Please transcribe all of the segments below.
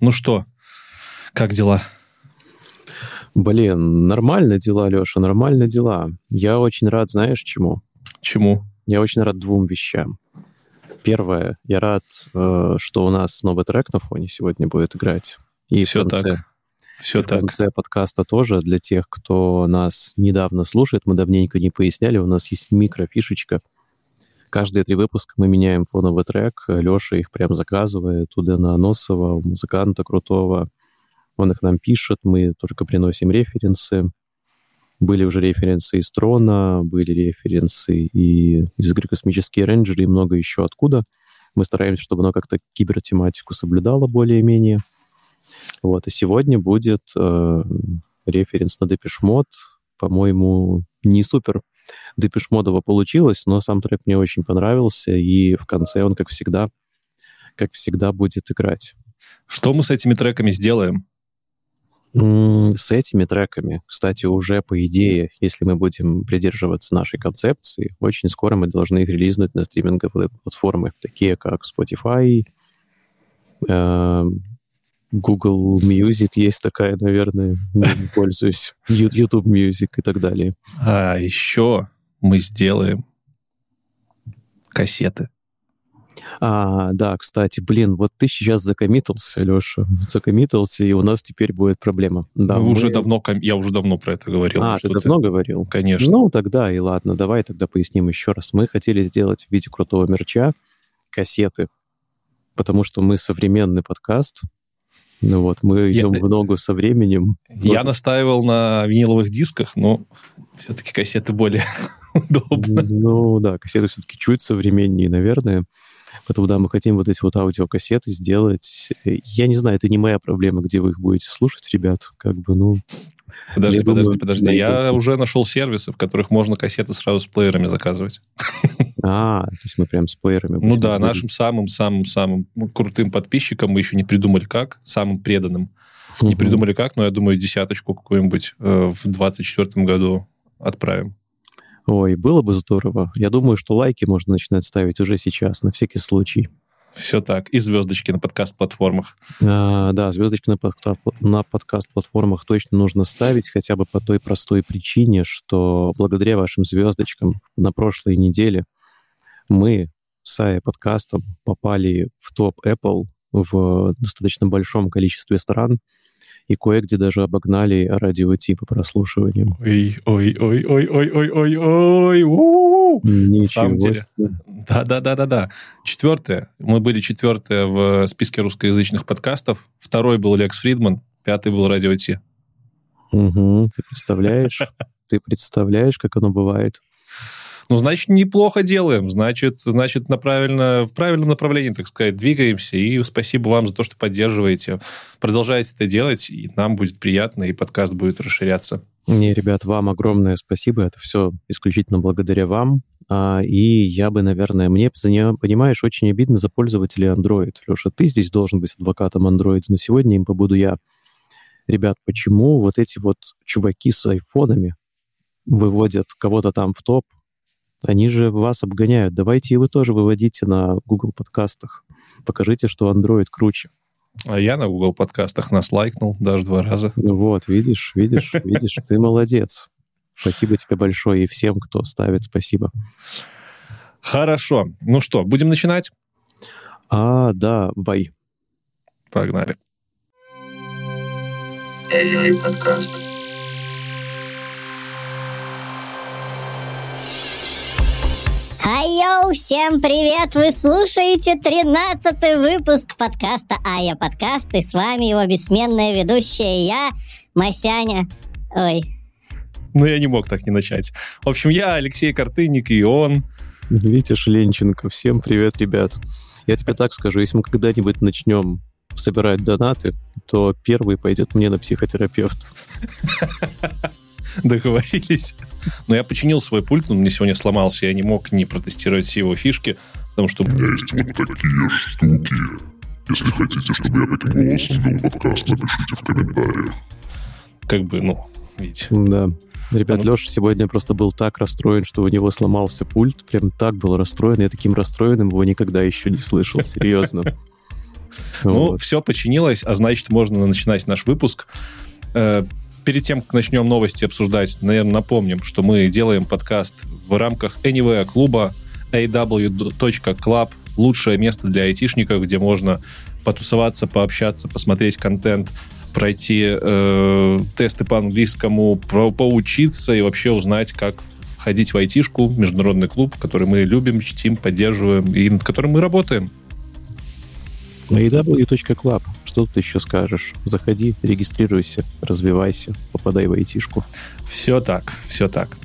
Ну что, как дела? Блин, нормально дела, Леша, нормально дела. Я очень рад, знаешь, чему? Чему? Я очень рад двум вещам. Первое, я рад, э, что у нас новый трек на фоне сегодня будет играть. И все конце, так. Все в так. конце подкаста тоже для тех, кто нас недавно слушает, мы давненько не поясняли, у нас есть микрофишечка. Каждые три выпуска мы меняем фоновый трек. Леша их прям заказывает у Дэна Аносова, музыканта крутого. Он их нам пишет, мы только приносим референсы. Были уже референсы из Трона, были референсы и из игры «Космические рейнджеры» и много еще откуда. Мы стараемся, чтобы оно как-то кибертематику соблюдало более-менее. Вот, и сегодня будет э, референс на Депешмод. По-моему, не супер депешмодово получилось, но сам трек мне очень понравился, и в конце он, как всегда, как всегда будет играть. Что мы с этими треками сделаем? С этими треками, кстати, уже по идее, если мы будем придерживаться нашей концепции, очень скоро мы должны их релизнуть на стриминговые платформы, такие как Spotify, э, Google Music есть такая, наверное, не пользуюсь, YouTube Music и так далее. А еще мы сделаем кассеты. А, да, кстати, блин, вот ты сейчас закоммитался, Леша. Закоммитался, и у нас теперь будет проблема. Да, мы... уже давно, я уже давно про это говорил. А, ты давно говорил? Конечно. Ну, тогда и ладно, давай тогда поясним еще раз. Мы хотели сделать в виде крутого мерча кассеты, потому что мы современный подкаст, ну вот, мы идем я, в ногу со временем. Я настаивал на виниловых дисках, но все-таки кассеты более удобны. Ну да, кассеты все-таки чуть современнее, наверное. Поэтому, да, мы хотим вот эти вот аудиокассеты сделать. Я не знаю, это не моя проблема, где вы их будете слушать, ребят. Как бы, ну... Подожди, подожди, думаю, подожди. Я уже нашел сервисы, в которых можно кассеты сразу с плеерами заказывать. А, то есть мы прям с плеерами... Ну да, нашим самым-самым-самым крутым подписчикам мы еще не придумали как, самым преданным. Не придумали как, но я думаю, десяточку какую-нибудь э, в 24 году отправим. Ой, было бы здорово. Я думаю, что лайки можно начинать ставить уже сейчас, на всякий случай. Все так. И звездочки на подкаст-платформах. А, да, звездочки на, подка- на подкаст-платформах точно нужно ставить, хотя бы по той простой причине, что благодаря вашим звездочкам на прошлой неделе мы с Ая подкастом попали в топ Apple в достаточно большом количестве стран и кое-где даже обогнали радио Ти по прослушиваниям. Ой, ой, ой, ой, ой, ой, ой, ой, Ничего себе. Да, да, да, да, да. Четвертое. Мы были четвертое в списке русскоязычных подкастов. Второй был Лекс Фридман, пятый был Радио Ти. Угу. Ты представляешь? Ты представляешь, как оно бывает? Ну, значит, неплохо делаем, значит, значит на правильно, в правильном направлении, так сказать, двигаемся. И спасибо вам за то, что поддерживаете. Продолжайте это делать, и нам будет приятно, и подкаст будет расширяться. Не, ребят, вам огромное спасибо. Это все исключительно благодаря вам. А, и я бы, наверное, мне, понимаешь, очень обидно за пользователей Android. Леша, ты здесь должен быть адвокатом Android, но сегодня им побуду я. Ребят, почему вот эти вот чуваки с айфонами выводят кого-то там в топ, они же вас обгоняют. Давайте и вы тоже выводите на Google подкастах. Покажите, что Android круче. А я на Google подкастах нас лайкнул даже два раза. Ну вот, видишь, видишь, видишь, ты молодец. Спасибо тебе большое и всем, кто ставит, спасибо. Хорошо. Ну что, будем начинать? А, да, вай. Погнали. Подкаст. Айо, всем привет! Вы слушаете 13 выпуск подкаста Ая Подкаст, и с вами его бессменная ведущая я, Масяня. Ой. Ну, я не мог так не начать. В общем, я Алексей Картыник, и он... Витя Шленченко. Всем привет, ребят. Я тебе так скажу, если мы когда-нибудь начнем собирать донаты, то первый пойдет мне на психотерапевт. договорились. Но я починил свой пульт, он мне сегодня сломался, я не мог не протестировать все его фишки, потому что... У меня есть вот такие штуки. Если хотите, чтобы я таким голосом вел подкаст, напишите в комментариях. Как бы, ну, видите. Да. Ребят, Леша сегодня просто был так расстроен, что у него сломался пульт. Прям так был расстроен. Я таким расстроенным его никогда еще не слышал, серьезно. Ну, Вот. все починилось, а значит, можно начинать наш выпуск. Перед тем, как начнем новости обсуждать, наверное, напомним, что мы делаем подкаст в рамках Anywhere клуба aw.club. Лучшее место для айтишников, где можно потусоваться, пообщаться, посмотреть контент, пройти э, тесты по английскому, про- поучиться и вообще узнать, как входить в айтишку, международный клуб, который мы любим, чтим, поддерживаем и над которым мы работаем. aw.club. Что тут еще скажешь? Заходи, регистрируйся, развивайся, попадай в айтишку. Все так, все так.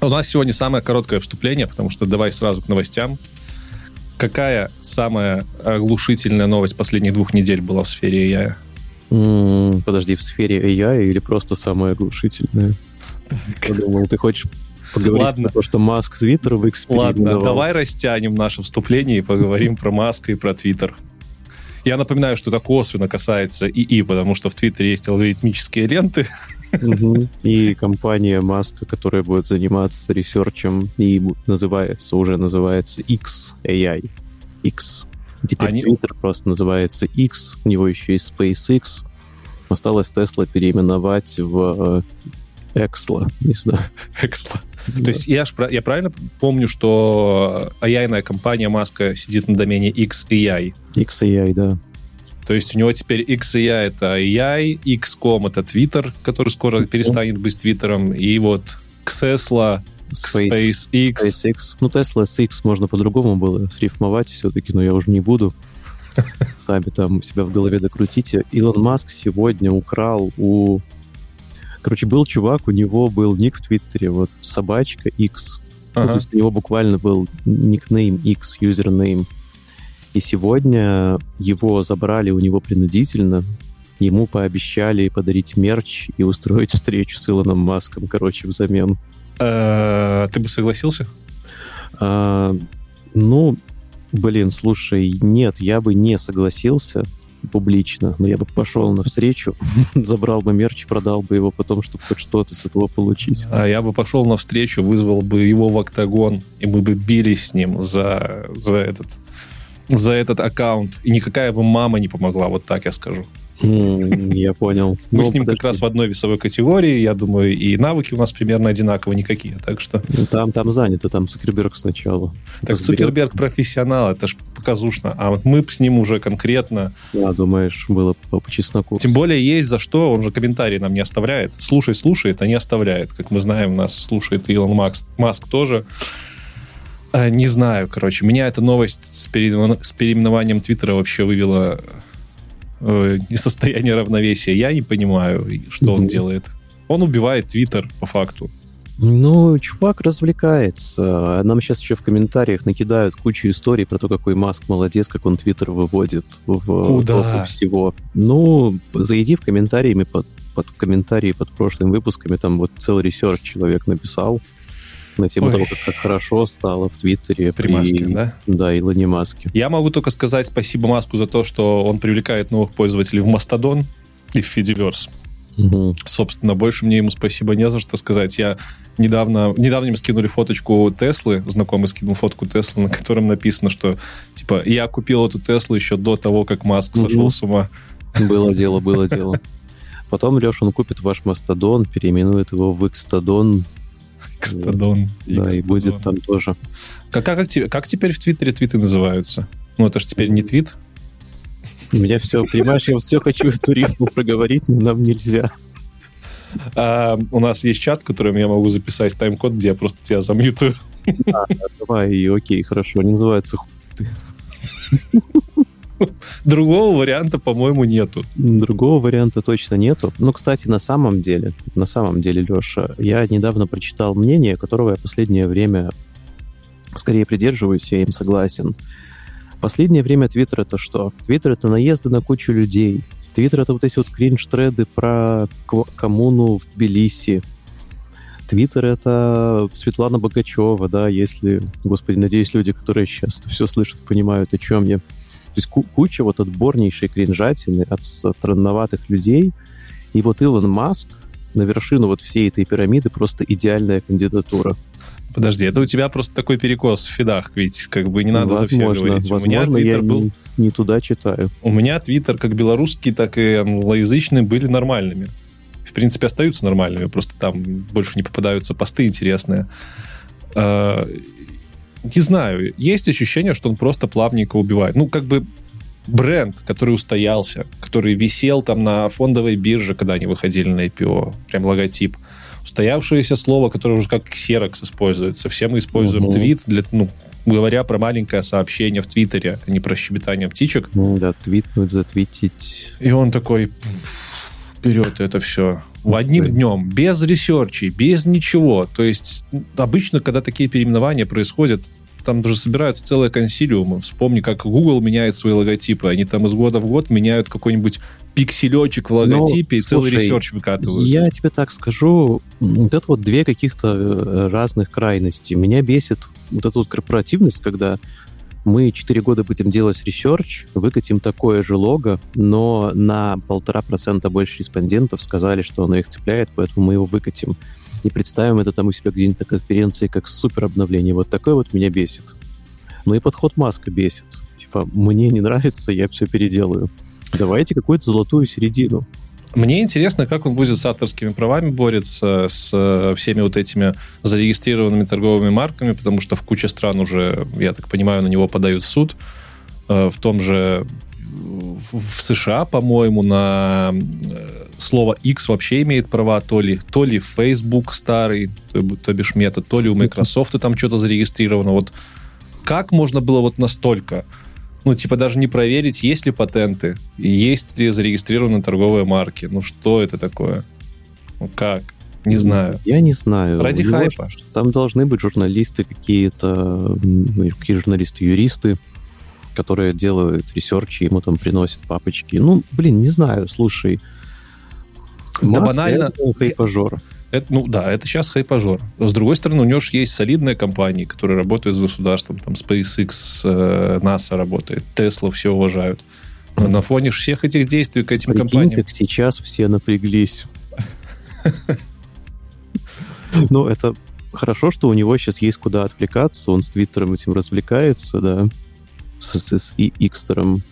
У нас сегодня самое короткое вступление, потому что давай сразу к новостям. Какая самая оглушительная новость последних двух недель была в сфере AI? Подожди, в сфере AI или просто самое оглушительное? Подумал, ты хочешь поговорить Ладно. про то, что Маск Твиттер в Ладно, давай растянем наше вступление и поговорим про Маска и про Твиттер. Я напоминаю, что это косвенно касается ИИ, потому что в Твиттере есть алгоритмические ленты. И компания Маска, которая будет заниматься ресерчем, и называется, уже называется XAI. X. Теперь Они- Twitter просто называется X, у него еще есть SpaceX. Осталось Тесла переименовать в э, Exla, не знаю. Эксла. То есть я, ж я правильно помню, что AI-ная компания Маска сидит на домене XAI? XAI, да. То есть у него теперь XAI это AI, XCOM это Twitter, который скоро перестанет быть Твиттером, и вот Xesla, Space- SpaceX. SpaceX. Ну, Tesla с X можно по-другому было срифмовать все-таки, но я уже не буду. Сами там себя в голове докрутите. Илон Маск сегодня украл у... Короче, был чувак, у него был ник в Твиттере, вот собачка X. Ну, Ага. то есть у него буквально был никнейм X, юзернейм. И сегодня его забрали у него принудительно. Ему пообещали подарить мерч и устроить встречу с Илоном Маском, короче, взамен. Э, Ты бы согласился? А, ну, блин, слушай, нет, я бы не согласился публично, но я бы пошел навстречу, забрал бы мерч, продал бы его потом, чтобы хоть что-то с этого получить. А я бы пошел навстречу, вызвал бы его в октагон, и мы бы бились с ним за, за этот за этот аккаунт. И никакая бы мама не помогла, вот так я скажу. Я понял. Мы Ну, с ним как раз в одной весовой категории, я думаю, и навыки у нас примерно одинаковые никакие. Так что... Там, там занято, там Цукерберг сначала. Так разберется. Цукерберг профессионал, это ж показушно. А вот мы с ним уже конкретно... А, думаешь, было по, по чесноку? Тем более есть за что, он же комментарии нам не оставляет. Слушай, слушает, а не оставляет. Как мы знаем, нас слушает Илон Макс, Маск тоже. А, Не знаю, короче. Меня эта новость с переименованием Твиттера вообще вывела э, из состояния равновесия. Я не понимаю, что он делает. Он убивает Твиттер, по факту. Ну, чувак развлекается. Нам сейчас еще в комментариях накидают кучу историй про то, какой Маск молодец, как он Твиттер выводит в Куда? всего. Ну, зайди в комментариями под, под комментарии под прошлыми выпусками, там вот целый research человек написал на тему Ой. того, как, хорошо стало в Твиттере При Маске, да? Да, Илоне Маске. Я могу только сказать спасибо Маску за то, что он привлекает новых пользователей в Мастодон и в Фидиверс. Мгм. Собственно, больше мне ему спасибо не за что сказать. Я недавно, недавно мне скинули фоточку Теслы, знакомый скинул фотку Теслы, на котором написано, что, типа, я купил эту Теслу еще до того, как Маск Мгм. сошел с ума. Было дело, было дело. Потом, Леш, он купит ваш Мастодон, переименует его в Икстодон, Кстадон. да, и будет там тоже. Как, как, как теперь в Твиттере твиты называются? Ну, это же теперь не твит. У меня все, понимаешь, я все хочу эту рифму проговорить, но нам нельзя. А, у нас есть чат, в котором я могу записать тайм-код, где я просто тебя замьютаю. Давай, и окей, хорошо. Они называются ху- Другого варианта, по-моему, нету. Другого варианта точно нету. Но, кстати, на самом деле, на самом деле, Леша, я недавно прочитал мнение, которого я последнее время скорее придерживаюсь, я им согласен. Последнее время Твиттер это что? Твиттер это наезды на кучу людей. Твиттер это вот эти вот кринж-треды про коммуну в Тбилиси. Твиттер это Светлана Богачева, да, если, господи, надеюсь, люди, которые сейчас все слышат, понимают, о чем я. То есть ку- куча вот отборнейшей кринжатины от странноватых людей. И вот Илон Маск на вершину вот всей этой пирамиды просто идеальная кандидатура. Подожди, это у тебя просто такой перекос в фидах, ведь как бы не надо за все возможно, говорить. У меня возможно, я был... не- не туда читаю. У меня твиттер как белорусский, так и англоязычный были нормальными. В принципе, остаются нормальными, просто там больше не попадаются посты интересные. Не знаю, есть ощущение, что он просто плавненько убивает. Ну, как бы бренд, который устоялся, который висел там на фондовой бирже, когда они выходили на IPO, прям логотип. Устоявшееся слово, которое уже как Xerox используется. Все мы используем угу. твит для, ну, говоря про маленькое сообщение в Твиттере, а не про щебетание птичек. Ну да, твитнуть, затвитить. И он такой берет это все одним днем, без research ей, без ничего. То есть обычно, когда такие переименования происходят, там даже собираются целые консилиумы. Вспомни, как Google меняет свои логотипы. Они там из года в год меняют какой-нибудь пикселечек в логотипе ну, и целый слушай, research выкатывают. Я тебе так скажу, вот это вот две каких-то э, разных крайности. Меня бесит вот эта вот корпоративность, когда мы 4 года будем делать research, выкатим такое же лого, но на полтора процента больше респондентов сказали, что оно их цепляет, поэтому мы его выкатим. И представим это там у себя где-нибудь на конференции как супер обновление. Вот такое вот меня бесит. Ну и подход Маска бесит. Типа, мне не нравится, я все переделаю. Давайте какую-то золотую середину. Мне интересно, как он будет с авторскими правами борется, с э, всеми вот этими зарегистрированными торговыми марками, потому что в куче стран уже, я так понимаю, на него подают в суд. Э, в том же в США, по-моему, на э, слово X вообще имеет права, то ли, то ли Facebook старый, то, бишь метод, то ли у Microsoft там что-то зарегистрировано. Вот как можно было вот настолько ну, типа, даже не проверить, есть ли патенты, есть ли зарегистрированы торговые марки. Ну, что это такое? Ну, как? Не знаю. Я не знаю. Ради ну, хайпа. Там должны быть журналисты какие-то, какие журналисты-юристы, которые делают ресерчи, ему там приносят папочки. Ну, блин, не знаю, слушай. Да банально. Хайпажор. Это, ну да, это сейчас хайпажор. С другой стороны, у него же есть солидные компании, которые работают с государством. Там SpaceX, э, NASA работает, Tesla все уважают. Но на фоне всех этих действий к этим Прикинь, компаниям... как сейчас все напряглись. Ну, это хорошо, что у него сейчас есть куда отвлекаться. Он с Твиттером этим развлекается, да. С, с, с Икстером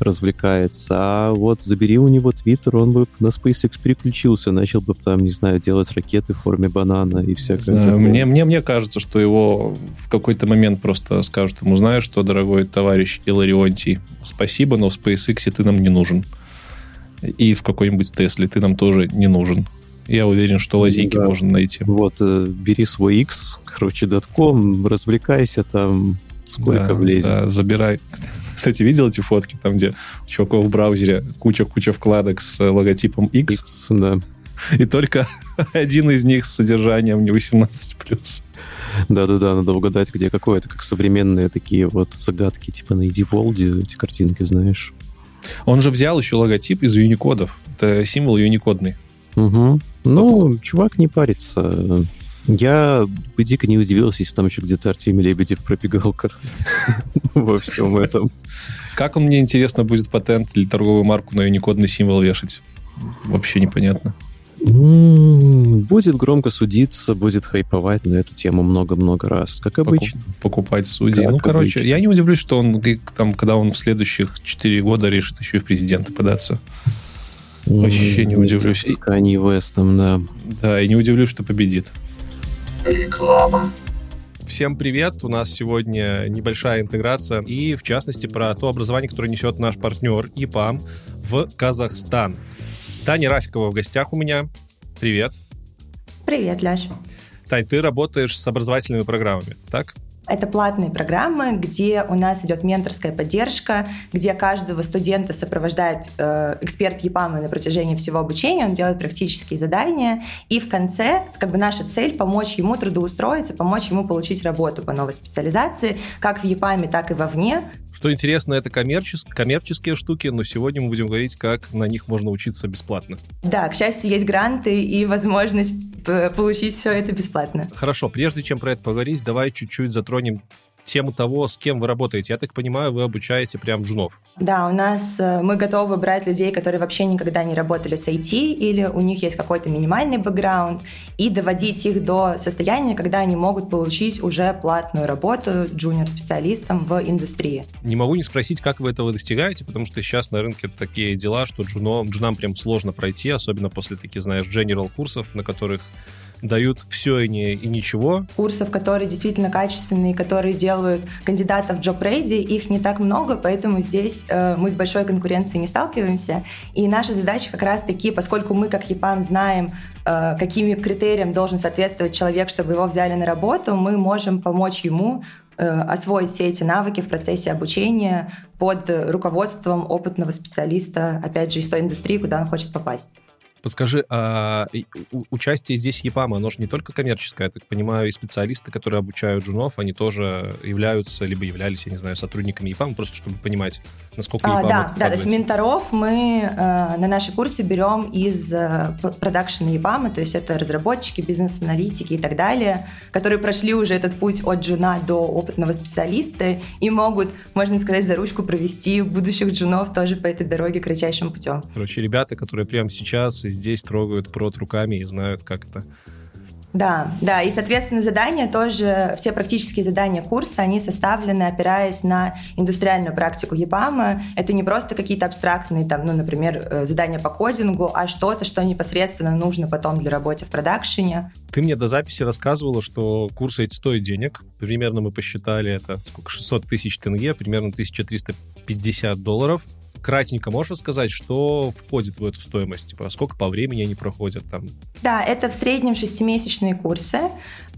развлекается. А вот забери у него Твиттер, он бы на SpaceX переключился, начал бы там, не знаю, делать ракеты в форме банана и всякое. Знаю, мне, мне, мне кажется, что его в какой-то момент просто скажут ему, знаешь что, дорогой товарищ Иларионтий, спасибо, но в SpaceX ты нам не нужен. И в какой-нибудь Тесле ты нам тоже не нужен. Я уверен, что лазейки да. можно найти. Вот, э, бери свой X, короче, дотком, развлекайся там, сколько да, влезет. Да, забирай. Кстати, видел эти фотки, там, где у чуваков в браузере куча-куча вкладок с логотипом X? X да. И только один из них с содержанием не 18+. Да-да-да, надо угадать, где какое. Это как современные такие вот загадки, типа найди Волди, эти картинки, знаешь. Он же взял еще логотип из юникодов. Это символ юникодный. Угу. Ну, вот. чувак не парится. Я бы дико не удивился, если там еще где-то Артемий Лебедев пробегал во всем этом. Как он, мне интересно, будет патент или торговую марку на юникодный символ вешать? Вообще непонятно. Будет громко судиться, будет хайповать на эту тему много-много раз, как обычно. Покупать судьи. Как ну, короче, обычно. я не удивлюсь, что он, там, когда он в следующих 4 года решит еще и в президенты податься. Вообще не удивлюсь. Канье Вестом, да. Да, и не удивлюсь, что победит. Реклама. Всем привет! У нас сегодня небольшая интеграция и, в частности, про то образование, которое несет наш партнер ИПАМ в Казахстан. Таня Рафикова в гостях у меня. Привет. Привет, Ляш. Тань, ты работаешь с образовательными программами, так? Это платные программы, где у нас идет менторская поддержка, где каждого студента сопровождает э, эксперт ЕПАМа на протяжении всего обучения, он делает практические задания, и в конце как бы наша цель помочь ему трудоустроиться, помочь ему получить работу по новой специализации, как в ЕПАМе, так и вовне, что интересно, это коммерчес... коммерческие штуки, но сегодня мы будем говорить, как на них можно учиться бесплатно. Да, к счастью, есть гранты и возможность получить все это бесплатно. Хорошо, прежде чем про это поговорить, давай чуть-чуть затронем тему того, с кем вы работаете. Я так понимаю, вы обучаете прям джунов. Да, у нас э, мы готовы брать людей, которые вообще никогда не работали с IT, или у них есть какой-то минимальный бэкграунд, и доводить их до состояния, когда они могут получить уже платную работу джуниор-специалистом в индустрии. Не могу не спросить, как вы этого достигаете, потому что сейчас на рынке такие дела, что джуном, джунам прям сложно пройти, особенно после таких, знаешь, general курсов, на которых дают все и, не, и ничего. Курсов, которые действительно качественные, которые делают кандидатов в ready, их не так много, поэтому здесь э, мы с большой конкуренцией не сталкиваемся. И наша задача как раз таки, поскольку мы как ЕПАМ знаем, э, какими критериям должен соответствовать человек, чтобы его взяли на работу, мы можем помочь ему э, освоить все эти навыки в процессе обучения под руководством опытного специалиста, опять же, из той индустрии, куда он хочет попасть. Подскажи, а участие здесь ЕПАМа, оно же не только коммерческое, я так понимаю, и специалисты, которые обучают джунов, они тоже являются, либо являлись, я не знаю, сотрудниками ЕПАМа, просто чтобы понимать, насколько ЕПАМ а, Да, да, то есть менторов мы э, на наши курсы берем из э, продакшена ЕПАМа, то есть это разработчики, бизнес-аналитики и так далее, которые прошли уже этот путь от джуна до опытного специалиста и могут, можно сказать, за ручку провести будущих джунов тоже по этой дороге кратчайшим путем. Короче, ребята, которые прямо сейчас из здесь трогают прот руками и знают, как это да, да, и, соответственно, задания тоже, все практические задания курса, они составлены, опираясь на индустриальную практику ЕПАМа. Это не просто какие-то абстрактные, там, ну, например, э, задания по кодингу, а что-то, что непосредственно нужно потом для работы в продакшене. Ты мне до записи рассказывала, что курсы эти стоят денег. Примерно мы посчитали это, сколько, 600 тысяч тенге, примерно 1350 долларов кратенько можешь рассказать, что входит в эту стоимость? Типа, сколько по времени они проходят там? Да, это в среднем шестимесячные курсы.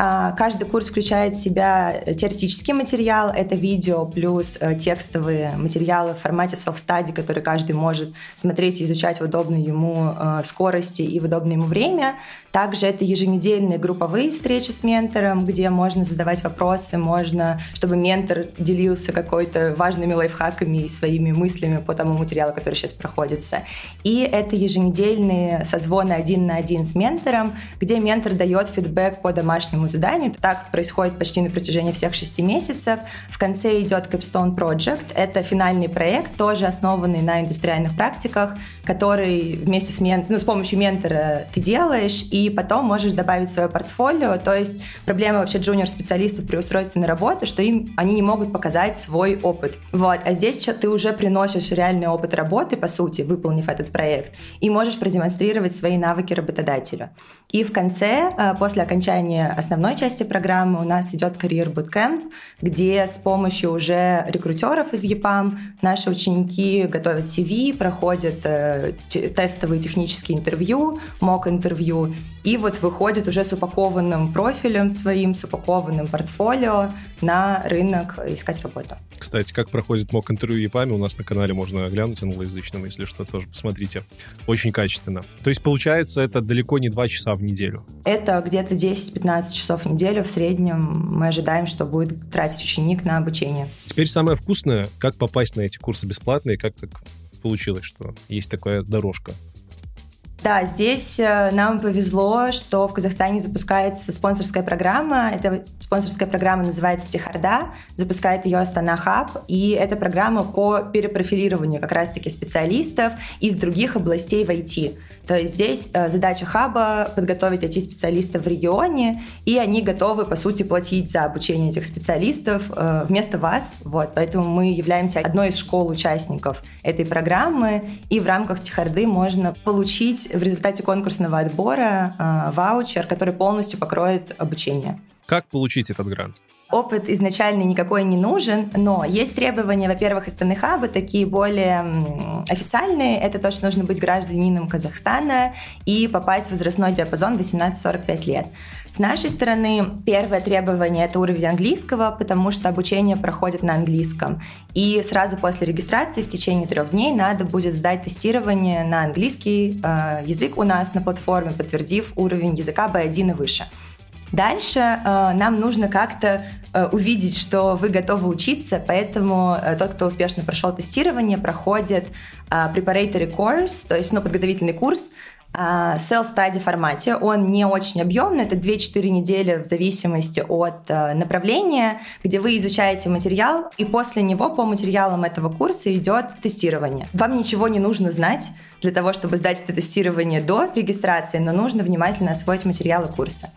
А, каждый курс включает в себя теоретический материал, это видео плюс э, текстовые материалы в формате self-study, который каждый может смотреть и изучать в удобной ему э, скорости и в удобное ему время. Также это еженедельные групповые встречи с ментором, где можно задавать вопросы, можно, чтобы ментор делился какой-то важными лайфхаками и своими мыслями по тому материалу, который сейчас проходится. И это еженедельные созвоны один на один с ментором, где ментор дает фидбэк по домашнему заданию. Так происходит почти на протяжении всех шести месяцев. В конце идет Capstone Project. Это финальный проект, тоже основанный на индустриальных практиках, который вместе с, мен... ну, с помощью ментора ты делаешь, и потом можешь добавить свое портфолио. То есть проблема вообще джуниор-специалистов при устройстве на работу, что им они не могут показать свой опыт. Вот. А здесь ты уже приносишь реальный опыт работы, по сути, выполнив этот проект, и можешь продемонстрировать свои навыки работодателю. И в конце, э, после окончания основной части программы, у нас идет карьер Bootcamp, где с помощью уже рекрутеров из ЕПАМ наши ученики готовят CV, проходят э, тестовые технические интервью, мок-интервью, и вот выходит уже с упакованным профилем своим, с упакованным портфолио на рынок искать работу. Кстати, как проходит мок интервью ЕПАМи, у нас на канале можно глянуть англоязычным, если что, тоже посмотрите. Очень качественно. То есть, получается, это далеко не два часа в неделю? Это где-то 10-15 часов в неделю в среднем мы ожидаем, что будет тратить ученик на обучение. Теперь самое вкусное, как попасть на эти курсы бесплатные, как так получилось, что есть такая дорожка? Да, здесь э, нам повезло, что в Казахстане запускается спонсорская программа. Эта спонсорская программа называется Техарда, запускает ее Астана Хаб, и это программа по перепрофилированию как раз-таки специалистов из других областей в IT. То есть здесь э, задача хаба подготовить IT-специалистов в регионе, и они готовы, по сути, платить за обучение этих специалистов э, вместо вас. Вот, поэтому мы являемся одной из школ участников этой программы, и в рамках Техарды можно получить в результате конкурсного отбора э, ваучер, который полностью покроет обучение. Как получить этот грант? Опыт изначально никакой не нужен, но есть требования, во-первых, из Танехаба, такие более официальные. Это то, что нужно быть гражданином Казахстана и попасть в возрастной диапазон 18-45 лет. С нашей стороны, первое требование – это уровень английского, потому что обучение проходит на английском. И сразу после регистрации в течение трех дней надо будет сдать тестирование на английский э, язык у нас на платформе, подтвердив уровень языка B1 и выше. Дальше э, нам нужно как-то э, увидеть, что вы готовы учиться, поэтому э, тот, кто успешно прошел тестирование, проходит э, preparatory course, то есть ну, подготовительный курс, а, self-study формате. Он не очень объемный, это 2-4 недели в зависимости от а, направления, где вы изучаете материал, и после него по материалам этого курса идет тестирование. Вам ничего не нужно знать для того, чтобы сдать это тестирование до регистрации, но нужно внимательно освоить материалы курса.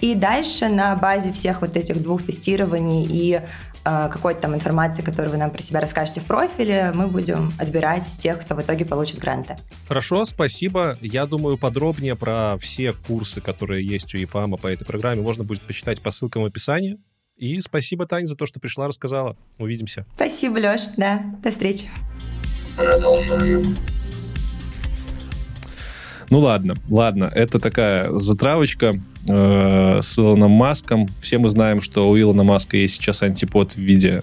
И дальше на базе всех вот этих двух тестирований и э, какой-то там информации, которую вы нам про себя расскажете в профиле, мы будем отбирать тех, кто в итоге получит гранты. Хорошо, спасибо. Я думаю, подробнее про все курсы, которые есть у ЕПАМа по этой программе, можно будет почитать по ссылкам в описании. И спасибо, Таня, за то, что пришла, рассказала. Увидимся. Спасибо, Леш. Да, до встречи. Ну ладно, ладно, это такая затравочка э, с Илоном Маском. Все мы знаем, что у Илона Маска есть сейчас антипод в виде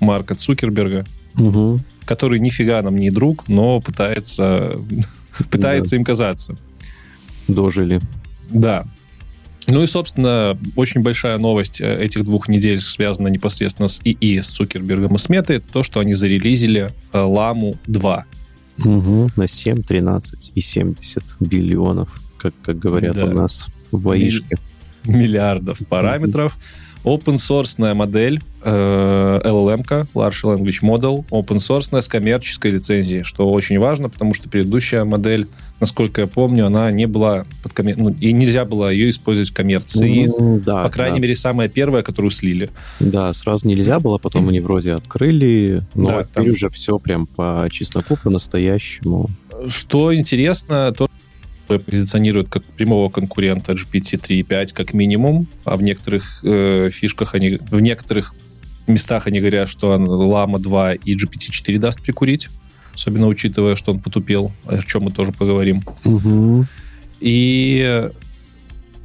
Марка Цукерберга, Угу. который нифига нам не друг, но пытается, пытается им казаться. Дожили. Да. Ну и, собственно, очень большая новость э, этих двух недель связана непосредственно с ИИ, с Цукербергом и Сметой, то, что они зарелизили э, Ламу 2. Угу. На 7, 13 и 70 биллионов, как, как говорят Да. у нас в АИшке. миллиардов параметров. Open source модель э, LLM, Large Language Model, open source с коммерческой лицензией, что очень важно, потому что предыдущая модель, насколько я помню, она не была под коммер... ну, и нельзя было ее использовать в коммерции. Ну, да, По крайней да. мере, самая первая, которую слили. Да, сразу нельзя было, потом они вроде открыли, но Да, теперь там- уже все прям по чесноку, по-настоящему. Что интересно, то позиционируют как прямого конкурента GPT-3.5 как минимум, а в некоторых э, фишках они, в некоторых местах они говорят, что Llama 2 и GPT-4 даст прикурить, особенно учитывая, что он потупел, о чем мы тоже поговорим. Угу. И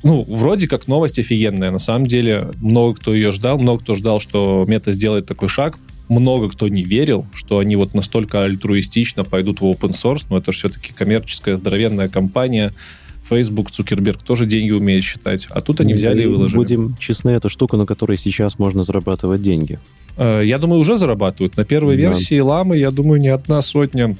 ну, вроде как новость офигенная. На самом деле, много кто ее ждал, много кто ждал, что мета сделает такой шаг. Много кто не верил, что они вот настолько альтруистично пойдут в open source, но это же все-таки коммерческая здоровенная компания. Facebook, Цукерберг тоже деньги умеет считать. А тут они взяли и выложили. Будем честны, это штука, на которой сейчас можно зарабатывать деньги. Э, Я думаю, уже зарабатывают. На первой Да. версии ламы, я думаю, не одна сотня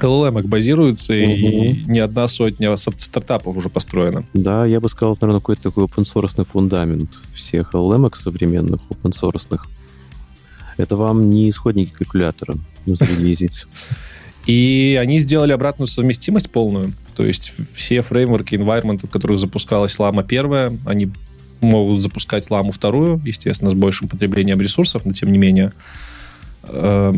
LLM базируется, и Мгм. не одна сотня стар- стартапов уже построена. Да, я бы сказал, наверное, какой-то такой open source фундамент всех LLM современных open source. Это вам не исходники калькулятора зарелизить. И они сделали обратную совместимость полную. То есть все фреймворки, environment, в которых запускалась лама первая, они могут запускать ламу вторую, естественно, с большим потреблением ресурсов, но тем не менее. Э,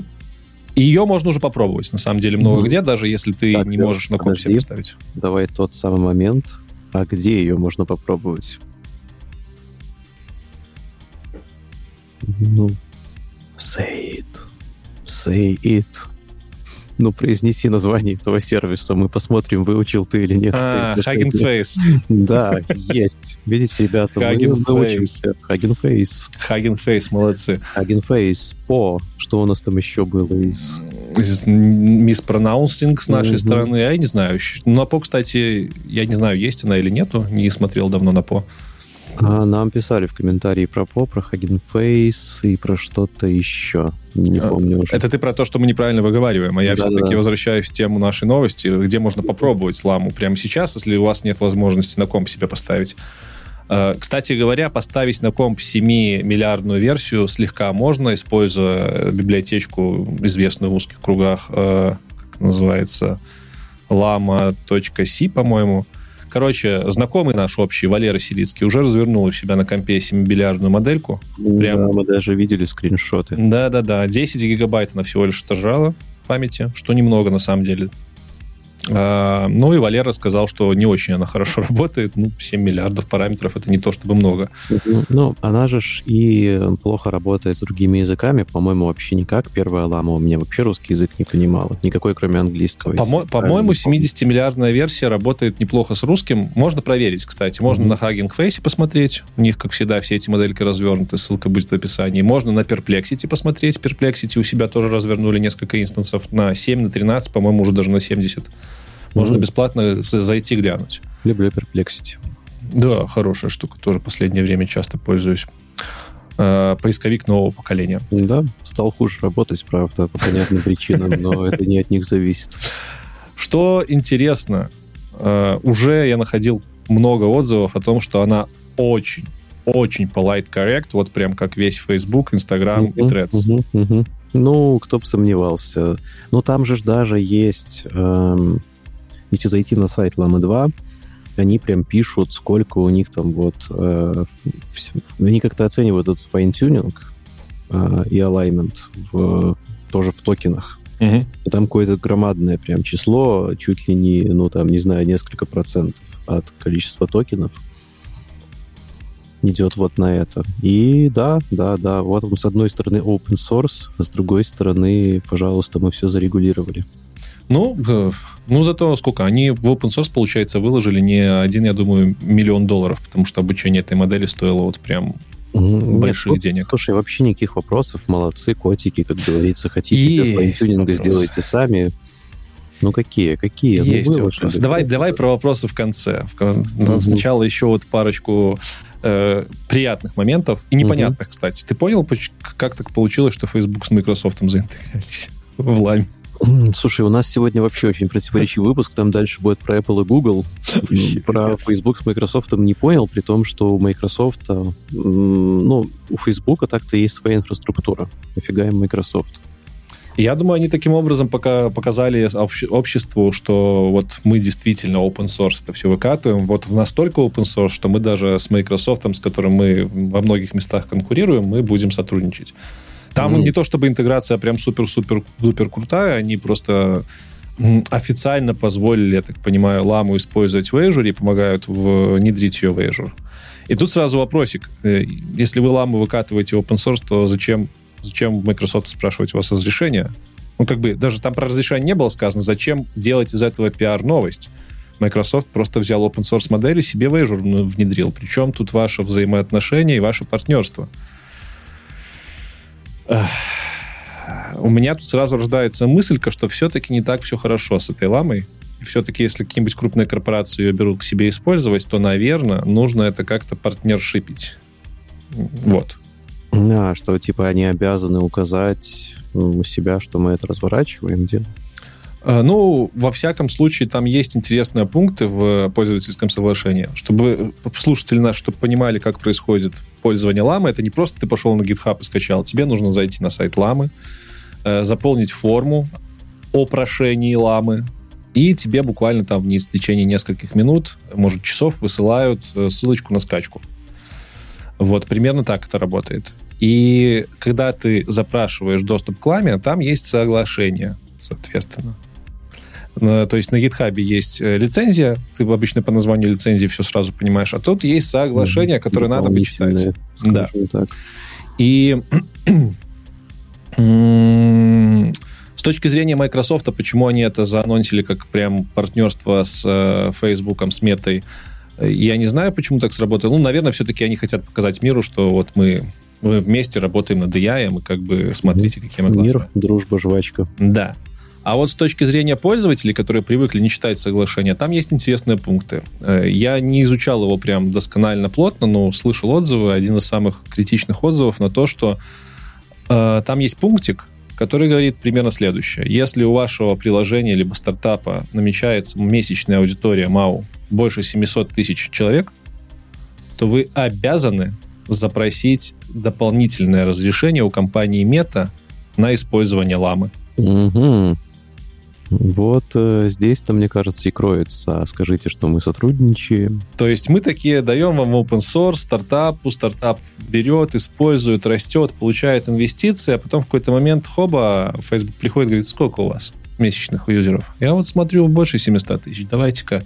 и Ее можно уже попробовать, на самом деле, много Мгм. где, даже если ты Так, не можешь на комп себе поставить. Давай тот самый момент. А где ее можно попробовать? Ну, say it. Say it. Ну, произнеси название этого сервиса. Мы посмотрим, выучил ты или нет. А. Hugging Face. Да, есть. Видите, ребята, мы Hugging выучимся. Hugging Face. Hugging Face, молодцы. Hugging Face. По. Что у нас там еще было из... Миспронауnsинг с нашей Мгм. стороны, я не знаю. На ПО, кстати, я не знаю, есть она или нету, не смотрел давно на ПО. А, нам писали в комментарии про По, про Face и про что-то еще. Не А, помню уже. Это ты про то, что мы неправильно выговариваем, а я Да-да-да. все-таки возвращаюсь в тему нашей новости, где можно попробовать сламу прямо сейчас, если у вас нет возможности на комп себе поставить. Э, Кстати говоря, поставить на комп 7-миллиардную версию слегка можно, используя библиотечку, известную в узких кругах, э, как называется, lama.c, по-моему. Короче, знакомый наш общий, Валера Силицкий, уже развернул у себя на компе 7-миллиардную модельку. прям- Да, мы даже видели скриншоты. Да-да-да, 10 гигабайт она всего лишь отожрала памяти, что немного на самом деле. А, ну и Валера сказал, что не очень она хорошо работает. Ну, 7 миллиардов параметров это не то чтобы много. Ну, Ну, она же ж и плохо работает с другими языками, по-моему, вообще никак. Первая лама у меня вообще русский язык не понимала. Никакой, кроме английского. По-мо- По-моему, правильно помню. 70-миллиардная версия работает неплохо с русским. Можно проверить, кстати. Можно Мгм. на Hugging Face посмотреть. У них, как всегда, все эти модельки развернуты. Ссылка будет в описании. Можно на Perplexity посмотреть. Perplexity у себя тоже развернули несколько инстансов на 7, на 13, по-моему, уже даже на 70. Можно Мгм. бесплатно зайти глянуть. Люблю Perplexity. Да, хорошая штука. Тоже последнее время часто пользуюсь. Э, Поисковик нового поколения. Да, стал хуже работать, правда, по понятным причинам, но это не от них зависит. Что интересно, э, уже я находил много отзывов о том, что она очень, очень polite correct, вот прям как весь Facebook, Instagram и Threads. Ну, кто бы сомневался. Ну, там же даже есть... эм, если зайти на сайт Ламы 2, они прям пишут, сколько у них там вот... э, они как-то оценивают этот fine-tuning э, и alignment в, тоже в токенах. И Там какое-то громадное прям число, чуть ли не, ну, там, не знаю, несколько процентов от количества токенов идет вот на это. И да, да, да, вот он с одной стороны open source, а с другой стороны, пожалуйста, мы все зарегулировали. Ну, ну, зато сколько? Они в open source, получается, выложили не один, я думаю, миллион долларов, потому что обучение этой модели стоило вот прям Мгм. больших Нет, ну, денег. Слушай, вообще никаких вопросов, молодцы, котики, как говорится, хотите без Есть fine-tuning а вопросы. сделайте сами. Ну какие, какие? Ну, Есть выложили. вопрос. Давай, давай про вопросы в конце. Мгм. Сначала еще вот парочку э, приятных моментов и непонятных, кстати. Ты понял, как так получилось, что Facebook с Microsoft заинтегрировались в лайм? Слушай, у нас сегодня вообще очень противоречивый выпуск. Там дальше будет про Apple и Google. Вообще, Про. Facebook с Microsoft не понял, при том, что у Microsoft, а, ну, у Facebook так-то есть своя инфраструктура. Нафига им Microsoft? Я думаю, они таким образом пока показали обще- обществу, что вот мы действительно open source это все выкатываем. Вот в настолько open source, что мы даже с Microsoft, с которым мы во многих местах конкурируем, мы будем сотрудничать. Там Мгм. не то чтобы интеграция прям супер-супер-дупер крутая, они просто официально позволили, я так понимаю, ламу использовать в Azure и помогают внедрить ее в Azure. И тут сразу вопросик. Э, Если вы ламу выкатываете open source, то зачем, зачем Microsoft спрашивать у вас разрешение? Ну, как бы, даже там про разрешение не было сказано, зачем делать из этого пиар-новость? Microsoft просто взял open source модель и себе в Azure внедрил. Причем тут ваше взаимоотношение и ваше партнерство. У меня тут сразу рождается мыслька, что все-таки не так все хорошо с этой ламой. И все-таки, если какие-нибудь крупные корпорации ее берут к себе использовать, то, наверное, нужно это как-то партнершипить. Вот. А, что, типа, они обязаны указать у себя, что мы это разворачиваем, где? Э, Ну, во всяком случае, там есть интересные пункты в пользовательском соглашении. Чтобы слушатели наши, чтобы понимали, как происходит пользование ламы, это не просто ты пошел на GitHub и скачал. Тебе нужно зайти на сайт ламы, э, заполнить форму о прошении ламы, и тебе буквально там в течение нескольких минут, может, часов высылают э, ссылочку на скачку. Вот, примерно так это работает. И когда ты запрашиваешь доступ к ламе, там есть соглашение, соответственно. То есть на GitHub есть э, лицензия, ты обычно по названию лицензии все сразу понимаешь, а тут есть соглашение, которое надо почитать. Да. так. И с точки зрения Microsoft, почему они это заанонсили как прям партнерство с э, Facebook, с Метой, э, я не знаю, почему так сработало. Ну, наверное, все-таки они хотят показать миру, что вот мы, мы вместе работаем над AI, и как бы смотрите, какие мы классные. Мир, дружба, жвачка. Да. А вот с точки зрения пользователей, которые привыкли не читать соглашения, там есть интересные пункты. Э, Я не изучал его прям досконально плотно, но слышал отзывы. Один из самых критичных отзывов на то, что э, там есть пунктик, который говорит примерно следующее. Если у вашего приложения либо стартапа намечается месячная аудитория МАУ больше 700 тысяч человек, то вы обязаны запросить дополнительное разрешение у компании Мета на использование ламы. Мгм. Вот э, здесь-то, мне кажется, и кроется. Скажите, что мы сотрудничаем. То есть мы такие даем вам open source стартапу, стартап берет, использует, растет, получает инвестиции, а потом в какой-то момент хоба, Facebook приходит и говорит, сколько у вас месячных юзеров? Я вот смотрю, больше 700 тысяч. Давайте-ка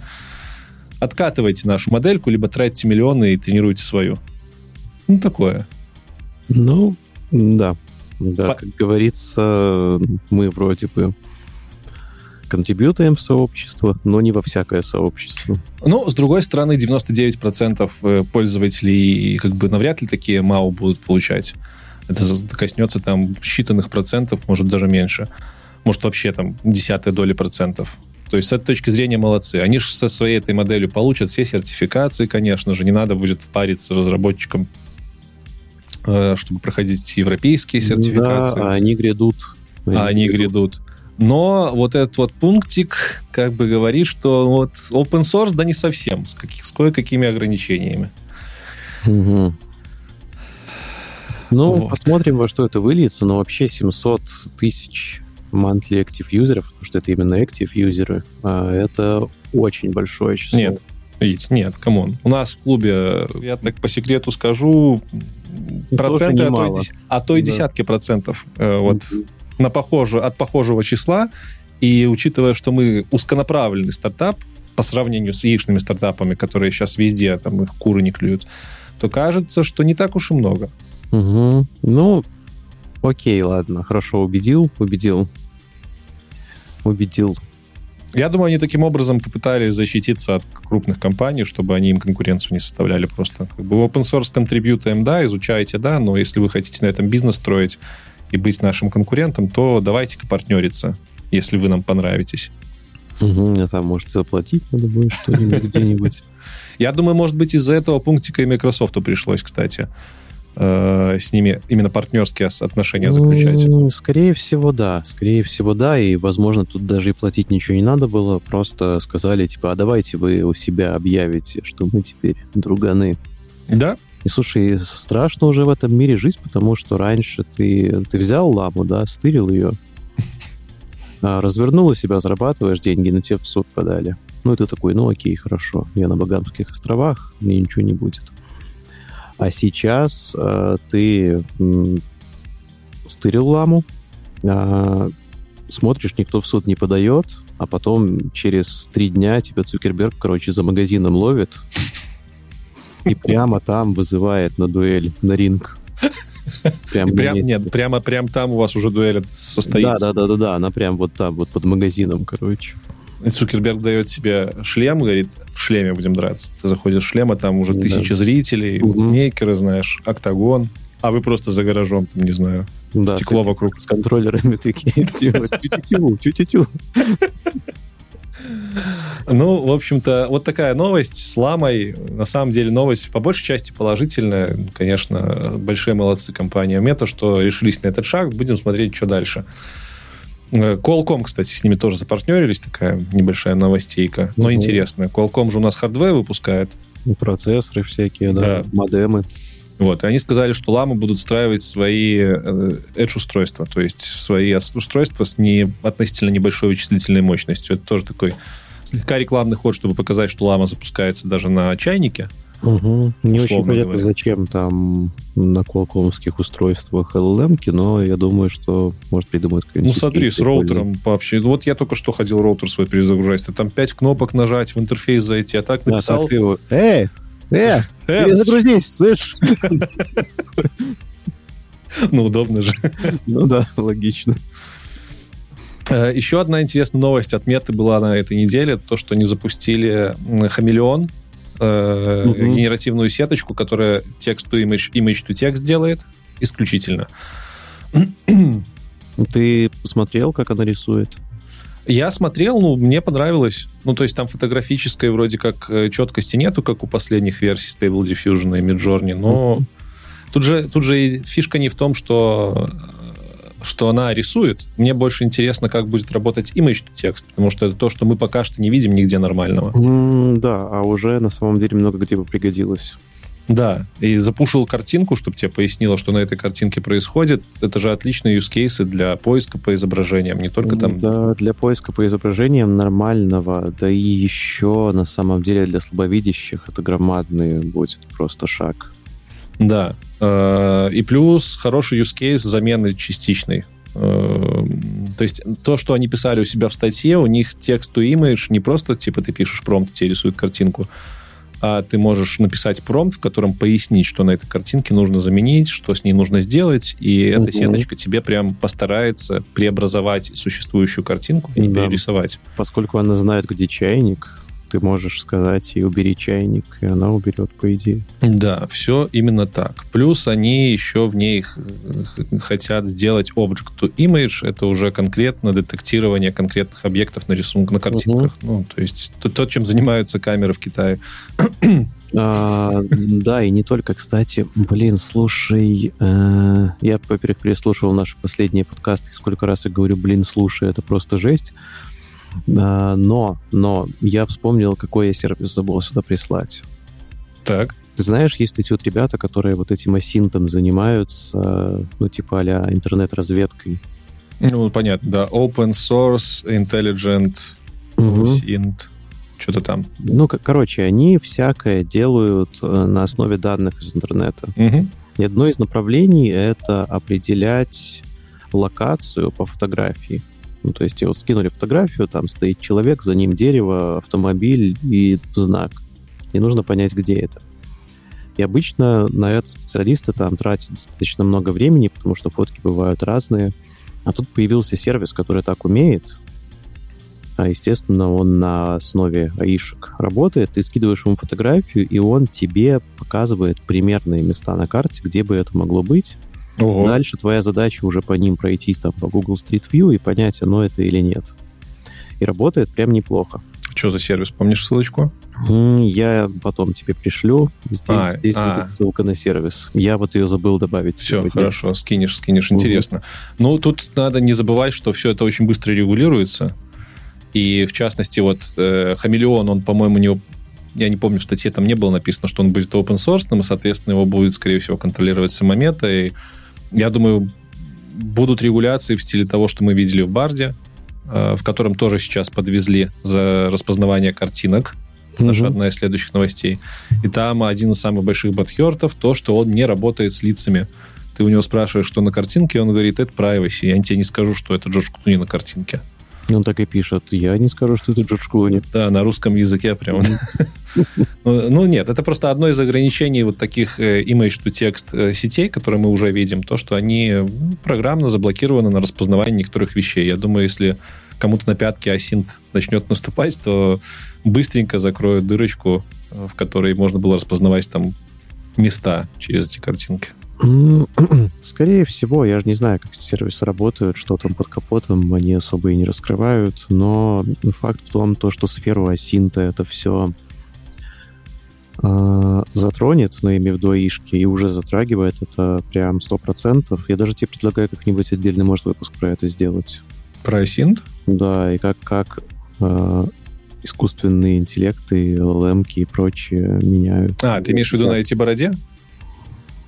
откатывайте нашу модельку, либо тратьте миллионы и тренируйте свою. Ну, такое. Ну, да. Да, По- как говорится, мы вроде бы контрибьютаем в сообщество, но не во всякое сообщество. Но, с другой стороны, 99% э, пользователей как бы навряд ли такие МАУ будут получать. Это коснется там считанных процентов, может даже меньше. Может вообще там десятая доля процентов. То есть с этой точки зрения молодцы. Они же со своей этой моделью получат все сертификации, конечно же. Не надо будет впариться разработчикам, э, чтобы проходить европейские сертификации. Да, а они грядут. а они грядут. Но вот этот вот пунктик как бы говорит, что вот open source, да не совсем, с, каких, с кое-какими ограничениями. Угу. Ну, Вот. посмотрим, во что это выльется, но вообще 700 тысяч monthly active юзеров, потому что это именно active юзеры, а, это очень большое число. Нет, видите, нет, come on. У нас в клубе, я так по секрету скажу, проценты, а то, и немало. дес- а то и Да. десятки процентов э, вот Мгм. На похоже, от похожего числа. И учитывая, что мы узконаправленный стартап по сравнению с яичными стартапами, которые сейчас везде, там их куры не клюют, то кажется, что не так уж и много. Мгм. Ну, окей, ладно, хорошо, убедил, убедил. Убедил. Я думаю, они таким образом попытались защититься от крупных компаний, чтобы они им конкуренцию не составляли просто. Как бы open source контрибьютаем, да, изучайте, да, но если вы хотите на этом бизнес строить и быть нашим конкурентом, то давайте-ка партнериться, если вы нам понравитесь. Мгм, А там, может, заплатить надо будет что-нибудь где-нибудь. Я думаю, может быть, из-за этого пунктика и Microsoft пришлось, кстати, э, с ними именно партнерские отношения заключать. М, Скорее всего, да. Скорее всего, да. И, возможно, тут даже и платить ничего не надо было. Просто сказали, типа, а давайте вы у себя объявите, что мы теперь друганы. Да? И, слушай, страшно уже в этом мире жить, потому что раньше ты, ты взял ламу, да, стырил ее, а, развернул у себя, зарабатываешь деньги, но тебе в суд подали. Ну, и ты такой, ну окей, хорошо, я на Багамских островах, мне ничего не будет. А сейчас э, ты м, стырил ламу, а, смотришь, никто в суд не подает, а потом через три дня тебя Цукерберг, короче, за магазином ловит и прямо там вызывает на дуэль, на ринг. Прям, Прям, нет, прямо, прям там у вас уже дуэль состоится. Да, да, да, да, да, она прям вот там, вот под магазином, короче. Цукерберг дает тебе шлем, говорит, в шлеме будем драться. Ты заходишь в шлем, а там уже Да. тысячи зрителей, Мгм. мейкеры, знаешь, октагон. А вы просто за гаражом, там, не знаю, Да, стекло с, вокруг. с контроллерами такие, тю-тю-тю, тю-тю-тю. Ну, в общем-то, вот такая новость с ламой. На самом деле новость по большей части положительная. Конечно, большие молодцы компания Мета, что решились на этот шаг. Будем смотреть, что дальше. Э, Qualcomm, кстати, с ними тоже запартнерились. Такая небольшая новостейка, но Мгм. интересная. Qualcomm же у нас хардвей выпускает. Ну, Процессоры всякие, да, Да. модемы. Вот, и они сказали, что ламы будут встраивать свои э, Edge-устройства, то есть свои устройства с не, относительно небольшой вычислительной мощностью. Это тоже такой слегка рекламный ход, чтобы показать, что лама запускается даже на чайнике. Угу. Не очень понятно, говоря. зачем там на колкомских устройствах LLM, но я думаю, что может придумать Ну, какой-нибудь смотри, с роутером вообще. Вот я только что ходил роутер свой перезагружать. Ты там пять кнопок нажать, в интерфейс зайти, а так. Да, написал... так ты его, Эй, э, «Э, перезагрузись, слышь? Ну, удобно же. Ну да, логично. Э, Еще одна интересная новость от Меты была на этой неделе, то, что они запустили хамелеон, э, Мгм. генеративную сеточку, которая текст to image, image to текст делает исключительно. Ты посмотрел, как она рисует? Я смотрел, ну, мне понравилось. Ну, то есть там фотографической вроде как э, четкости нету, как у последних версий Stable Diffusion и Midjourney, но тут же, тут же и фишка не в том, что э, что она рисует. Мне больше интересно, как будет работать image текст, потому что это то, что мы пока что не видим нигде нормального. М, Да, а уже на самом деле много где бы пригодилось. Да, и запушил картинку, чтобы тебе пояснило, что на этой картинке происходит. Это же отличные use кейсы для поиска по изображениям, не только там... Да, для поиска по изображениям нормального, да и еще на самом деле для слабовидящих это громадный будет просто шаг. Да. Э, И плюс хороший use case замены частичной. Э, То есть то, что они писали у себя в статье, у них текст to image не просто типа ты пишешь промпт, тебе рисует картинку, а ты можешь написать промпт, в котором пояснить, что на этой картинке нужно заменить, что с ней нужно сделать, и эта Мгм. сеточка тебе прям постарается преобразовать существующую картинку и Да. перерисовать. Поскольку она знает, где чайник, ты можешь сказать ей убери чайник, и она уберет, по идее. Да, все именно так. Плюс они еще в ней хотят сделать object to image. Это уже конкретно детектирование конкретных объектов на рисунках, на картинках. Ну, то есть то, то, чем занимаются камеры в Китае. А, да, и не только, кстати. Блин, слушай, э, я, переслушивал наши последние подкасты, и сколько раз я говорю, блин, слушай, это просто жесть. А, но, но я вспомнил, какой я сервис забыл сюда прислать. Так. Ты знаешь, есть эти вот ребята, которые вот этим асинтом занимаются, ну, типа а интернет-разведкой. Ну, понятно, да. Open Source, Intelligent. Int, что-то там. Ну, короче, они всякое делают э, на основе данных из интернета. Мгм. И одно из направлений — это определять локацию по фотографии. Ну, то есть, вот скинули фотографию, там стоит человек, за ним дерево, автомобиль и знак. И нужно понять, где это. И обычно на это специалисты там тратят достаточно много времени, потому что фотки бывают разные. А тут появился сервис, который так умеет. А, естественно, он на основе аишек работает. Ты скидываешь ему фотографию, и он тебе показывает примерные места на карте, где бы это могло быть. Ого. Дальше твоя задача уже по ним пройтись там по Google Street View и понять, оно это или нет. И работает прям неплохо. Что за сервис? Помнишь ссылочку? Я потом тебе пришлю. Здесь, А, здесь а. будет ссылка на сервис. Я вот ее забыл добавить. Все, сегодня. хорошо, скинешь, скинешь, Мгм. интересно. Ну, тут надо не забывать, что все это очень быстро регулируется. И, в частности, вот э, Хамелеон, он, по-моему, не... Я не помню, в статье там не было написано, что он будет open source, и, соответственно, его будет, скорее всего, контролировать самомета. И я думаю, будут регуляции в стиле того, что мы видели в Барде, э, в котором тоже сейчас подвезли за распознавание картинок. Наша Мгм. одна из следующих новостей. И там один из самых больших бадхертов то, что он не работает с лицами. Ты у него спрашиваешь, что на картинке, он говорит, это privacy. Я тебе не скажу, что это Джордж Клуни на картинке. И Он так и пишет. Я не скажу, что это Джордж Клуни. Да, на русском языке прям. Ну, ну, нет, это просто одно из ограничений вот таких э, image-to-text э, сетей, которые мы уже видим, то, что они м, программно заблокированы на распознавание некоторых вещей. Я думаю, если кому-то на пятки асинт начнет наступать, то быстренько закроют дырочку, э, в которой можно было распознавать там места через эти картинки. Скорее всего, я же не знаю, как эти сервисы работают, что там под капотом, они особо и не раскрывают, но факт в том, то, что сферу асинта это все затронет, ну, имею в виду аишки, и уже затрагивает, это прям 100%. Я даже тебе предлагаю как-нибудь отдельный, может, выпуск про это сделать. Про асинт? Да, и как, как э, искусственные интеллекты, LLM и прочее меняют. А, ты имеешь в виду на эти бороде?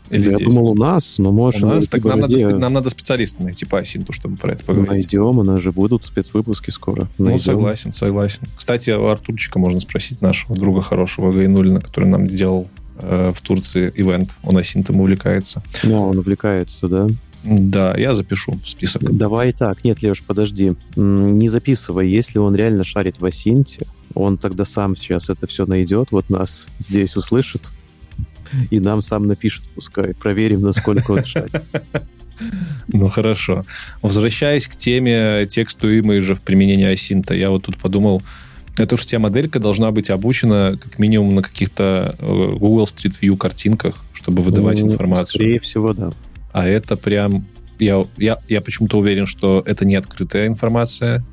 Или я думал, у нас, но может... У нас? на Так нам надо, спе- нам надо специалиста найти по асинту, чтобы про это поговорить. Найдем, у нас же будут спецвыпуски скоро. Ну, Найдем. согласен, согласен. Кстати, у Артурчика можно спросить, нашего друга хорошего Гайнулина, который нам делал э, в Турции ивент. Он асинтом увлекается. Ну, он увлекается, да? Да, я запишу в список. Давай так. Нет, Леш, подожди. Не записывай. Если он реально шарит в Асинте, он тогда сам сейчас это все найдет, вот нас здесь услышит, и нам сам напишет, пускай. Проверим, насколько он шарит. Ну, хорошо. Возвращаясь к теме тексту имиджа в применении асинта, я вот тут подумал, эта уж вся моделька должна быть обучена как минимум на каких-то э, Google Street View картинках, чтобы выдавать Ну, информацию. Скорее всего, да. А это прям... Я, я, я почему-то уверен, что это не открытая информация,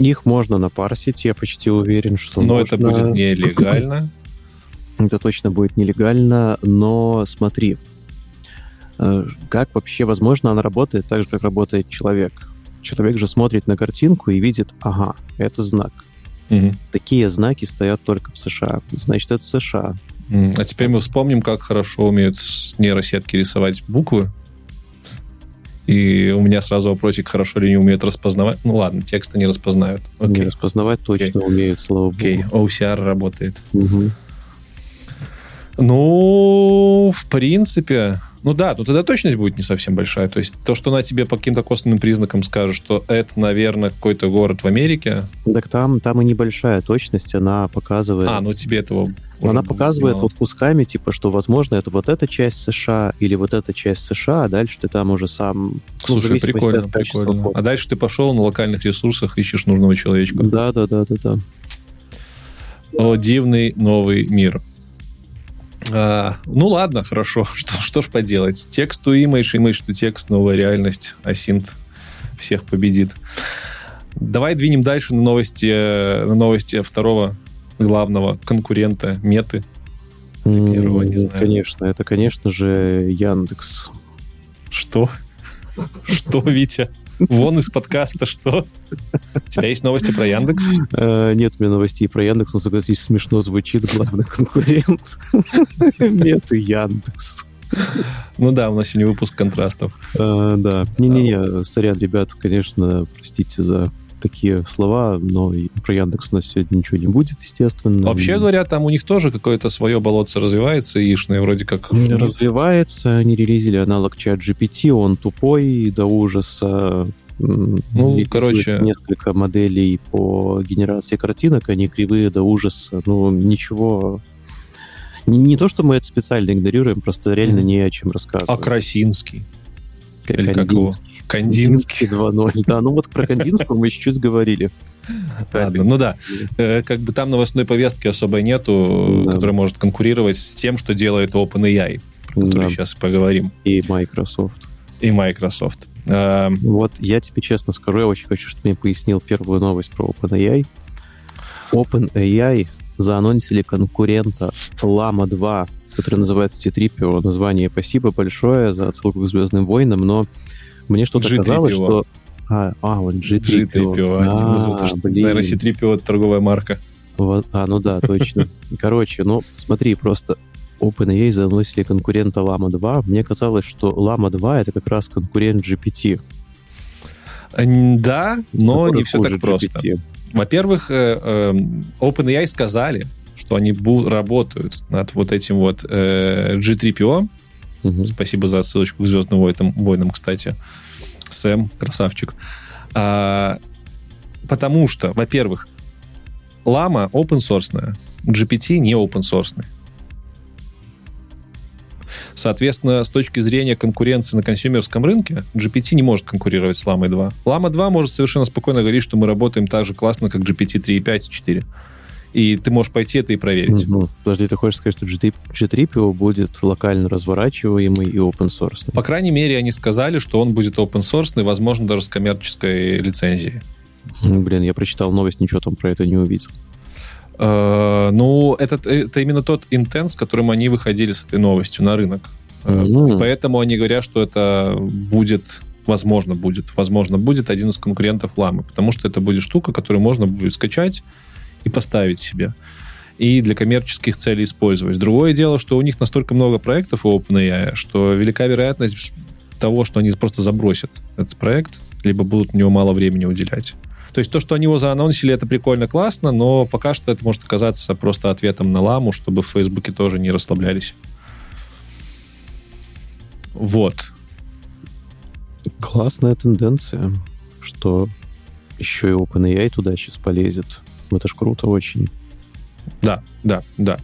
Их можно напарсить, я почти уверен, что но можно. это будет нелегально. Это точно будет нелегально, но смотри, э, как вообще возможно она работает так же, как работает человек. Человек же смотрит на картинку и видит, ага, это знак. Мгм. Такие знаки стоят только в США. Значит, это США. А теперь мы вспомним, как хорошо умеют нейросетки рисовать буквы. И у меня сразу вопросик, хорошо ли они умеют распознавать. Ну ладно, тексты не распознают. Не Окей, распознавать точно умеют, слава окей, богу. OCR работает. Мгм. Ну, в принципе, ну да, ну тогда точность будет не совсем большая. То есть то, что она тебе по каким-то косвенным признакам скажет, что это, наверное, какой-то город в Америке, Так там, там и небольшая точность, она показывает... а, ну тебе этого Она показывает мало. вот кусками, типа, что, возможно, это вот эта часть США или вот эта часть США, а дальше ты там уже сам... ну, Слушай, зависимости прикольно, прикольно. фото. А дальше ты пошел на локальных ресурсах, ищешь нужного человечка. Да, да, да, да, да. О, дивный новый мир. А, ну ладно, хорошо. Что, что ж поделать? Текст to image, image to текст, новая реальность. Асинт всех победит. Давай двинем дальше на новости, э, на новости второго главного конкурента Меты. Первого не знаю. Конечно, это, конечно же, Яндекс. Что? Что, Витя? Вон из подкаста, что? У тебя есть новости про Яндекс? Э, Нет у меня новостей про Яндекс, но, согласись, смешно звучит главный конкурент. Нет, и Яндекс. Ну да, у нас сегодня выпуск контрастов. Э, Да. Не-не-не, сорян, ребят, конечно, простите за такие слова, но про Яндекс у нас сегодня ничего не будет, естественно. Вообще говоря, там у них тоже какое-то свое болотце развивается, яишное вроде как... развивается, они релизили аналог чат GPT, он тупой до ужаса. Ну, короче- Несколько моделей по генерации картинок, они кривые до ужаса. Ну, ничего... Не, не то, что мы это специально игнорируем, просто реально не о чем рассказывать. А Красинский? Как его? Кандинский. Кандинский. 2.0. Да, ну вот про Кандинского мы чуть-чуть говорили. Ладно, ну да. Э, Как бы там новостной повестки особо нету, Да. которая может конкурировать с тем, что делает OpenAI, про который Да. сейчас поговорим, И Microsoft. и Microsoft. Э, Вот я тебе честно скажу, я очень хочу, чтобы ты мне пояснил первую новость про OpenAI. OpenAI заанонсили конкурента Llama 2, который называется C-3PO. Название спасибо большое за отсылку к Звездным войнам, но мне что-то G3PO. казалось, что... А, а вот G3PO. G3PO. А, Ну, это ж, блин. Наверное, C3PO это торговая марка. Вот, а, ну да, точно. Короче, ну смотри, просто OpenAI заносили конкурента Llama 2. Мне казалось, что Llama 2 это как раз конкурент GPT. Да, но не все так просто. Во-первых, э, э, OpenAI сказали, что они работают над вот этим вот э, G3PO. Мгм. Спасибо за ссылочку к Звездным войнам, войнам кстати. Сэм, красавчик. А, потому что, во-первых, Лама open source, GPT не open source. Соответственно, с точки зрения конкуренции на консюмерском рынке, GPT не может конкурировать с Ламой 2. Лама 2 может совершенно спокойно говорить, что мы работаем так же классно, как GPT 3.5 и 4. И ты можешь пойти это и проверить. Мгм. Подожди, ты хочешь сказать, что GT G3PO будет локально разворачиваемый и open source? По крайней мере, они сказали, что он будет open source, возможно, даже с коммерческой лицензией. Блин, я прочитал новость, ничего там про это не увидел. Э, ну, это, это именно тот интент, с которым они выходили с этой новостью на рынок. Э, Мгм. Поэтому они говорят, что это будет, возможно, будет, возможно, будет один из конкурентов ламы, потому что это будет штука, которую можно будет скачать и поставить себе. И для коммерческих целей использовать. Другое дело, что у них настолько много проектов у OpenAI, что велика вероятность того, что они просто забросят этот проект, либо будут на него мало времени уделять. То есть то, что они его заанонсили, это прикольно, классно, но пока что это может оказаться просто ответом на ламу, чтобы в Фейсбуке тоже не расслаблялись. Вот. Классная тенденция, что еще и OpenAI туда сейчас полезет. Это ж круто очень. Да, да, да.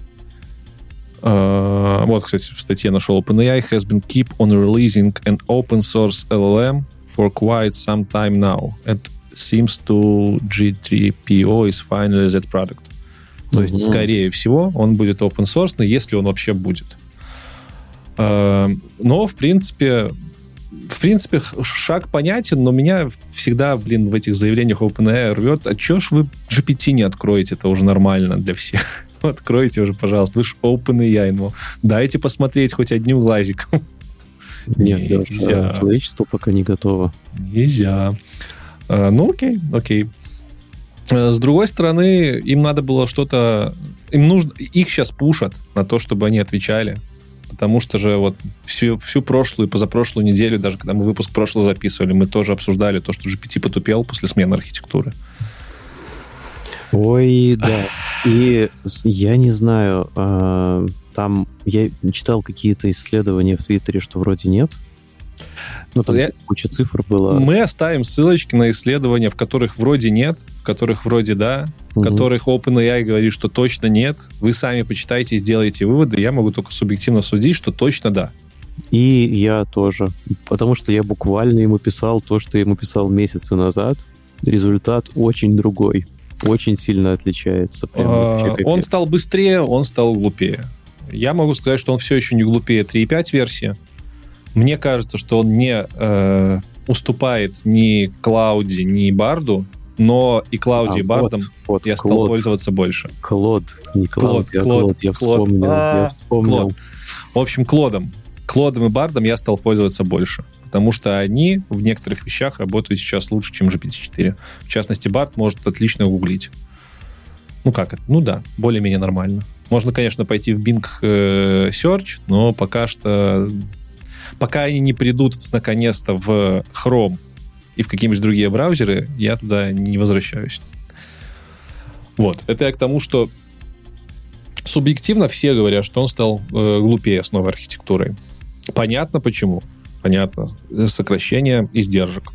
Э, Вот, кстати, в статье нашел OpenAI has been keep on releasing an open source LLM for quite some time now. It seems to G3PO is finally that product. То есть, скорее всего, он будет open source, если он вообще будет. Э, Но, в принципе, в принципе, шаг понятен, но меня всегда, блин, в этих заявлениях OpenAI рвет. А чё ж вы GPT не откроете? Это уже нормально для всех. Откройте уже, пожалуйста. Вы же OpenAI, ну, дайте посмотреть хоть одним глазиком. Нет, Нельзя. а человечество пока не готово. Нельзя. А, Ну, окей, окей. Э, С другой стороны, им надо было что-то... Им нужно... Их сейчас пушат на то, чтобы они отвечали. Потому что же вот всю, всю прошлую и позапрошлую неделю, даже когда мы выпуск прошлого записывали, мы тоже обсуждали то, что GPT потупел после смены архитектуры. Ой, да. И я не знаю, а, там я читал какие-то исследования в Твиттере, что вроде нет. Ну, там Я- куча цифр было. Мы оставим ссылочки на исследования, в которых вроде нет, в которых вроде да, в Мгм. которых OpenAI говорит, что точно нет. Вы сами почитайте и сделайте выводы. Я могу только субъективно судить, что точно да. И я тоже. Потому что я буквально ему писал то, что я ему писал месяцы назад. Результат очень другой. Очень сильно отличается. Прям А. Он стал быстрее, он стал глупее. Я могу сказать, что он все еще не глупее 3.5 версии. Мне кажется, что он не э, уступает ни Клауде, ни Барду, но и Клауди, А, и Бардом вот, вот, я стал Клод. пользоваться больше. Клод, не Клод, Клауд, а Клод, Клод, я Клод. вспомнил, А, я вспомнил. Клод. В общем, Клодом. Клодом и Бардом я стал пользоваться больше, потому что они в некоторых вещах работают сейчас лучше, чем GPT-4. В частности, Бард может отлично гуглить. Ну как это? Ну да, более-менее нормально. Можно, конечно, пойти в Bing э, Search, но пока что... Пока они не придут наконец-то в Chrome и в какие-нибудь другие браузеры, я туда не возвращаюсь. Вот. Это я к тому, что субъективно все говорят, что он стал э, глупее с новой архитектурой. Понятно почему. Понятно. Сокращение издержек.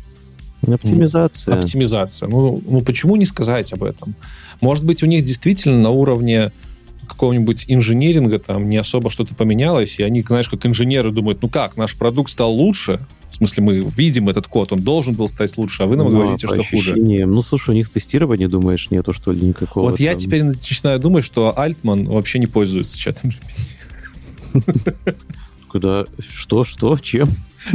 Оптимизация. Оптимизация. Ну, ну, почему не сказать об этом? Может быть, у них действительно на уровне какого-нибудь инженеринга там не особо что-то поменялось, и они, знаешь, как инженеры думают, ну как, наш продукт стал лучше? В смысле, мы видим этот код, он должен был стать лучше, а вы нам Ну, говорите, что хуже. ощущениям. Ну, слушай, у них тестирования, думаешь, нету, что ли, никакого? Вот я там? теперь начинаю думать, что Альтман вообще не пользуется чатом GPT. Куда? Что, что, чем?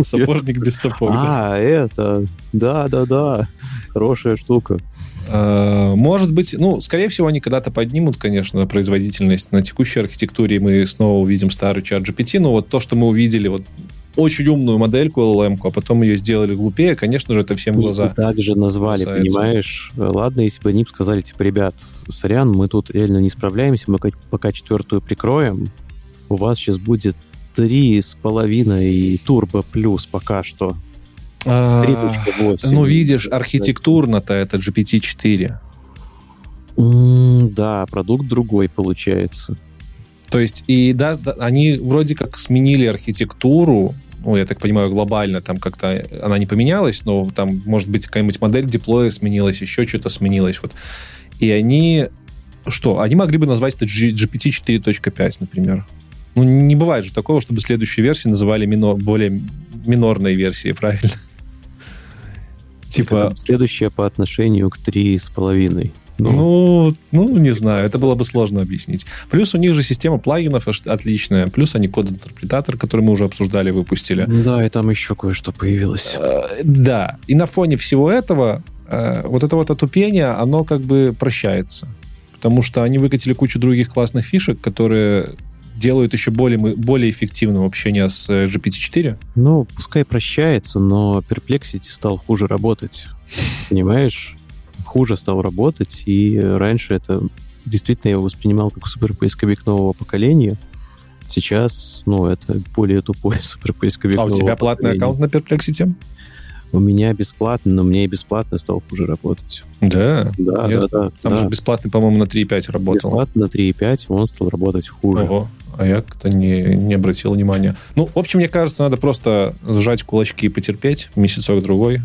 Сапожник без сапог. да. А, это, да-да-да, хорошая штука. Э, Может быть, ну, скорее всего, они когда-то поднимут, конечно, производительность на текущей архитектуре, мы снова увидим старый чат GPT, но вот то, что мы увидели, вот очень умную модельку LLM, а потом ее сделали глупее, конечно же, это всем в И глаза. так же назвали, бросается. понимаешь? Ладно, если бы они сказали, типа, ребят, сорян, мы тут реально не справляемся, мы пока- пока четвертую прикроем, у вас сейчас будет три с половиной турбо плюс пока что. А, 3.8. Ну, видишь, архитектурно-то это GPT-4. М, Да, продукт другой получается. То есть, и да, да, они вроде как сменили архитектуру, ну, я так понимаю, глобально там как-то она не поменялась, но там, может быть, какая-нибудь модель диплоя сменилась, еще что-то сменилось. Вот. И они... Что? Они могли бы назвать это GPT 4.5, например. Ну, не бывает же такого, чтобы следующую версию называли мино- более минорной версией, правильно? Типа, Следующее по отношению к три с половиной. ну, ну, не знаю, это было бы сложно объяснить. Плюс у них же система плагинов отличная, плюс они код-интерпретатор, который мы уже обсуждали, выпустили. Да, и там еще кое-что появилось. Э, Да, и на фоне всего этого э, вот это вот отупение, оно как бы прощается. Потому что они выкатили кучу других классных фишек, которые делают еще более, более эффективным общение с э, GPT-4. Ну, пускай прощается, но Perplexity стал хуже работать. Понимаешь? Хуже стал работать, и раньше это действительно я его воспринимал как суперпоисковик нового поколения. Сейчас, ну, это более тупой суперпоисковик А у тебя платный поколения. аккаунт на Perplexity? У меня бесплатно, но мне и бесплатно стал хуже работать. Да. Да, Нет, да, да. Там да. же бесплатный, по-моему, на 3.5 работал. Бесплатно на 3.5 он стал работать хуже. Ого. А я как-то не, не обратил внимания. Ну, в общем, мне кажется, надо просто сжать кулачки и потерпеть месяцок-другой.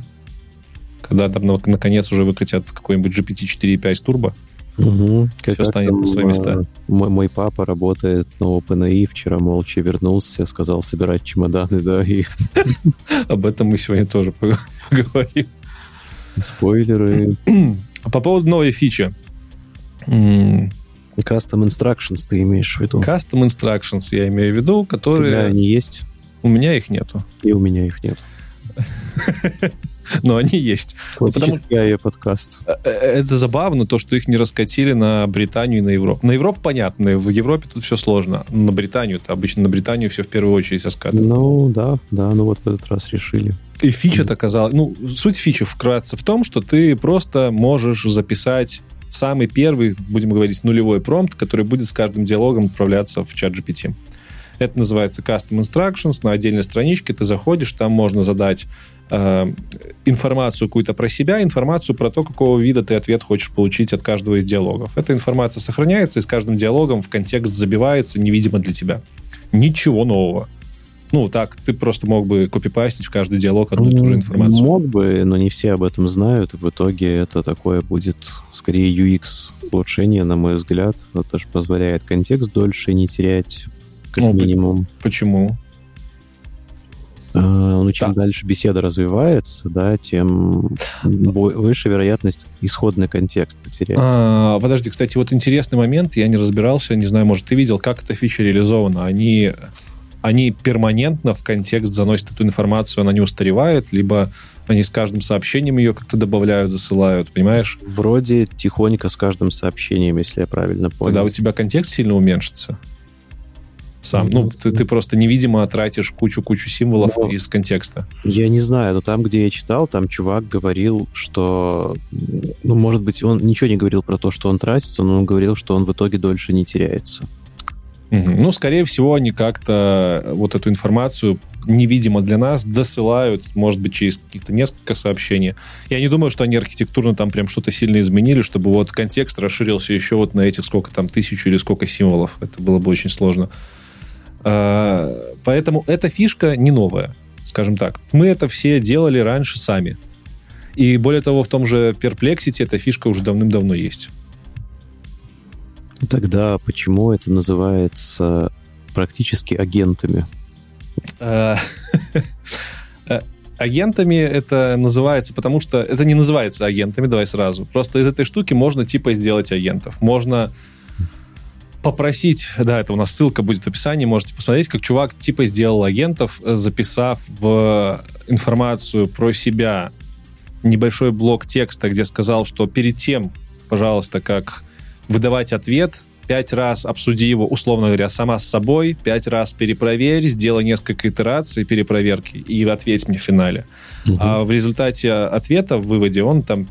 Когда там на- наконец уже выкатят какой-нибудь GPT 4.5 турбо. Угу. Всё станет на свои места. Мой, мой папа работает на OpenAI, вчера молча вернулся, сказал собирать чемоданы, да, и Об этом мы сегодня тоже поговорим. спойлеры. По поводу новой фичи. Custom Instructions ты имеешь в виду? Custom Instructions я имею в виду, У тебя которые... они есть, У меня их нету. и у меня их нет. Но они есть. Классический АЕ подкаст. Э, э, Это забавно, то, что их не раскатили на Британию и на Европу. На Европу понятно, в Европе тут все сложно. Но на Британию, это обычно на Британию все в первую очередь раскатывают. Ну, да, да, ну вот в этот раз решили. И фича-то оказалась... Ну, суть фичи вкратце в том, что ты просто можешь записать самый первый, будем говорить, нулевой промпт, который будет с каждым диалогом отправляться в чат GPT. Это называется Custom Instructions. На отдельной страничке ты заходишь, там можно задать э, информацию какую-то про себя, информацию про то, какого вида ты ответ хочешь получить от каждого из диалогов. Эта информация сохраняется и с каждым диалогом в контекст забивается невидимо для тебя. Ничего нового. Ну, так, ты просто мог бы копипастить в каждый диалог одну и ту же информацию. Мог бы, но не все об этом знают, и в итоге это такое будет скорее UX улучшение, на мой взгляд. Это же позволяет контекст дольше не терять, как Ну, минимум. Почему? А, Ну, чем Да. дальше беседа развивается, да, тем бо- выше вероятность исходный контекст потерять. А, подожди, кстати, вот интересный момент, я не разбирался, не знаю, может, ты видел, как эта фича реализована. Они, они перманентно в контекст заносят эту информацию, она не устаревает, либо Они с каждым сообщением ее как-то добавляют, засылают, понимаешь? Вроде тихонько с каждым сообщением, если я правильно понял. Тогда у тебя контекст сильно уменьшится. Сам. Ну, ты, ты просто невидимо тратишь кучу-кучу символов Но- из контекста. Я не знаю, но там, где я читал, там чувак говорил, что... Ну, может быть, он ничего не говорил про то, что он тратится, но он говорил, что он в итоге дольше не теряется. Ну, скорее всего, они как-то вот эту информацию невидимо для нас досылают, может быть, через каких-то несколько сообщений. Я не думаю, что они архитектурно там прям что-то сильно изменили, чтобы вот контекст расширился еще вот на этих сколько там, тысячу или сколько символов. Это было бы очень сложно. А, Поэтому эта фишка не новая, скажем так. Мы это все делали раньше сами. И более того, в том же Perplexity эта фишка уже давным-давно есть. Тогда почему это называется практически агентами? Э, э, Агентами это называется, потому что это не называется агентами, давай сразу. Просто из этой штуки можно типа сделать агентов. Можно попросить, да, это у нас ссылка будет в описании, можете посмотреть, как чувак типа сделал агентов, э, записав в информацию про себя небольшой блок текста, где сказал, что перед тем, пожалуйста, как выдавать ответ, пять раз обсуди его, условно говоря, сама с собой, пять раз перепроверь, сделай несколько итераций перепроверки и ответь мне в финале. А в результате ответа в выводе он там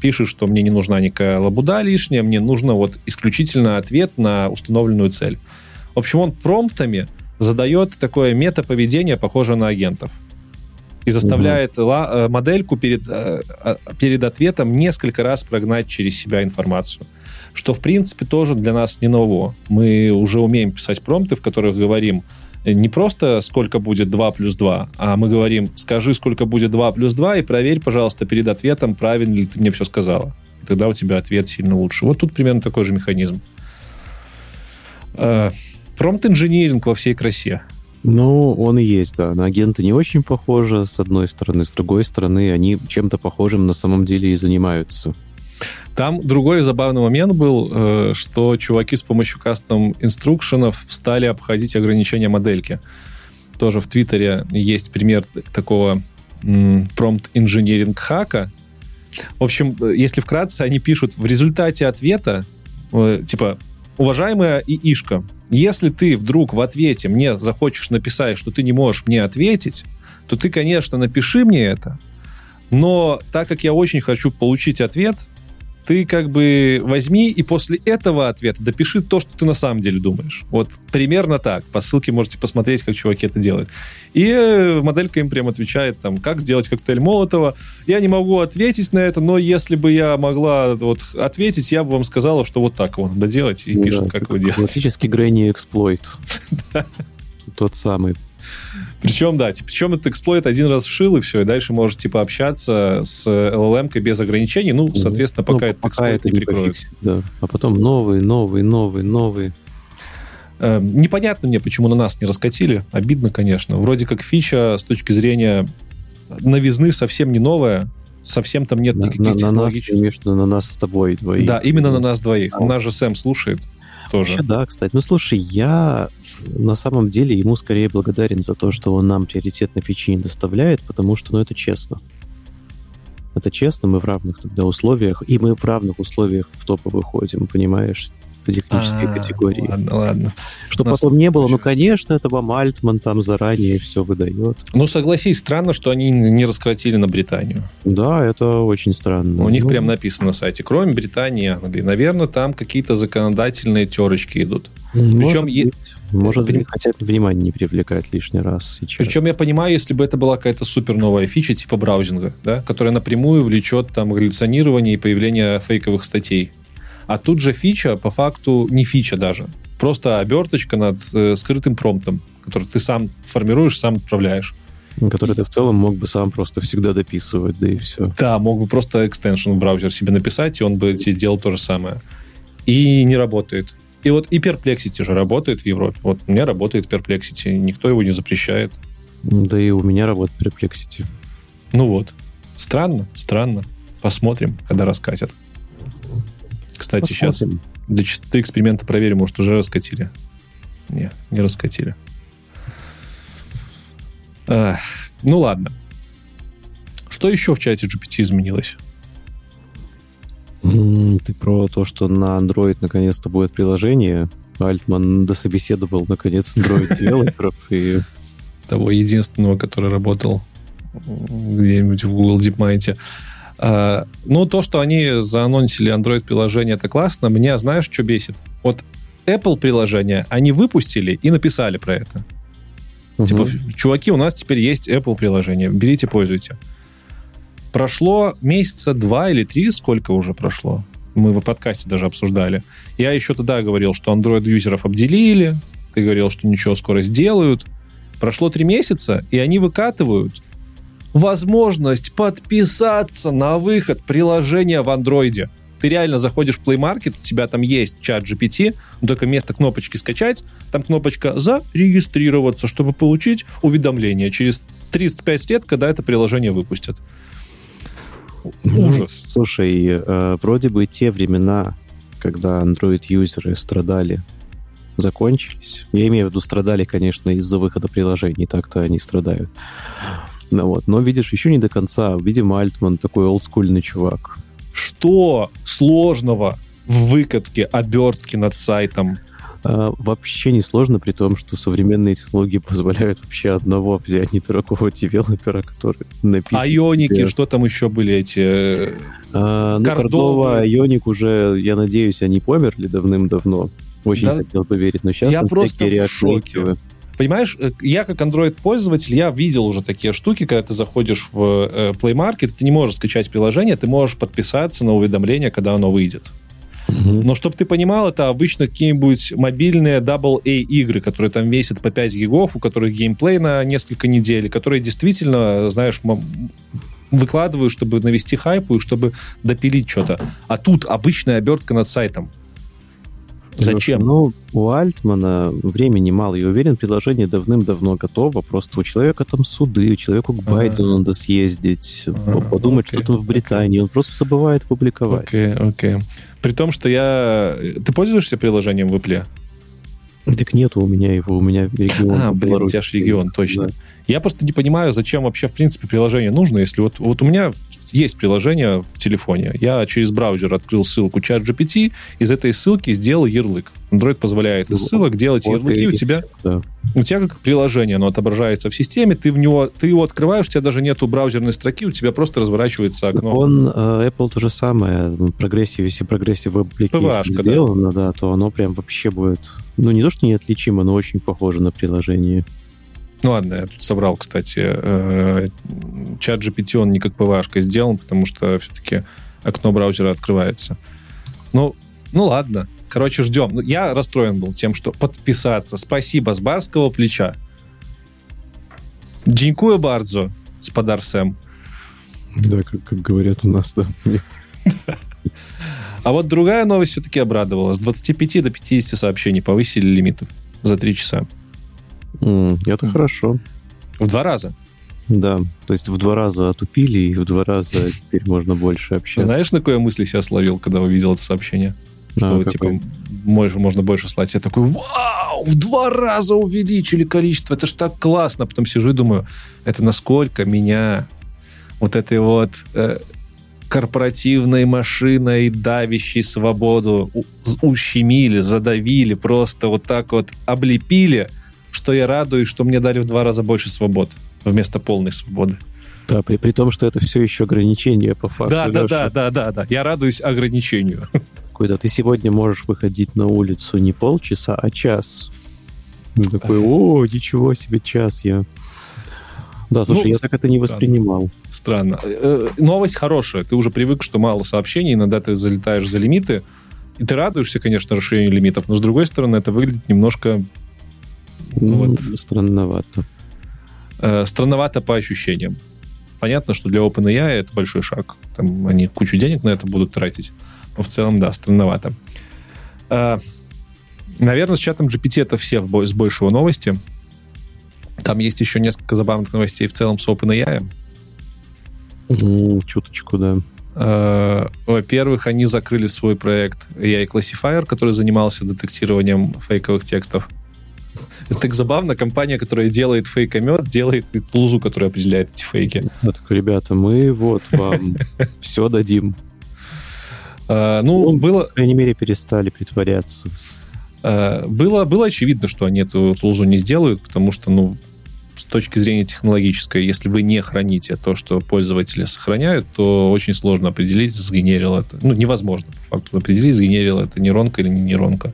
пишет, что мне не нужна никакая лабуда лишняя, мне нужно вот исключительно ответ на установленную цель. В общем, он промптами задает такое метаповедение, похожее на агентов. И заставляет э, модельку перед, э, э, перед ответом несколько раз прогнать через себя информацию. Что, в принципе, тоже для нас не ново. Мы уже умеем писать промпты, в которых говорим э, не просто сколько будет 2 плюс 2, а мы говорим, скажи, сколько будет 2 плюс 2, и проверь, пожалуйста, перед ответом, правильно ли ты мне все сказала. И тогда у тебя ответ сильно лучше. Вот тут примерно такой же механизм. Э, Промпт-инжиниринг во всей красе. Ну, он и есть, да. На агенты не очень похоже, с одной стороны. С другой стороны, они чем-то похожим на самом деле и занимаются. Там другой забавный момент был, э, что чуваки с помощью кастом инструкшенов стали обходить ограничения модельки. Тоже в Твиттере есть пример такого промпт инжиниринг хака. В общем, э, если вкратце, они пишут в результате ответа, э, типа, уважаемая ИИшка, если ты вдруг в ответе мне захочешь написать, что ты не можешь мне ответить, то ты, конечно, напиши мне это, но так как я очень хочу получить ответ, ты как бы возьми и после этого ответа допиши то, что ты на самом деле думаешь. Вот примерно так. По ссылке можете посмотреть, как чуваки это делают. И э, моделька им прям отвечает, там, как сделать коктейль Молотова. Я не могу ответить на это, но если бы я могла вот ответить, я бы вам сказала, что вот так его надо делать, и Ну пишет, да, как его делать. Классический Грэнни эксплойт. Тот самый. Причем, да, типа, причем этот эксплойт один раз вшил, и все, и дальше можешь, типа, общаться с LLM-кой без ограничений, ну, соответственно, пока Ну, этот эксплойт не прикроют. пофиксит, да. А потом новый, новый, новый, новый. Э, Непонятно мне, почему на нас не раскатили. Обидно, конечно. Вроде как фича с точки зрения новизны совсем не новая. Совсем там нет На, никаких на- на нас, технологических... имеешь на нас с тобой двоих. Да, именно на нас двоих. А. У нас же Сэм слушает тоже. Вообще, да, кстати. Ну, слушай, я на самом деле ему скорее благодарен за то, что он нам приоритет на фичи не доставляет, потому что, ну, это честно. Это честно, мы в равных тогда условиях, и мы в равных условиях в топы выходим, понимаешь, по технической А, категории. Ладно, ладно. Что нас потом не было, ну, конечно, это вам Альтман там заранее все выдает. Ну, согласись, странно, что они не раскатили на Британию. Да, это очень странно. У них Ну, прям написано на сайте. Кроме Британии и Англии. Наверное, там какие-то законодательные терочки идут. Может Причем быть, может быть, хотят внимание не привлекать лишний раз сейчас. Причем я понимаю, если бы это была какая-то супер новая фича типа браузинга, да, которая напрямую влечет там галлюцинирование и появление фейковых статей. А тут же фича, по факту, не фича даже. Просто оберточка над э, скрытым промптом, который ты сам формируешь, сам отправляешь. который ты в целом мог бы сам просто всегда дописывать, да и все. Да, мог бы просто экстеншн в браузер себе написать, и он бы тебе сделал то же самое. И не работает. И вот и Perplexity же работает в Европе. Вот у меня работает Perplexity, никто его не запрещает. Да и у меня работает Perplexity. Ну вот. Странно, странно. Посмотрим, когда раскатят. Кстати, сейчас для чистоты эксперимента проверим, может, уже раскатили. Не, не раскатили. Ах, ну ладно. Что еще в чате GPT изменилось? Ты про то, что на Android наконец-то будет приложение. Альтман дособеседовал, наконец, Android девелоперов и... Того единственного, который работал где-нибудь в Google DeepMind. А, ну, то, что они заанонсили Android-приложение, это классно. Меня, знаешь, что бесит? Вот Apple приложение они выпустили и написали про это. Угу. Типа, чуваки, у нас теперь есть Apple приложение, берите, пользуйте. Прошло месяца два или три, сколько уже прошло? Мы в подкасте даже обсуждали. Я еще тогда говорил, что Android-юзеров обделили, ты говорил, что ничего скоро сделают. Прошло три месяца, и они выкатывают возможность подписаться на выход приложения в андроиде. Ты реально заходишь в Play Market, у тебя там есть чат GPT, только вместо кнопочки «Скачать» там кнопочка «Зарегистрироваться», чтобы получить уведомление через 35 лет, когда это приложение выпустят. Ну, Ужас. Слушай, э, вроде бы те времена, когда Android-юзеры страдали, закончились. Я имею в виду, страдали, конечно, из-за выхода приложений, так-то они страдают. Ну, вот. Но, видишь, еще не до конца. Видимо, Альтман такой олдскульный чувак. Что сложного в выкатке обертки над сайтом? А, вообще не сложно, при том, что современные технологии позволяют вообще одного взять не такого девелопера, который напишет. Айоники, тебе... что там еще были эти... Э, а, ну, Кордова, Айоник уже, я надеюсь, они померли давным-давно. Очень да? хотел поверить, но сейчас я просто в шоке. Понимаешь, э, я как Android-пользователь, я видел уже такие штуки, когда ты заходишь в э, Play Market, ты не можешь скачать приложение, ты можешь подписаться на уведомление, когда оно выйдет. Но чтобы ты понимал, это обычно какие-нибудь мобильные AA игры, которые там весят по 5 гигов, у которых геймплей на несколько недель, которые действительно, знаешь, выкладываю, чтобы навести хайпу и чтобы допилить что-то. А тут обычная обертка над сайтом. Зачем? Ну, у Альтмана времени мало. Я уверен, приложение давным-давно готово. Просто у человека там суды, у человека к Байдену надо съездить, подумать, что там в Британии. Он просто забывает публиковать. Окей, окей. При том, что я... Ты пользуешься приложением в Apple? Так нету у меня его, у меня регион. А, блин, у тебя же регион, точно. Да. Я просто не понимаю, зачем вообще, в принципе, приложение нужно, если вот, вот у меня есть приложение в телефоне. Я через браузер открыл ссылку ChatGPT, из этой ссылки сделал ярлык. Android позволяет из ссылок делать вот ярлыки у тебя. Да. У тебя как приложение, оно отображается в системе, ты в него, ты его открываешь, у тебя даже нету браузерной строки, у тебя просто разворачивается окно. Он, э, Apple то же самое, progressive, если progressive application сделано, да. да, то оно прям вообще будет, ну не то, что неотличимо, но очень похоже на приложение. Ну ладно, я тут собрал, кстати. Э, чат GPT он не как PVH сделан, потому что все-таки окно браузера открывается. Ну, ну ладно. Короче, ждем. Ну, я расстроен был тем, что подписаться. Спасибо с барского плеча. Дзинькую бардзо, спадар Сэм. Да, как, как говорят у нас, да. А вот другая новость все-таки обрадовала. С 25 до 50 сообщений повысили лимитов за 3 часа. Mm, это хорошо. В два раза? Да, то есть в два раза отупили, и в два раза теперь можно больше общаться. Знаешь, на какой я мысли себя словил, когда увидел это сообщение? Что, а, типа, можно, можно больше слать. Я такой, вау, в два раза увеличили количество, это ж так классно. Потом сижу и думаю, это насколько меня вот этой вот э, корпоративной машиной, давящей свободу, ущемили, задавили, просто вот так вот облепили – что я радуюсь, что мне дали в два раза больше свобод вместо полной свободы. Да, при, при том, что это все еще ограничение по факту. Да, да, да, да, да, да. Я радуюсь ограничению. Когда ты сегодня можешь выходить на улицу не полчаса, а час. И такой, о, ничего себе, час я. Да, слушай, ну, я так это не воспринимал. Странно. Э, э, новость хорошая. Ты уже привык, что мало сообщений, иногда ты залетаешь за лимиты, и ты радуешься, конечно, расширению лимитов, но с другой стороны, это выглядит немножко ну, вот. Странновато. Э, странновато по ощущениям. Понятно, что для OpenAI это большой шаг. Там они кучу денег на это будут тратить. Но в целом, да, странновато. Э, наверное, с чатом GPT это все с большего новости. Там есть еще несколько забавных новостей в целом с OpenAI. Чуточку, да. Uh, во-первых, они закрыли свой проект AI Classifier, который занимался детектированием фейковых текстов. Это так забавно. Компания, которая делает фейкомет, делает и тулзу, которая определяет эти фейки. Вот, ребята, мы вот вам все дадим. А, ну, было... По крайней мере, перестали притворяться. а, было, было очевидно, что они эту тулзу не сделают, потому что, ну, с точки зрения технологической, если вы не храните то, что пользователи сохраняют, то очень сложно определить, сгенерил это. Ну, невозможно, по факту, определить, сгенерил это нейронка или не нейронка.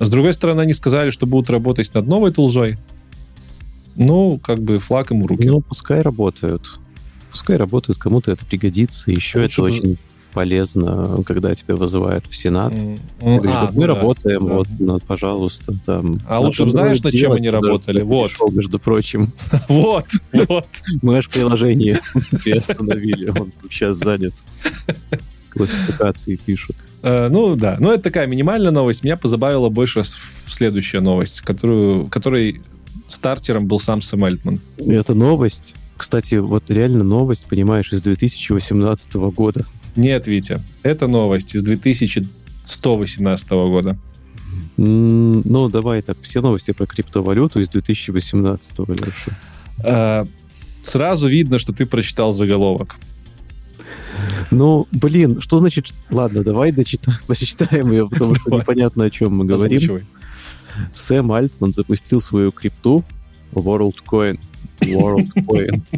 С другой стороны, они сказали, что будут работать над новой тулзой. Ну, как бы флаг им в руки. Ну, пускай работают. Пускай работают, кому-то это пригодится. Еще Лучше это бы- очень полезно, когда тебя вызывают в Сенат. М, Ты говоришь, а, «Вот ну мы да, работаем, да. вот, над, пожалуйста, там. А лучше знаешь, над чем они работали? Вот. пришел, между прочим. Вот, вот. Мы аж приложение приостановили, он сейчас занят. Классификации пишут. Э, Ну да, ну это такая минимальная новость. Меня позабавила больше следующая новость, которую, которой стартером был сам Сэм Альтман. И Это новость. Кстати, вот реально новость, понимаешь, из 2018 года. Нет, Витя, это новость из 2118 года. Ну, давай так, все новости про криптовалюту из 2018 Леша. Э, Сразу видно, что ты прочитал заголовок. Ну, блин, что значит... Ладно, давай дочитаем, прочитаем ее, потому что непонятно, о чем мы говорим. Озвучивай. Сэм Альтман запустил свою крипту WorldCoin. WorldCoin.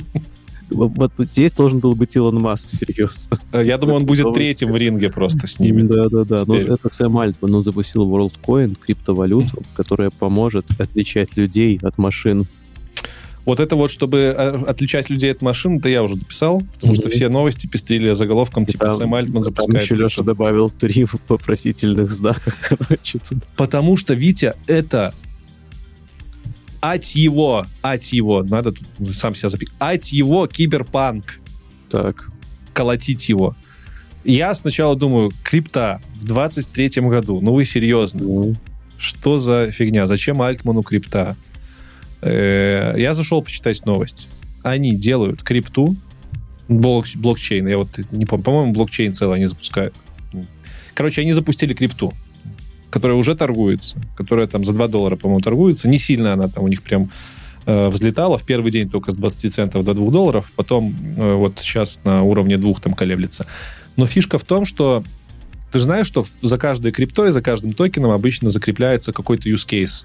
Вот здесь должен был быть Илон Маск, серьезно. Э, Я думаю, он будет третьим в ринге просто с ними. Да, да, да. Но это Сэм Альтман, он запустил WorldCoin, криптовалюту, которая поможет отличать людей от машин. Вот это вот, чтобы э, отличать людей от машин, это я уже дописал, потому что Мгм. все новости пестрили заголовком, типа Там- Сэм Альтман Там запускает. еще Леша добавил три вопросительных знака, короче. тут. Потому что, Витя, это ать его, ать его, надо тут сам себя запикать, ать его киберпанк, Так. колотить его. Я сначала думаю, крипта в 23-м году, ну вы серьезно, Ну, что за фигня, зачем Альтману крипта? Э, Я зашел почитать новость. Они делают крипту, блок- блокчейн, я вот не помню, по-моему, блокчейн целый они запускают. Короче, они запустили крипту, которая уже торгуется, которая там за 2 доллара, по-моему, торгуется. Не сильно она там у них прям э, взлетала. В первый день только с 20 центов до 2 долларов, потом э, вот сейчас на уровне 2 там колеблется. Но фишка в том, что ты же знаешь, что за каждой криптой, за каждым токеном обычно закрепляется какой-то use case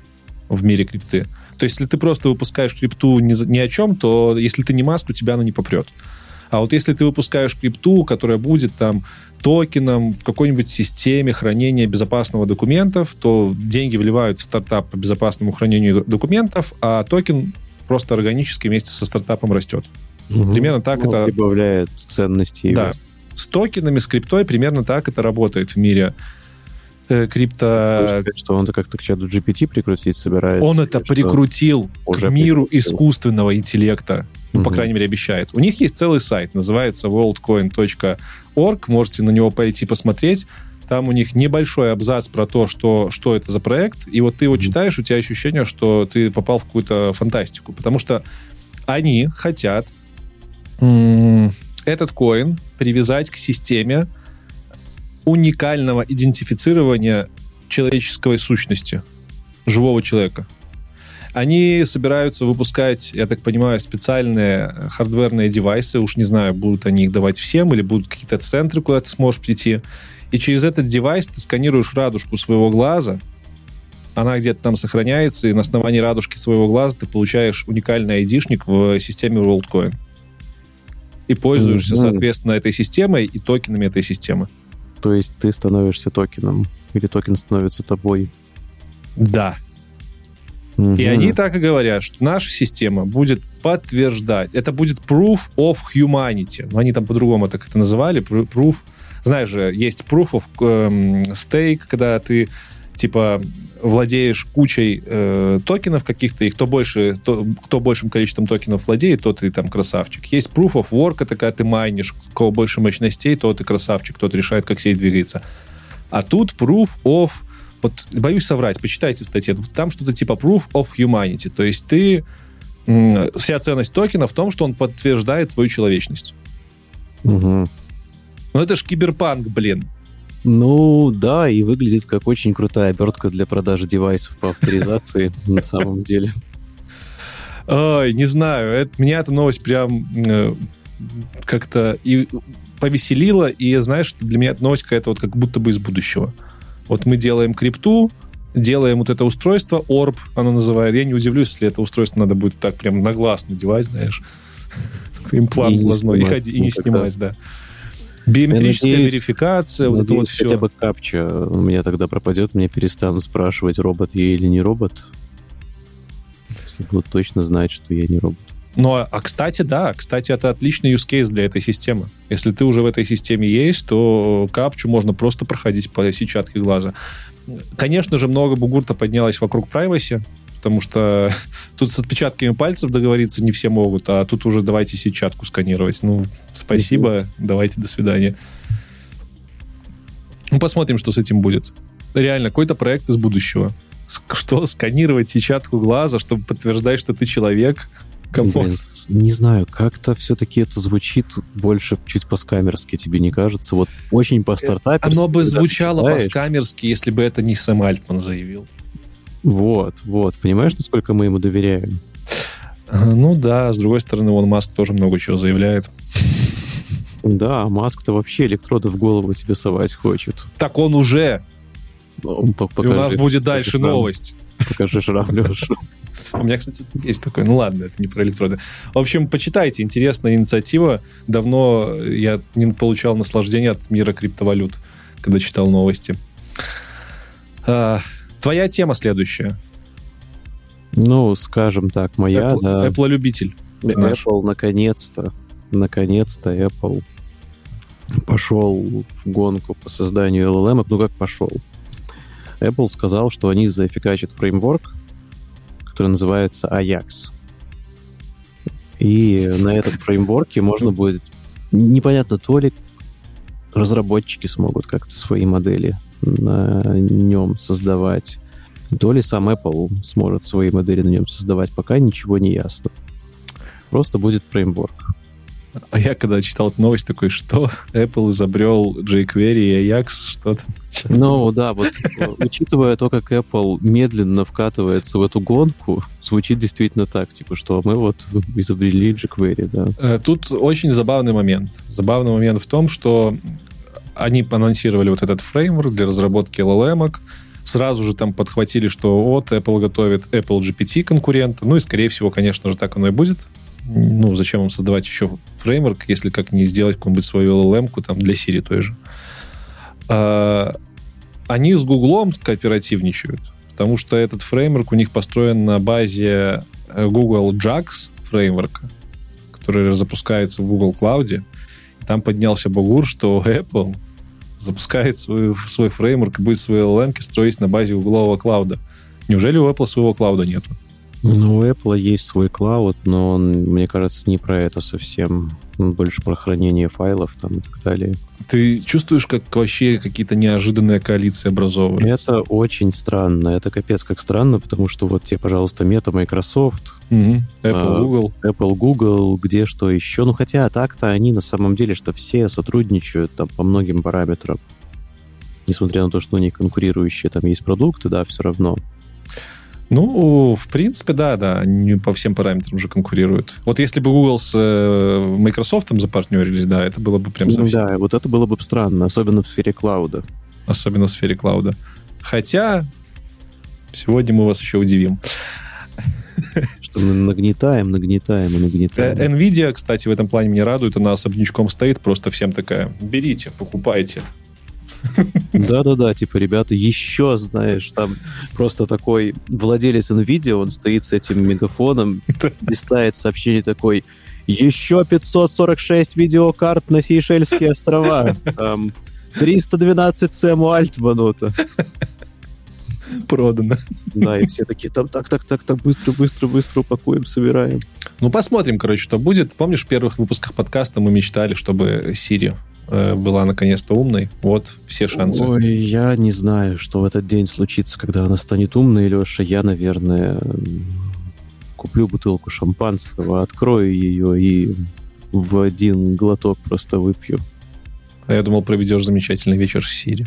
в мире крипты. То есть, если ты просто выпускаешь крипту ни, ни о чем, то если ты не маск, у тебя она не попрет. А вот если ты выпускаешь крипту, которая будет там токеном в какой-нибудь системе хранения безопасного документов, то деньги вливают в стартап по безопасному хранению документов, а токен просто органически вместе со стартапом растет. мгм. Примерно так Ну, это- прибавляет ценности. Да. С токенами, с криптой примерно так это работает в мире крипто... что он-то как-то к чату GPT прикрутить собирается. Он это прикрутил Уже к миру прикрутил. искусственного интеллекта. Ну, по Мгм. крайней мере, обещает. У них есть целый сайт, называется worldcoin.org. Можете на него пойти посмотреть. Там у них небольшой абзац про то, что, что это за проект. И вот ты его читаешь, у тебя ощущение, что ты попал в какую-то фантастику. Потому что они хотят этот коин привязать к системе уникального идентифицирования человеческой сущности, живого человека. Они собираются выпускать, я так понимаю, специальные хардверные девайсы. Уж не знаю, будут они их давать всем или будут какие-то центры, куда ты сможешь прийти. И через этот девайс ты сканируешь радужку своего глаза, она где-то там сохраняется, и на основании радужки своего глаза ты получаешь уникальный айдишник в системе WorldCoin. И пользуешься, соответственно, этой системой и токенами этой системы. То есть ты становишься токеном. Или токен становится тобой. Да. И они так и говорят, что наша система будет подтверждать. Это будет proof of humanity. Ну, Они там по-другому так это называли. pr- Proof. Знаешь же, есть proof of эм, stake, когда ты типа владеешь кучей э, токенов каких-то, и кто больше, то- кто большим количеством токенов владеет, тот и там красавчик. Есть proof of work, это когда ты майнишь, у кого больше мощностей, тот и красавчик, тот решает, как сеть двигается. А тут proof of вот боюсь соврать, почитайте в статье, там что-то типа proof of humanity, то есть ты вся ценность токена в том, что он подтверждает твою человечность. Мгм. Но это ж киберпанк, блин. Ну, да, и выглядит как очень крутая обертка для продажи девайсов по авторизации на самом деле. Ой, не знаю, это, меня эта новость прям э, как-то и повеселила, и знаешь, для меня эта новость какая-то вот как будто бы из будущего. Вот мы делаем крипту, делаем вот это устройство, Orb оно называет. Я не удивлюсь, если это устройство надо будет так прям на глаз надевать, знаешь. Имплант И глазной. И, ходи, и не снимать, да. Биометрическая надеюсь- верификация, вот это вот Надеюсь, все. хотя бы капча у меня тогда пропадет, мне перестанут спрашивать, робот я или не робот. Все будут точно знать, что я не робот. Ну, а, а, кстати, да, кстати, это отличный use case для этой системы. Если ты уже в этой системе есть, то капчу можно просто проходить по сетчатке глаза. Конечно же, много бугурта поднялось вокруг privacy, потому что тут с отпечатками пальцев договориться не все могут, а тут уже давайте сетчатку сканировать. Ну, спасибо, давайте, до свидания. Ну, посмотрим, что с этим будет. Реально, какой-то проект из будущего. Что, сканировать сетчатку глаза, чтобы подтверждать, что ты человек? Блин, не знаю, как-то все-таки это звучит больше чуть по-скамерски, тебе не кажется? Вот очень по-стартаперски. Оно бы когда ты звучало по-скамерски, если бы это не Сэм Альтман заявил. Вот, вот. Понимаешь, насколько мы ему доверяем? А, Ну да, с другой стороны, он Маск тоже много чего заявляет. Да, а Маск-то вообще электроды в голову тебе совать хочет. Так он уже. Ну, по- И у покажи- нас будет покажи дальше шрам. новость. Покажи шрам, Леша. У меня, кстати, есть такой. Ну ладно, это не про электроды. В общем, почитайте. Интересная инициатива. Давно я не получал наслаждения от мира криптовалют, когда читал новости. Твоя тема следующая. Ну, скажем так, моя, Apple, да. Apple-любитель. наш. Apple наконец-то, наконец-то Apple пошел в гонку по созданию LLM. Ну, как пошел? Apple сказал, что они заэффикачат фреймворк, который называется Ajax. И на этом фреймворке можно будет... Непонятно, то ли разработчики смогут как-то свои модели на нем создавать, то ли сам Apple сможет свои модели на нем создавать, пока ничего не ясно. Просто будет фреймворк. А я когда читал эту новость, такой, что Apple изобрел jQuery и Ajax, что там? Ну да, вот учитывая то, как Apple медленно вкатывается в эту гонку, звучит действительно так, типа, что мы вот изобрели jQuery, да. Э, Тут очень забавный момент. Забавный момент в том, что они анонсировали вот этот фреймворк для разработки LLM. Сразу же там подхватили, что вот Apple готовит Apple GPT конкурента. Ну и, скорее всего, конечно же, так оно и будет. Ну, зачем им создавать еще фреймворк, если как не сделать какую-нибудь свою LLM там для Siri той же. А, Они с Гуглом кооперативничают, потому что этот фреймворк у них построен на базе э, Google JAX фреймворка, который запускается в Google Cloud. Там поднялся бугур, что Apple запускает свой, свой фреймворк и будет свои LLM строить на базе углового клауда. Неужели у Apple своего клауда нету? Ну, у Apple есть свой клауд, но он, мне кажется, не про это совсем. Он больше про хранение файлов там и так далее. Ты чувствуешь, как вообще какие-то неожиданные коалиции образовываются? Это очень странно. Это капец как странно, потому что вот тебе, пожалуйста, Meta, Microsoft, Мгм. Apple, Google. Apple, Google, где что еще. Ну, хотя так-то они на самом деле, что все сотрудничают там по многим параметрам. Несмотря на то, что у них конкурирующие там есть продукты, да, все равно. Ну, в принципе, да, да, они по всем параметрам же конкурируют. Вот если бы Google с э, Microsoft запартнерились, да, это было бы прям Ну совсем, да, вот это было бы странно, особенно в сфере клауда. особенно в сфере клауда. Хотя, сегодня мы вас еще удивим. Что мы нагнетаем, нагнетаем и нагнетаем. Э, Nvidia, кстати, в этом плане меня радует, она особнячком стоит, просто всем такая, берите, покупайте. Да-да-да, типа, ребята, еще, знаешь, там просто такой владелец NVIDIA, он стоит с этим мегафоном, листает сообщение такой, еще 546 видеокарт на Сейшельские острова. Там 312 Сэму Альтману-то. Продано. Да, и все такие, там, так, так, так, так, быстро, быстро, быстро упакуем, собираем. Ну, посмотрим, короче, что будет. Помнишь, в первых выпусках подкаста мы мечтали, чтобы Siri э, была наконец-то умной? Вот, все шансы. Ой, я не знаю, что в этот день случится, когда она станет умной, Леша. Я, наверное, куплю бутылку шампанского, открою ее и в один глоток просто выпью. А я думал, проведешь замечательный вечер с Сири.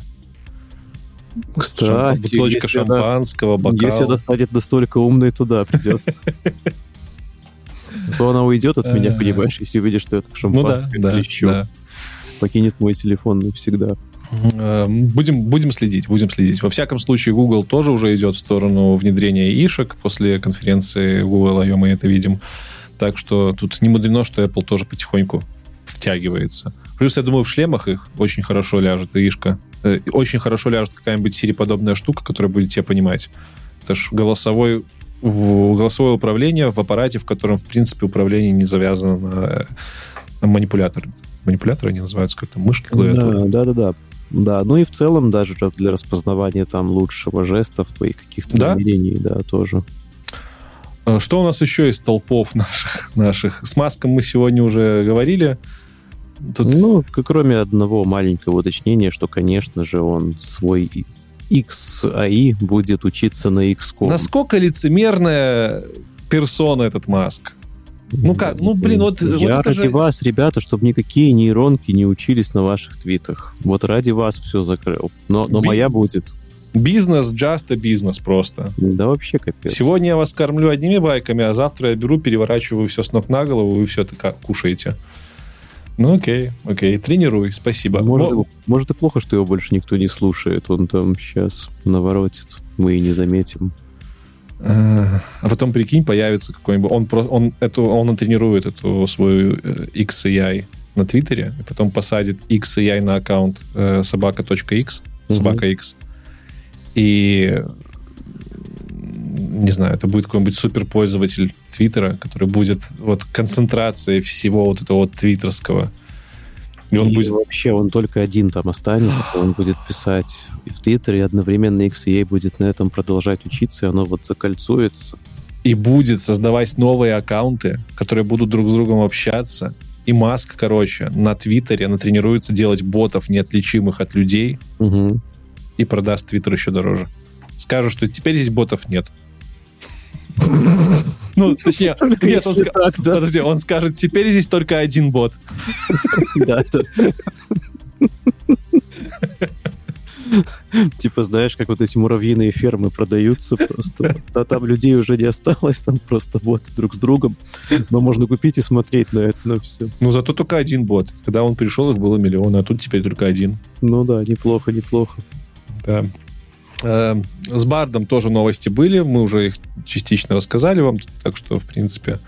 Кстати, Бутылочка если она- шампанского, бокал. Если она станет настолько умной, то да, придется. То она уйдет от меня, Э. понимаешь, если увидит, что это Ну да, шампанское да, клещу. да. Покинет мой телефон навсегда. Э, Будем, будем следить, будем следить. Во всяком случае, Google тоже уже идет в сторону внедрения ишек. После конференции Google I.O. мы это видим. Так что тут не мудрено, что Apple тоже потихоньку втягивается. Плюс, я думаю, в шлемах их очень хорошо ляжет ишка. Э, Очень хорошо ляжет какая-нибудь Siri-подобная штука, которая будет тебя понимать. Это ж голосовой, в- голосовое управление в аппарате, в котором, в принципе, управление не завязано на, э, манипулятор. Манипуляторы они называются как-то мышки, клавиатуры. Да, да, да, да. Да, ну и в целом даже для распознавания там лучшего жестов, твоих каких-то Да? намерений, да, тоже. Э, Что у нас еще из толпов наших? наших? С Маском мы сегодня уже говорили. Тут Ну, кроме одного маленького уточнения, что, конечно же, он свой XAI будет учиться на XCOM. насколько лицемерная персона этот Маск? Ну как? Ну, блин, вот- вот Я это ради же- вас, ребята, чтобы никакие нейронки не учились на ваших твитах. Вот ради вас все закрыл. Но, но Би- моя будет. Бизнес, just a бизнес просто. Да вообще капец. Сегодня я вас кормлю одними байками, а завтра я беру, переворачиваю все с ног на голову, и все так кушаете. Ну окей, окей, тренируй, спасибо. Может, Ну, может и плохо, что его больше никто не слушает. Он там сейчас наворотит. Мы и не заметим. А потом, прикинь, появится какой-нибудь... Он, он, эту, он тренирует эту свою э, XAI на Твиттере, и потом посадит XAI на аккаунт э, собака.x, собака X. И не знаю, это будет какой-нибудь суперпользователь Твиттера, который будет вот концентрацией всего вот этого вот твиттерского. И он И будет вообще, он только один там останется. Он будет писать и в Твиттере, и одновременно XAI будет на этом продолжать учиться, и оно вот закольцуется. и будет создавать новые аккаунты, которые будут друг с другом общаться. И Маск, короче, на Твиттере натренируется делать ботов, неотличимых от людей, Мгм. и продаст Твиттер еще дороже. Скажет, что теперь здесь ботов нет. Ну, точнее, нет, он так, да. подожди, он скажет, теперь здесь только один бот. Да, да. Типа, знаешь, как вот эти муравьиные фермы продаются просто. А там людей уже не осталось, там просто вот друг с другом. Но можно купить и смотреть на это, на все. Ну, зато только один бот. Когда он пришел, их было миллион, а тут теперь только один. Ну да, неплохо, неплохо. Да. Э, С Бардом тоже новости были, мы уже их частично рассказали вам, так что, в принципе...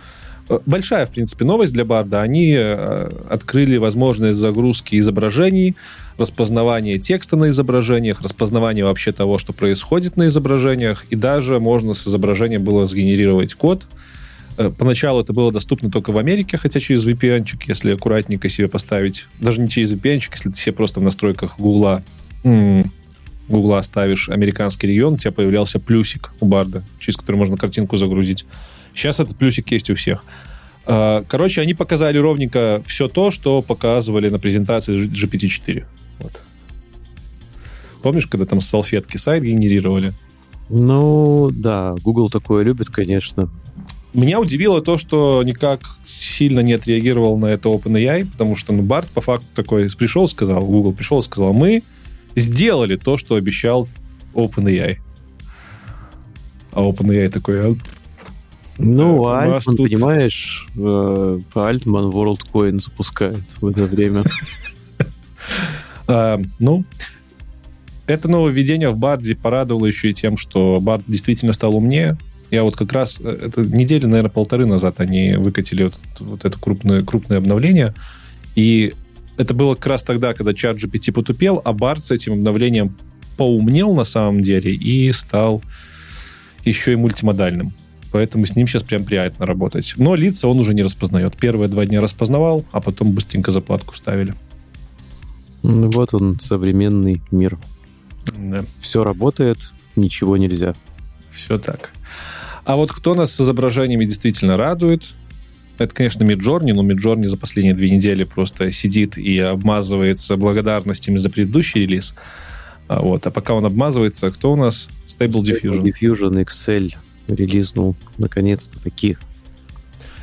э, Большая, в принципе, новость для Барда. Они э, открыли возможность загрузки изображений, распознавания текста на изображениях, распознавания вообще того, что происходит на изображениях, и даже можно с изображения было сгенерировать код. Э, Поначалу это было доступно только в Америке, хотя через VPN-чик, если аккуратненько себе поставить, даже не через VPN-чик, если ты себе просто в настройках Гугла Гугла ставишь американский регион, у тебя появлялся плюсик у Барда, через который можно картинку загрузить. Сейчас этот плюсик есть у всех. А, Короче, они показали ровненько все то, что показывали на презентации G- GPT-4. Вот. Помнишь, когда там с салфетки сайт генерировали? Ну, да, Google такое любит, конечно. Меня удивило то, что никак сильно не отреагировал на это OpenAI, потому что ну, Барт по факту такой пришел, сказал, Google пришел и сказал, мы сделали то, что обещал OpenAI. А OpenAI такой, «А, Ну, а Альтман, тут- понимаешь, э, Альтман WorldCoin запускает в это время. А, ну, это нововведение в Барде порадовало еще и тем, что Бард действительно стал умнее. Я вот как раз, э, это недели, наверное, полторы назад они выкатили вот, вот это крупное, крупное обновление. И это было как раз тогда, когда чат GPT потупел, а Бард с этим обновлением поумнел на самом деле и стал еще и мультимодальным. Поэтому с ним сейчас прям приятно работать. Но лица он уже не распознает. Первые два дня распознавал, а потом быстренько заплатку ставили. Ну, Вот он, современный мир. Да. Все работает, ничего нельзя. Все так. А вот кто нас с изображениями действительно радует, это, конечно, Миджорни, но Миджорни за последние две недели просто сидит и обмазывается благодарностями за предыдущий релиз. А, вот. а пока он обмазывается, кто у нас? Stable Diffusion. Diffusion Excel релизнул наконец-то таки.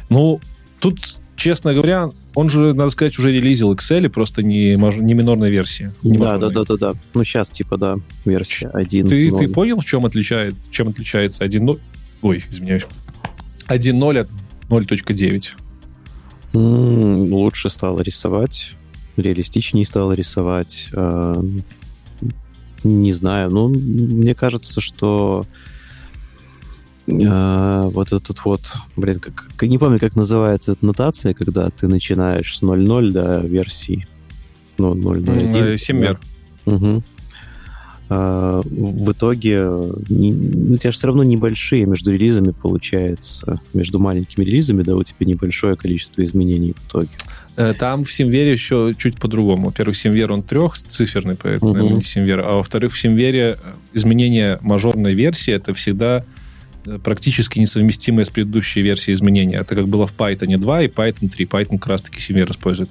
Ну, тут честно говоря, он же, надо сказать, уже релизил Excel, просто не, не минорной версии. Не да, да, да, да, да. Ну, сейчас, типа, да, версия 1. Ты, ты понял, в чем, отличает, чем отличается 1.0? Ой, извиняюсь. 1.0 от 0.9? Mm, лучше стало рисовать, реалистичнее стало рисовать. Э, не знаю, ну, мне кажется, что э, вот этот вот, блин, как, не помню, как называется эта нотация, когда ты начинаешь с 0.0 до версии, ну, 0.01. SemVer. Угу. А, в итоге не, у тебя же все равно небольшие между релизами получается, между маленькими релизами, да, у тебя небольшое количество изменений в итоге. Э, там в SemVer'е еще чуть по-другому. Во-первых, SemVer, он трехциферный, поэтому, угу. не SemVer. А во-вторых, в SemVer'е э, изменение мажорной версии это всегда э, практически несовместимое с предыдущей версией изменения. Это как было в Python 2 и Python 3. Python как раз-таки SemVer использует.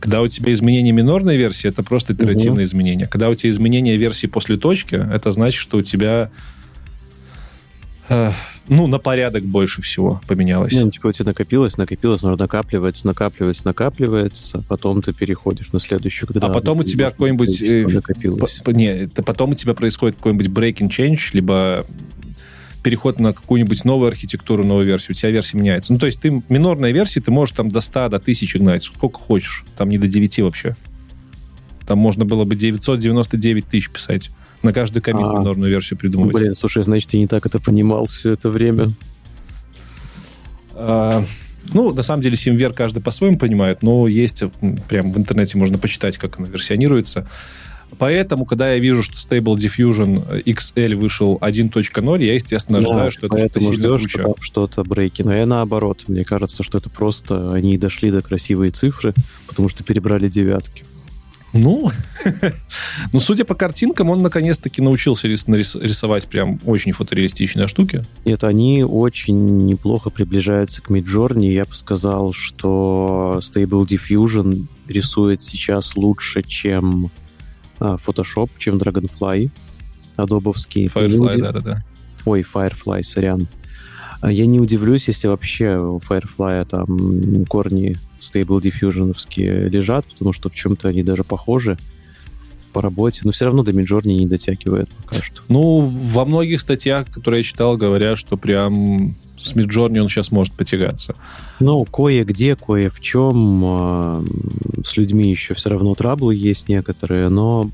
Когда у тебя изменение минорной версии, это просто итеративное угу. изменение. Когда у тебя изменение версии после точки, это значит, что у тебя э, ну, на порядок больше всего поменялось. Ну, типа у тебя накопилось, накопилось, но накапливается, накапливается, накапливается, потом ты переходишь на следующую, когда... А потом у тебя какой-нибудь... Э, накопилось. По, не, это потом у тебя происходит какой-нибудь breaking change, либо переход на какую-нибудь новую архитектуру, новую версию, у тебя версия меняется. Ну, то есть ты минорная версия, ты можешь там до 100, до 1000 гнать, сколько хочешь. Там не до 9 вообще. Там можно было бы 999 тысяч писать. На каждый комит а, минорную версию придумывать. Блин, слушай, значит, я не так это понимал все это время. А, ну, на самом деле, SimVer каждый по-своему понимает, но есть, прям в интернете можно почитать, как она версионируется. Поэтому, когда я вижу, что Stable Diffusion XL вышел 1.0, я, естественно, ожидаю, да, что это что-то ждешь, что что-то брейки. Но я наоборот. Мне кажется, что это просто они дошли до красивой цифры, потому что перебрали девятки. Ну, ну, судя по картинкам, он наконец-таки научился рис- рисовать прям очень фотореалистичные штуки. Нет, они очень неплохо приближаются к Midjourney. Я бы сказал, что Stable Diffusion рисует сейчас лучше, чем Photoshop, чем Dragonfly, адобовский. Firefly, да-да-да. Ой, Firefly, сорян. А, я не удивлюсь, если вообще у Firefly там корни Stable Diffusion лежат, потому что в чем-то они даже похожи по работе, но все равно до Midjourney не дотягивает пока что. Ну, во многих статьях, которые я читал, говорят, что прям с Midjourney он сейчас может потягаться. Ну, кое-где, кое в чем э, с людьми еще все равно траблы есть некоторые, но...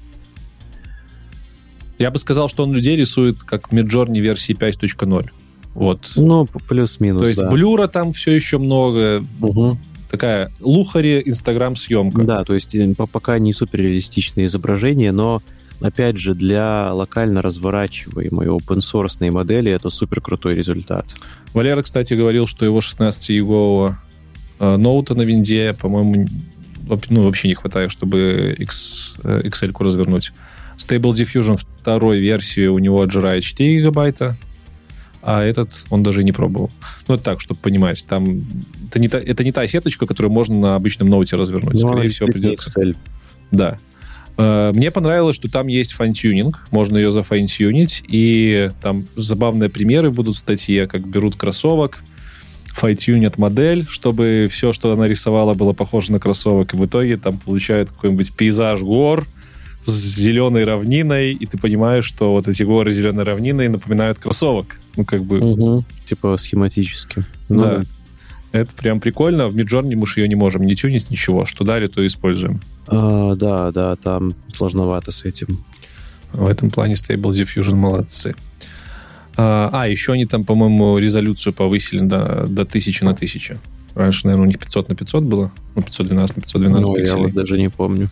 Я бы сказал, что он людей рисует как Midjourney версии 5.0. Вот. Ну, плюс-минус, То есть да. блюра там все еще много. Угу такая лухари Инстаграм-съемка. Да, то есть э, пока не суперреалистичное изображение, но опять же, для локально разворачиваемой open source модели это супер крутой результат. Валера, кстати, говорил, что его 16-гигового э, ноута на винде, по-моему, ну, вообще не хватает, чтобы X, э, Excel развернуть. Stable Diffusion второй версии у него отжирает 4 гигабайта, а этот он даже не пробовал. Ну, это так, чтобы понимать, там это не та, это не та сеточка, которую можно на обычном ноуте развернуть. Ну, Скорее всего, придется... Excel. Да. Э, мне понравилось, что там есть файн-тюнинг, можно ее зафайн-тюнить, и там забавные примеры будут в статье, как берут кроссовок, файтюнят модель, чтобы все, что она рисовала, было похоже на кроссовок, и в итоге там получают какой-нибудь пейзаж гор, с зеленой равниной, и ты понимаешь, что вот эти горы зеленой равниной напоминают кроссовок. Ну, как бы... Угу. Типа схематически. Ну, да. Это прям прикольно. В Midjourney мы же ее не можем не тюнить, ничего. Что дали, то используем. А, да, да, там сложновато с этим. В этом плане Stable Diffusion молодцы. А, а еще они там, по-моему, резолюцию повысили до, до 1000 на 1000. Раньше, наверное, у них 500 на 500 было. Ну, 512 на 512 ну, пикселей. я вот даже не помню.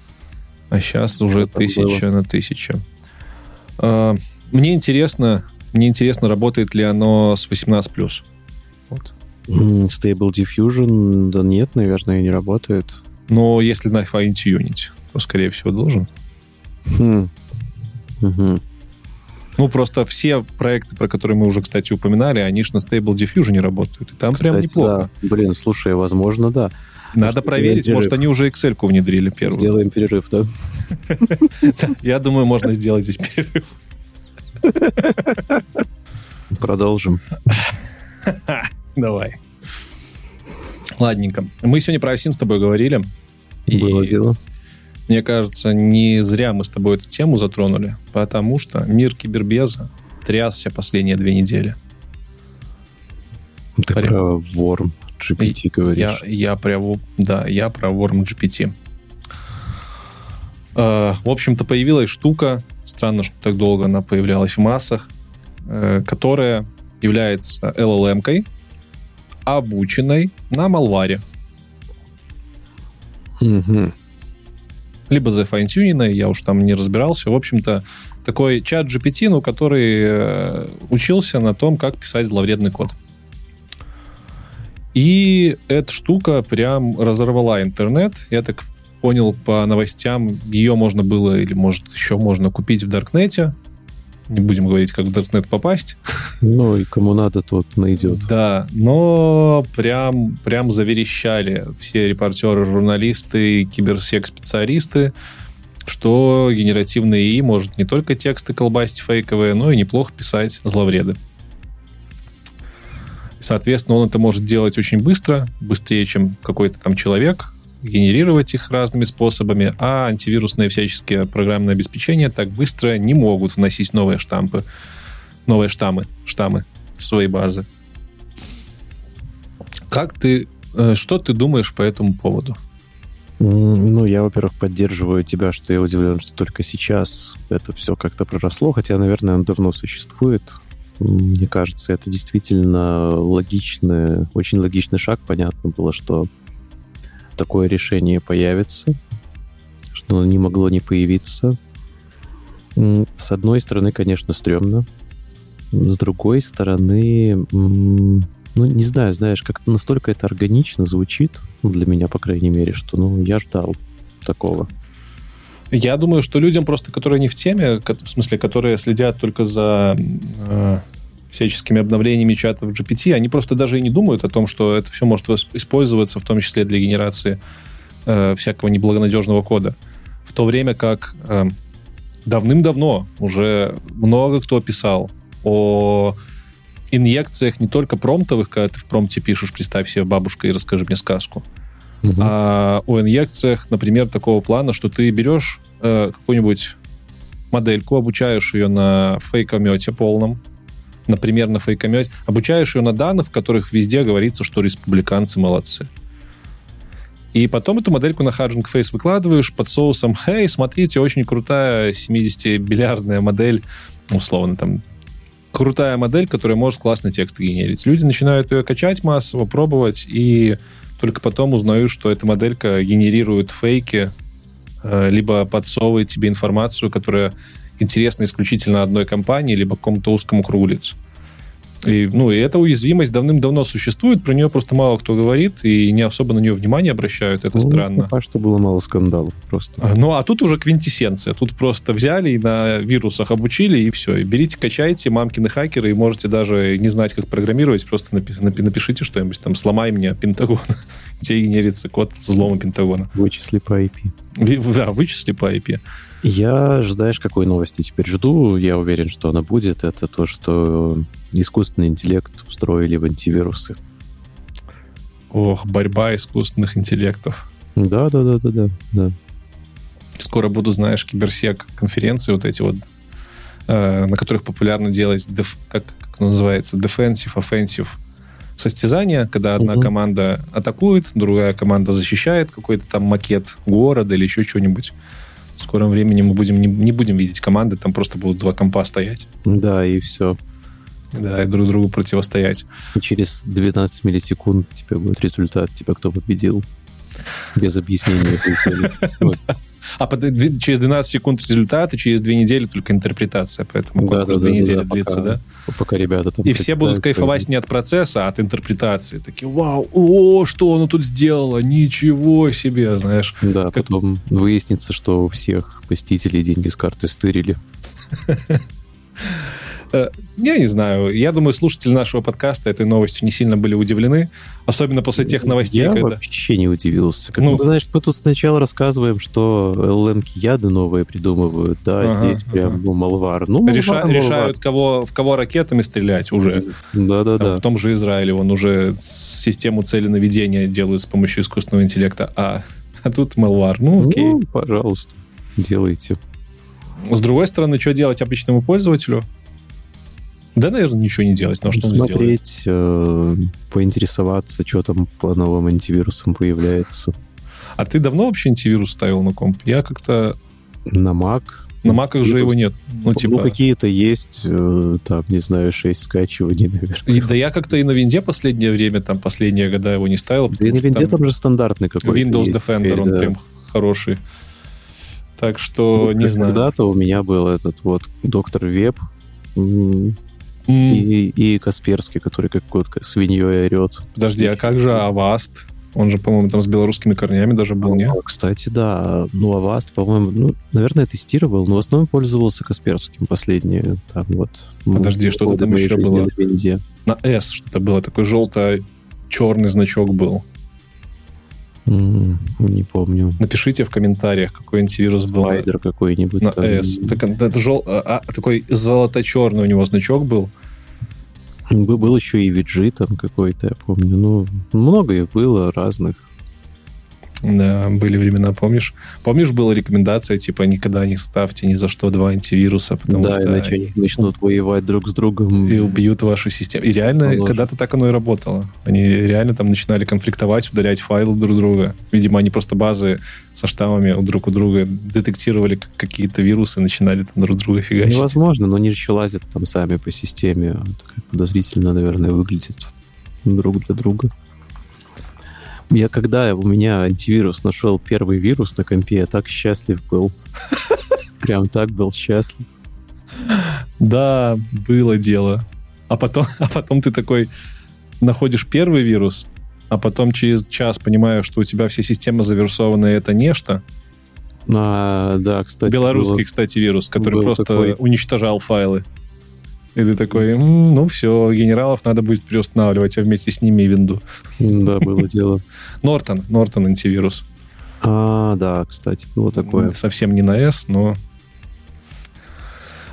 А сейчас уже тысяча на тысячу. А, мне интересно, мне интересно, работает ли оно с 18+. Вот. Stable Diffusion, да нет, наверное, не работает. Но если на fine-tunить, то, скорее всего, должен. Хм. Угу. Ну, просто все проекты, про которые мы уже, кстати, упоминали, они же на Stable Diffusion работают. И там кстати, прям неплохо. Да. Блин, слушай, возможно, да. Надо проверить, может, они уже Excel-ку внедрили первую. Сделаем перерыв, да? Я думаю, можно сделать здесь перерыв. Продолжим. Давай. Ладненько. Мы сегодня про Осин с тобой говорили. Было дело. Мне кажется, не зря мы с тобой эту тему затронули, потому что мир кибербеза трясся последние две недели. Ты Прям. про Worm GPT говоришь. Я, я про, во- да, я про Worm GPT. Э, в общем-то, появилась штука, странно, что так долго она появлялась в массах, э, которая является LLM-кой, обученной на малваре. Мгм. либо зафайнтюненной, я уж там не разбирался. В общем-то, такой чат GPT, ну, который э, учился на том, как писать зловредный код. И эта штука прям разорвала интернет. Я так понял по новостям, ее можно было, или, может, еще можно купить в Даркнете. Не будем говорить, как в Даркнет попасть. Ну, и кому надо, тот найдет. Да, но прям, прям заверещали все репортеры, журналисты, киберсек-специалисты, что генеративный ИИ может не только тексты колбасить фейковые, но и неплохо писать зловреды. Соответственно, он это может делать очень быстро, быстрее, чем какой-то там человек, генерировать их разными способами, а антивирусные всяческие программные обеспечения так быстро не могут вносить новые штампы, новые штаммы, штаммы в свои базы. Как ты, э, что ты думаешь по этому поводу? Ну, я, во-первых, поддерживаю тебя, что я удивлен, что только сейчас это все как-то проросло, хотя, наверное, оно давно существует. Мне кажется, это действительно логичный, очень логичный шаг. Понятно было, что такое решение появится, что оно не могло не появиться. С одной стороны, конечно, стрёмно. С другой стороны, ну, не знаю, знаешь, как-то настолько это органично звучит, ну, для меня, по крайней мере, что, ну, я ждал такого. Я думаю, что людям просто, которые не в теме, в смысле, которые следят только за э, всяческими обновлениями чатов GPT, они просто даже и не думают о том, что это все может использоваться, в том числе для генерации э, всякого неблагонадежного кода. В то время как э, давным-давно уже много кто писал о инъекциях не только промптовых, когда ты в промпте пишешь, представь себе бабушка и расскажи мне сказку, Мгм. а о инъекциях, например, такого плана, что ты берешь э, какую-нибудь модельку, обучаешь ее на фейкомете полном, например, на фейкомете, обучаешь ее на данных, в которых везде говорится, что республиканцы молодцы. И потом эту модельку на Hugging Face выкладываешь под соусом «Хей, смотрите, очень крутая 70-миллиардная модель», условно, там, крутая модель, которая может классно текст генерить. Люди начинают ее качать массово, пробовать, и только потом узнают, что эта моделька генерирует фейки, э, либо подсовывает тебе информацию, которая интересна исключительно одной компании, либо какому-то узкому кругу лиц. И, ну, и эта уязвимость давным-давно существует, про нее просто мало кто говорит, и не особо на нее внимание обращают, это Ну, странно. Пока что было мало скандалов просто. А, Ну, а тут уже квинтэссенция. Тут просто взяли и на вирусах обучили, и все. И берите, качайте, мамкины хакеры, и можете даже не знать, как программировать, просто напи- напи- напишите что-нибудь, там, сломай мне Пентагон. Тебе генерится код взлома Пентагона. Вычисли по IP. Да, вычисли по IP. Я, знаешь, какой новости теперь жду, я уверен, что она будет, это то, что искусственный интеллект встроили в антивирусы. Ох, борьба искусственных интеллектов. Да, да, да, да, да, да. Скоро будут, знаешь, киберсек конференции вот эти вот, э, на которых популярно делать, деф- как, как называется, defensive, offensive состязания, когда одна Мгм. команда атакует, другая команда защищает какой-то там макет города или еще что-нибудь. В скором времени мы будем не, не будем видеть команды, там просто будут два компа стоять, Да, и все. да, и друг другу противостоять. И через 12 миллисекунд тебя будет результат, тебя кто победил. Без объяснения. А под- через 12 секунд результат, и через две недели только интерпретация, поэтому Да, да, две да, недели да, длится, пока- да? Пока ребята там... И все будут кайфовать не от процесса, а от интерпретации. Такие, вау, о, что оно тут сделало, ничего себе, знаешь. Да, потом выяснится, что у всех посетителей деньги с карты стырили. Э, я не знаю. Я думаю, слушатели нашего подкаста этой новостью не сильно были удивлены. Особенно после тех новостей, Я когда... вообще не удивился. Как Ну- ну, знаешь, мы тут сначала рассказываем, что LLM яды новые придумывают, да, Ага, здесь прям, ага. ну, малвар. Ну, малвар, Реша- малвар. решают, кого, в кого ракетами стрелять уже. Там Да-да-да. В том же Израиле он уже систему целенаведения делают с помощью искусственного интеллекта, а, а тут Malware. Ну, окей. Ну, пожалуйста, делайте. С другой стороны, что делать обычному пользователю? Да, наверное, ничего не делать. Но что он сделает? Смотреть, э, поинтересоваться, что там по новым антивирусам появляется. А ты давно вообще антивирус ставил на комп? Я как-то... На Mac. На маках же его нет. Ну, Ну, типа... какие-то есть, э, там, не знаю, 6 скачиваний, наверное. И- да я как-то и на винде последнее время, там, последние года его не ставил. Да и на винде там там же стандартный какой-то. Windows есть Defender, он да. прям хороший. Так что, Вот не знаю. Когда-то у меня был этот вот Доктор Веб М, и, и Касперский, который как вот свиньей орет. Подожди, а как же Avast? Он же, по-моему, там с белорусскими корнями даже был, не? А, Кстати, да. Ну, Avast, по-моему, ну, наверное, тестировал, но в основном пользовался Касперским последние. Там вот. Подожди, что-то там еще было. на. На S что-то было, такой желто-черный значок был. Не помню. Напишите в комментариях, какой антивирус был. Спайдер какой-нибудь. На там. S. Так, это жел... а, а, такой золото-черный у него значок был. Бы- Был еще и VG там какой-то, я помню. Ну, много их было разных. Да, были времена, помнишь? Помнишь, была рекомендация, типа, никогда не ставьте ни за что два антивируса, потому да, что иначе они начнут воевать друг с другом. и убьют вашу систему. И реально, когда-то так оно и работало. Они реально там начинали конфликтовать, удалять файлы друг друга. Видимо, они просто базы со штаммами друг у друга детектировали как- какие-то вирусы, начинали там друг друга фигачить. Невозможно, но они еще лазят там сами по системе. Подозрительно, наверное, выглядит друг для друга. Я когда у меня антивирус нашел первый вирус на компе, я так счастлив был. Прям так был счастлив. Да, было дело. А потом, а потом ты такой находишь первый вирус, а потом через час понимаешь, что у тебя вся система завирусована, и это нечто. А, да, кстати. Белорусский, было- кстати, вирус, который просто такой. уничтожал файлы. И ты такой, «М, ну все, генералов надо будет переустанавливать, а вместе с ними и винду. Да, было дело. Нортон, Нортон антивирус. А, да, кстати, было такое. Совсем не на S, но...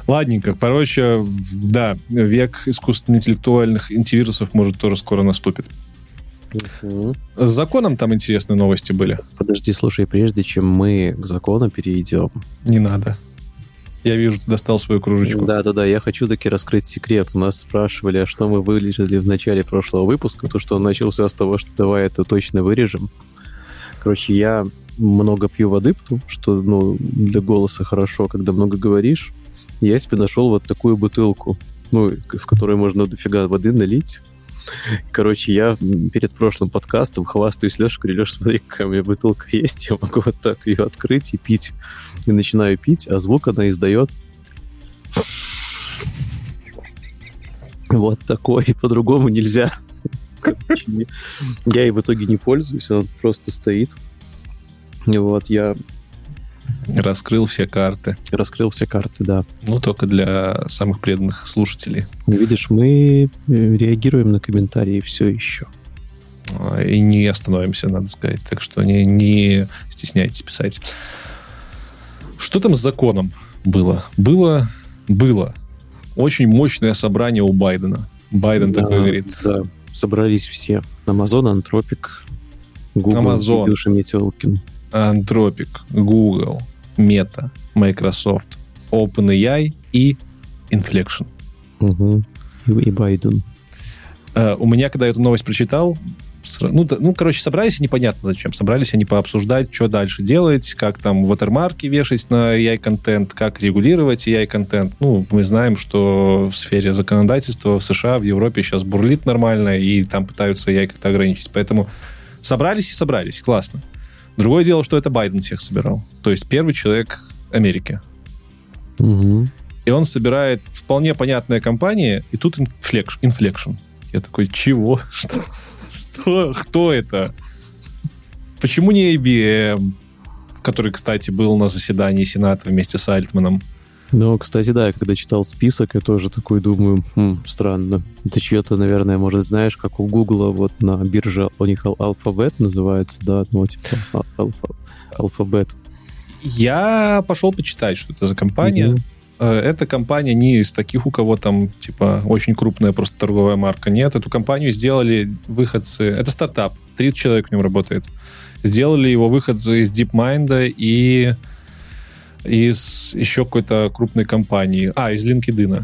Ладненько, короче, да, век искусственно-интеллектуальных антивирусов может тоже скоро наступит. С законом там интересные новости были. Подожди, слушай, прежде чем мы к закону перейдем. Не надо. Я вижу, ты достал свою кружечку. Да-да-да, я хочу таки раскрыть секрет. У нас спрашивали, а что мы вырезали в начале прошлого выпуска, то, что он начался с того, что давай это точно вырежем. Короче, я много пью воды, потому что ну, для голоса хорошо, когда много говоришь. Я себе нашел вот такую бутылку, ну, в которой можно дофига воды налить. Короче, я перед прошлым подкастом хвастаюсь Леша, говорю, Леша, смотри, какая у меня бутылка есть, я могу вот так ее открыть и пить. И начинаю пить, а звук она издает вот такой, по-другому нельзя. Я и в итоге не пользуюсь, он просто стоит. И Вот, я Раскрыл все карты. раскрыл все карты, да. Ну, только для самых преданных слушателей. Видишь, мы э, реагируем на комментарии все еще. А, И не остановимся, надо сказать. Так что не, не стесняйтесь писать. Что там с законом было? Было, было. Очень мощное собрание у Байдена. Байден Да, такой говорит, Да, собрались все. Amazon, Антропик, Google, Amazon. Илюша Метелкин. Anthropic, Google, Meta, Microsoft, OpenAI и Inflection. Угу. И, и Байден. Э, у меня, когда я эту новость прочитал, ну, да- ну, короче, собрались непонятно зачем. Собрались они пообсуждать, что дальше делать, как там ватермарки вешать на AI-контент, как регулировать AI-контент. Ну, мы знаем, что в сфере законодательства в США, в Европе сейчас бурлит нормально, и там пытаются AI как-то ограничить. Поэтому собрались и собрались. Классно. Другое дело, что это Байден всех собирал. То есть первый человек Америки. Угу. И он собирает вполне понятные компании, и тут Inflec- Inflection. Я такой, чего? Что? Что? Кто это? Почему не IBM, который, кстати, был на заседании Сената вместе с Альтманом? Ну, кстати, да, я когда читал список, я тоже такой думаю, хм, странно. Это чье-то, наверное, может, знаешь, как у Гугла вот на бирже у них алфавит называется, да, ну, типа а, алфа, алфабет. Я пошел почитать, что это за компания. Угу. Эта компания не из таких, у кого там, типа, очень крупная просто торговая марка. Нет, эту компанию сделали выходцы... Это стартап, 30 человек в нем работает. Сделали его выходцы из DeepMind и из еще какой-то крупной компании. А, из LinkedIn.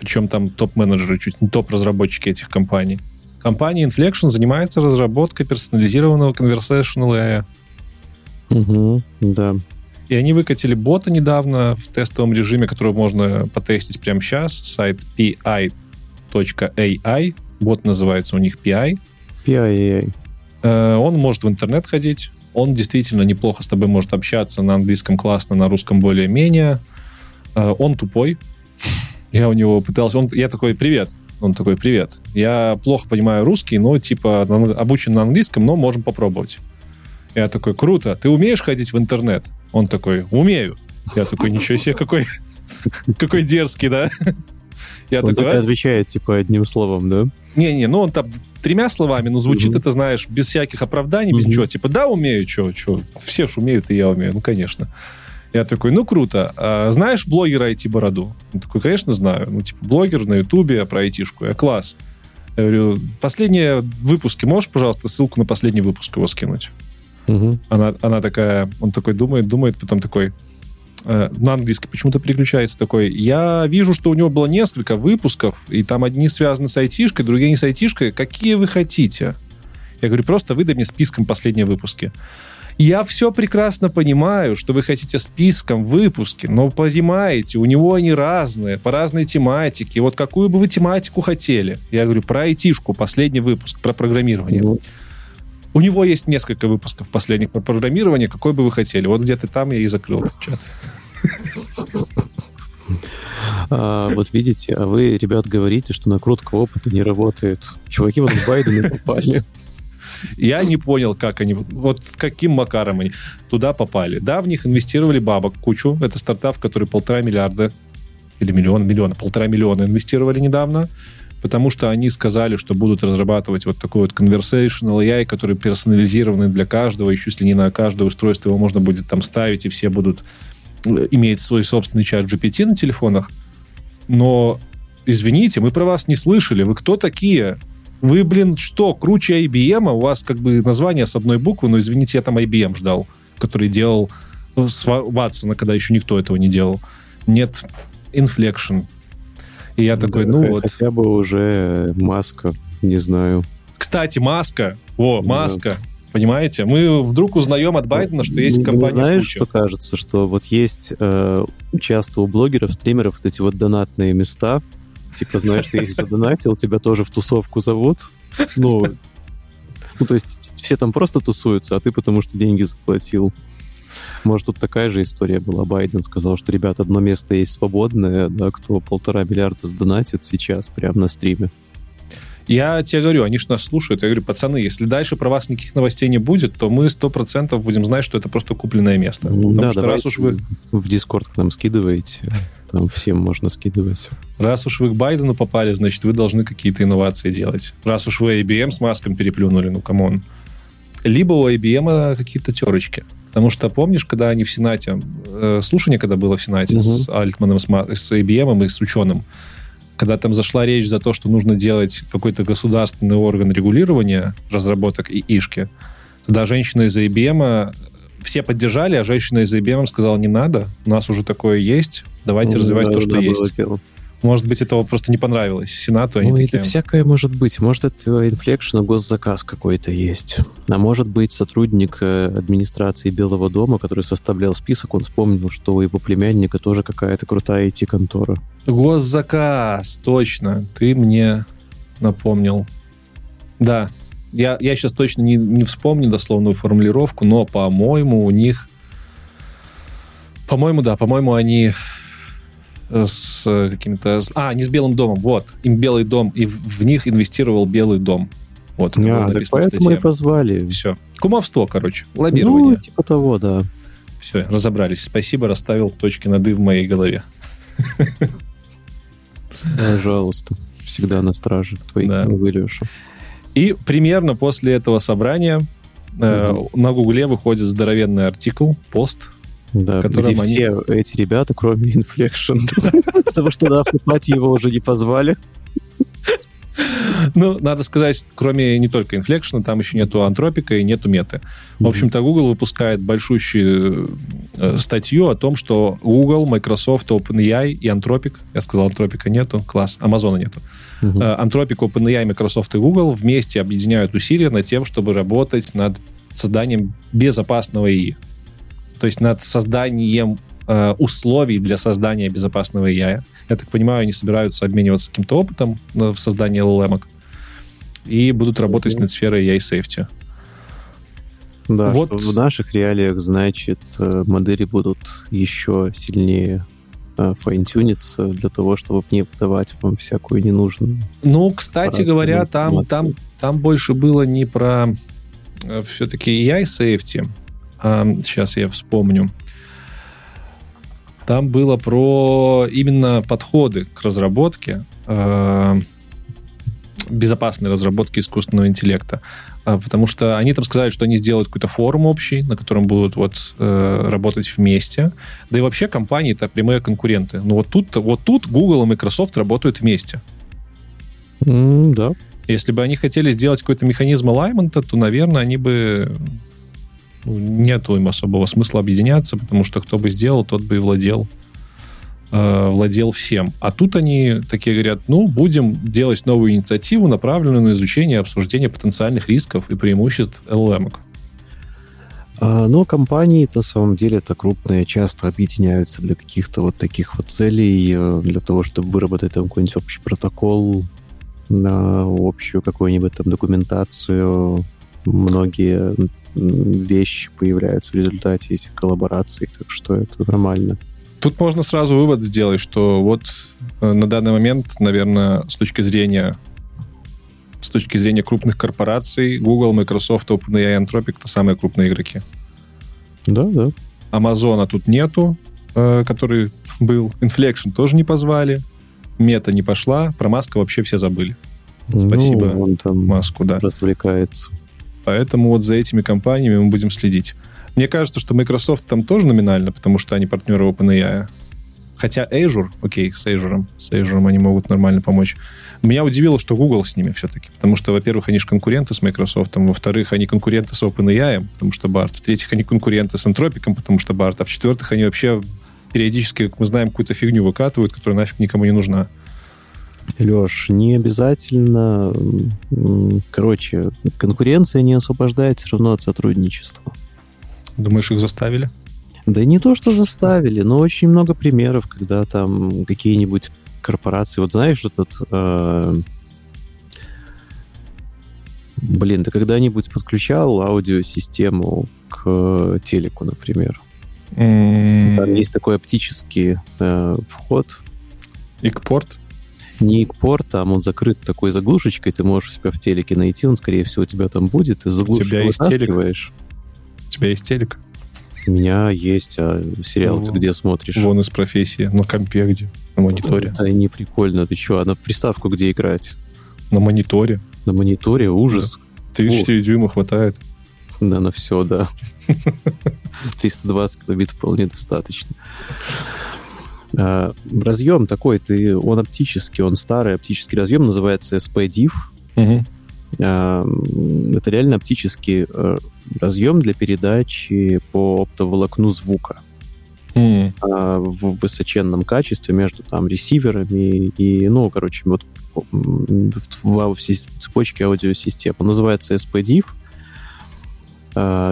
Причем там топ-менеджеры, чуть не топ-разработчики этих компаний. Компания Inflection занимается разработкой персонализированного conversational AI. Угу, да. И они выкатили бота недавно в тестовом режиме, который можно потестить прямо сейчас. Сайт pi.ai. Бот называется у них PI. PI. Э, он может в интернет ходить. Он действительно неплохо с тобой может общаться на английском классно, на русском более-менее. Э, он тупой. Я у него пытался... Он, я такой, привет. Он такой, привет. Я плохо понимаю русский, но типа обучен на английском, но можем попробовать. Я такой, круто, ты умеешь ходить в интернет? Он такой, умею. Я такой, ничего себе, какой, какой дерзкий, да? Я он такой, а? отвечает, типа, одним словом, да? Не-не, ну он там тремя словами, но звучит mm-hmm. это, знаешь, без всяких оправданий, без mm-hmm. ничего. Типа, да, умею, что, что, все ж умеют, и я умею, ну, конечно. Я такой, ну, круто. А, знаешь блогера IT-бороду? Он такой, конечно, знаю. Ну, типа, блогер на Ютубе про айтишку. Я класс. Я говорю, последние выпуски, можешь, пожалуйста, ссылку на последний выпуск его скинуть? Угу. Она, она такая, он такой думает, думает, потом такой, на английский почему-то переключается такой, я вижу, что у него было несколько выпусков, и там одни связаны с айтишкой, другие не с айтишкой, какие вы хотите? Я говорю, просто выдай мне списком последние выпуски. Я все прекрасно понимаю, что вы хотите списком выпуски, но понимаете, у него они разные, по разной тематике. Вот какую бы вы тематику хотели? Я говорю, про айтишку, последний выпуск, про программирование. Mm-hmm. У него есть несколько выпусков последних по программированию. Какой бы вы хотели? Вот где-то там я и закрыл чат. А, вот видите, а вы, ребят, говорите, что накрутка опыта не работает. Чуваки вот в Байдена попали. Я не понял, как они, вот каким макаром они туда попали. Да, в них инвестировали бабок кучу. Это стартап, который полтора миллиарда или миллион, миллиона, полтора миллиона инвестировали недавно потому что они сказали, что будут разрабатывать вот такой вот conversational AI, который персонализированный для каждого, и чуть не на каждое устройство его можно будет там ставить, и все будут э, иметь свой собственный чат GPT на телефонах. Но, извините, мы про вас не слышали. Вы кто такие? Вы, блин, что, круче IBM? А у вас как бы название с одной буквы, но, извините, я там IBM ждал, который делал э, с Ватсона, когда еще никто этого не делал. Нет, Inflection, и я такой, да, ну вот. Хотя бы уже маска, не знаю. Кстати, маска. О, маска. Да. Понимаете? Мы вдруг узнаем от Байдена, что есть компания Знаешь, куча. что кажется? Что вот есть э, часто у блогеров, стримеров вот эти вот донатные места. Типа, знаешь, ты если задонатил, тебя тоже в тусовку зовут. Ну, ну, то есть все там просто тусуются, а ты потому что деньги заплатил. Может, тут такая же история была. Байден сказал, что, ребят, одно место есть свободное, да, кто полтора миллиарда сдонатит сейчас прямо на стриме. Я тебе говорю, они же нас слушают. Я говорю, пацаны, если дальше про вас никаких новостей не будет, то мы сто процентов будем знать, что это просто купленное место. Ну, да, что раз уж вы... В Discord к нам скидываете, там всем можно скидывать. Раз уж вы к Байдену попали, значит, вы должны какие-то инновации делать. Раз уж вы IBM с Маском переплюнули, ну, come on. Либо у IBM какие-то терочки. Потому что помнишь, когда они в Сенате, э, слушание, когда было в Сенате угу. с Альтманом, с, с IBM и с ученым, когда там зашла речь за то, что нужно делать какой-то государственный орган регулирования разработок ИИшки, тогда женщина из IBM все поддержали, а женщина из IBM сказала, не надо, у нас уже такое есть, давайте ну, развивать да, то, что есть. Дело. Может быть, этого просто не понравилось Сенату. Ну, такие... это всякое может быть. Может, это Inflection, госзаказ какой-то есть. А может быть, сотрудник э, администрации Белого дома, который составлял список, он вспомнил, что у его племянника тоже какая-то крутая IT-контора. Госзаказ, точно. Ты мне напомнил. Да, я, я сейчас точно не, не вспомню дословную формулировку, но, по-моему, у них... По-моему, да, по-моему, они с какими-то... А, не с Белым домом, вот. Им Белый дом, и в, них инвестировал Белый дом. Вот, это а, так поэтому и позвали. Все. Кумовство, короче, лоббирование. Ну, типа того, да. Все, разобрались. Спасибо, расставил точки над «и» в моей голове. Пожалуйста. Всегда на страже твоих Да. Леша. И примерно после этого собрания э, на Гугле выходит здоровенный артикл, пост, Да, где они- все эти ребята, кроме Inflection. Потому что на автопате его уже не позвали. Ну, надо сказать, кроме не только Inflection, там еще нету антропика и нету меты. В общем-то, Google выпускает большущую э, статью о том, что Google, Microsoft, OpenAI и Anthropic, я сказал, антропика нету, класс, Амазона нету. Мгм. Э, Anthropic, OpenAI, Microsoft и Google вместе объединяют усилия над тем, чтобы работать над созданием безопасного ИИ. То есть над созданием э, условий для создания безопасного AI. Я так понимаю, они собираются обмениваться каким-то опытом э, в создании LLM и будут работать Мгм. над сферой AI safety. Да, вот- в наших реалиях, значит, э, модели будут еще сильнее э, файнтюниться для того, чтобы не подавать вам всякую ненужную. Ну, кстати говоря, там, там, там больше было не про все-таки AI safety. А, сейчас я вспомню. Там было про именно подходы к разработке, э, безопасной разработки искусственного интеллекта. А, Потому что они там сказали, что они сделают какой-то форум общий, на котором будут вот э, работать вместе. Да и вообще компании это прямые конкуренты. Ну вот тут, вот тут Google и Microsoft работают вместе. М, да. Если бы они хотели сделать какой-то механизм алаймента, то, наверное, они бы... ну, Нету им особого смысла объединяться, потому что кто бы сделал, тот бы и владел э, владел всем. А тут они такие говорят, ну, будем делать новую инициативу, направленную на изучение и обсуждение потенциальных рисков и преимуществ LLM. А, Но компании, на самом деле, это крупные, часто объединяются для каких-то вот таких вот целей, э, для того, чтобы выработать там какой-нибудь общий протокол, на общую какую-нибудь там документацию. Многие вещи появляются в результате этих коллабораций, так что это нормально. Тут можно сразу вывод сделать, что вот э, на данный момент, наверное, с точки зрения с точки зрения крупных корпораций, Google, Microsoft, OpenAI Anthropic — это самые крупные игроки. Да, да. Амазона тут нету, э, который был. Inflection тоже не позвали. Мета не пошла. Про Маска вообще все забыли. Спасибо. Ну, он там Маску, да. развлекается. Поэтому вот за этими компаниями мы будем следить. Мне кажется, что Microsoft там тоже номинально, потому что они партнеры OpenAI. Хотя Azure, окей, с Azure, с Azure они могут нормально помочь. Меня удивило, что Google с ними все-таки. Потому что, во-первых, они же конкуренты с Microsoft, во-вторых, они конкуренты с OpenAI, потому что BART, в-третьих, они конкуренты с Anthropic, потому что BART, а в-четвертых, они вообще периодически, как мы знаем, какую-то фигню выкатывают, которая нафиг никому не нужна. Леш, не обязательно. Короче, конкуренция не освобождает все равно от сотрудничества. Думаешь, их заставили? Да не то, что заставили, но очень много примеров, когда там какие-нибудь корпорации... Вот знаешь, этот... э, Блин, ты когда-нибудь подключал аудиосистему к э, телеку, например? Там есть такой оптический э, вход, Икпорт? Не порт, там он закрыт такой заглушечкой, ты можешь себя в телеке найти, он, скорее всего, у тебя там будет, и заглушку вытаскиваешь. У тебя есть телек? У меня есть а сериал, ты Ну, где смотришь? Вон из профессии. На компе где? На мониторе. Это не прикольно, ты что, а на приставку где играть? На мониторе. На мониторе ужас. 34 дюйма хватает. Да, на все, да. 320 килобит вполне достаточно. А, разъем такой, ты, он оптический, он старый оптический разъем, называется SPDIF. Мгм. А, м, Это реально оптический э, разъем для передачи по оптоволокну звука а, в высоченном качестве между там ресиверами и, ну, короче, вот в, в в в цепочке аудиосистем. Он называется SPDIF,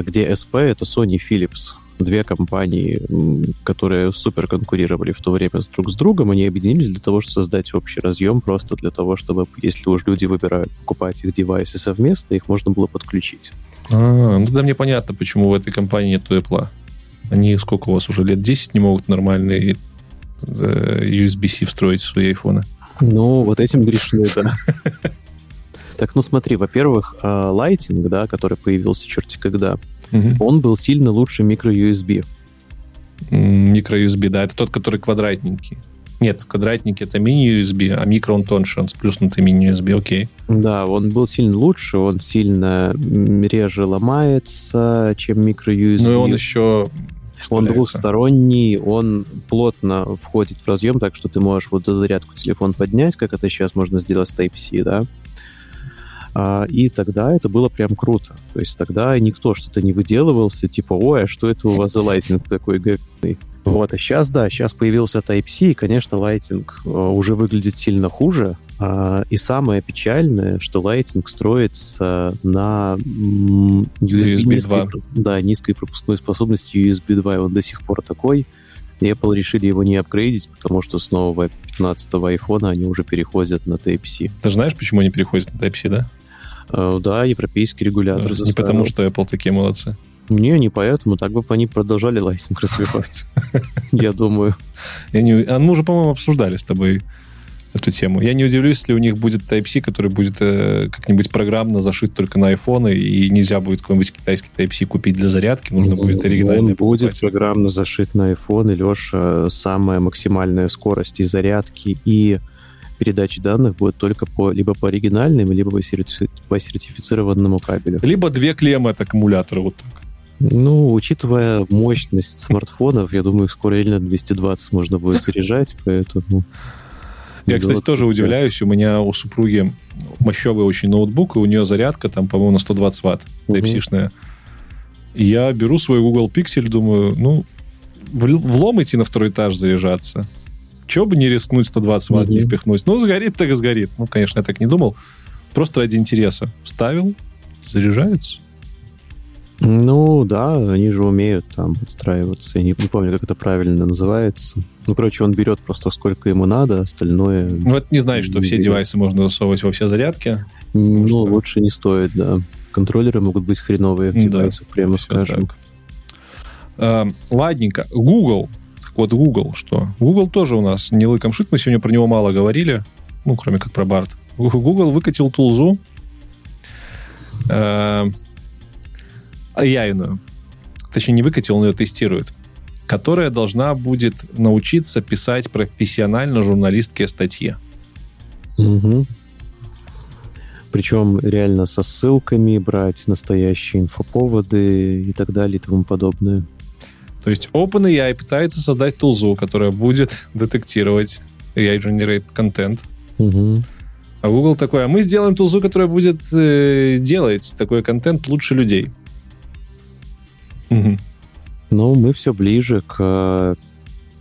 где SP — это Sony Philips. Две компании, которые супер конкурировали в то время друг с другом, они объединились для того, чтобы создать общий разъем, просто для того, чтобы, если уж люди выбирают покупать их девайсы совместно, их можно было подключить. А, ну да, мне понятно, почему в этой компании нету Apple. Они сколько у вас уже лет 10 не могут нормальные э, USB-C встроить в свои айфоны. Ну, вот этим грешны, да. Так, ну смотри, во-первых, Lighting, да, который появился черти когда, Мгм. он был сильно лучше микро-USB. Микро-USB, да, это тот, который квадратненький. Нет, квадратники это мини-USB, а микро он тоньше, он с плюснутой мини-USB, окей. Да, он был сильно лучше, он сильно реже ломается, чем микро-USB. Ну и он еще он двухсторонний, он плотно входит в разъем, так что ты можешь вот за зарядку телефон поднять, как это сейчас можно сделать с Type-C, да. А, и тогда это было прям круто. То есть тогда никто что-то не выделывался, типа, ой, а что это у вас за лайтинг такой говный? Вот, а сейчас, да, сейчас появился Type-C, и, конечно, Lighting э, уже выглядит сильно хуже. А, и самое печальное, что Lighting строится на USB, USB низкой, 2. да, низкой пропускной способностью USB 2, и он до сих пор такой. И Apple решили его не апгрейдить, потому что с нового 15 iPhone они уже переходят на Type-C. Ты же знаешь, почему они переходят на Type-C, да? Э, Да, европейский регулятор Не заставил. потому, что Apple такие молодцы. Не, не поэтому. Так бы они продолжали Lightning развивать. Я думаю. Я не... А мы уже, по-моему, обсуждали с тобой эту тему. Я не удивлюсь, если у них будет Type-C, который будет э, как-нибудь программно зашит только на iPhone, и нельзя будет какой-нибудь китайский Type-C купить для зарядки, нужно будет оригинальный Он будет программно зашит на iPhone, и, Леша, самая максимальная скорость и зарядки, и передачи данных будет только по либо по оригинальным, либо по, серти- по сертифицированному кабелю. Либо две клеммы от аккумулятора вот так. Ну, учитывая мощность смартфонов, я думаю, скоро реально 220 можно будет заряжать, поэтому... Я, кстати, тоже удивляюсь. У меня у супруги мощевый очень ноутбук, и у нее зарядка там, по-моему, на 120 ватт. Type-C-шная. И я беру свой Google Pixel, думаю, ну, в, в лом идти на второй этаж заряжаться. Чего бы не рискнуть 120 ватт не впихнуть? Ну, сгорит так и сгорит. Ну, конечно, я так не думал. Просто ради интереса. Вставил, заряжается. Ну, да, они же умеют там подстраиваться. Я не, не помню, как это правильно называется. Ну, короче, он берет просто сколько ему надо, остальное... Ну, это не значит, что все Берет. девайсы можно засовывать во все зарядки. Ну, что? лучше не стоит, да. Контроллеры могут быть хреновые в Да, девайсах, прямо скажем. так. Эм, ладненько. Google. Так вот, Google что? Google тоже у нас не лыком шит. Мы сегодня про него мало говорили. Ну, кроме как про Барт. Google выкатил тулзу э, AI-ную. Точнее, не выкатил, он ее тестирует. Которая должна будет научиться писать профессионально журналистские статьи. Мгм. Причем реально со ссылками брать настоящие инфоповоды и так далее и тому подобное. То есть OpenAI пытается создать тулзу, которая будет детектировать AI-generated контент. Мгм. А Google такой, а мы сделаем тулзу, которая будет э, делать такой контент лучше людей. Мгм. Но мы все ближе к э,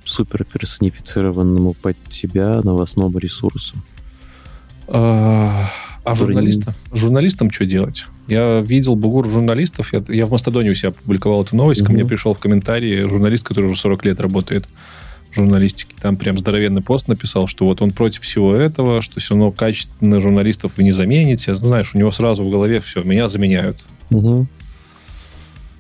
суперперсонифицированному под тебя новостному ресурсу. А, а Который журналистам? Журналистам что делать? Я видел бугур журналистов. Я, я в Мастодоне у себя опубликовал эту новость. Ко Мгм. мне пришел в комментарии журналист, который уже 40 лет работает в журналистике. Там прям здоровенный пост написал, что вот он против всего этого, что все равно качественных журналистов вы не замените. Ну, знаешь, у него сразу в голове все, меня заменяют. Мгм.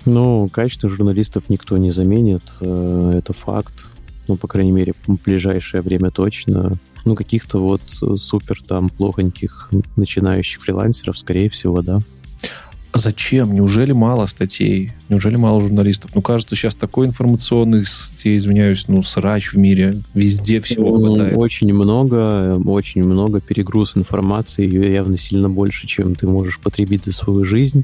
Ну, качество журналистов никто не заменит, э, это факт. Ну, по крайней мере, в ближайшее время точно. Ну, каких-то вот э, супер там плохоньких начинающих фрилансеров, скорее всего, да. Зачем? Неужели мало статей? Неужели мало журналистов? Ну, кажется, сейчас такой информационный, я извиняюсь, ну, срач в мире. Везде всего Ну, хватает. Очень много, э, очень много перегруз информации, ее явно сильно больше, чем ты можешь потребить за свою жизнь.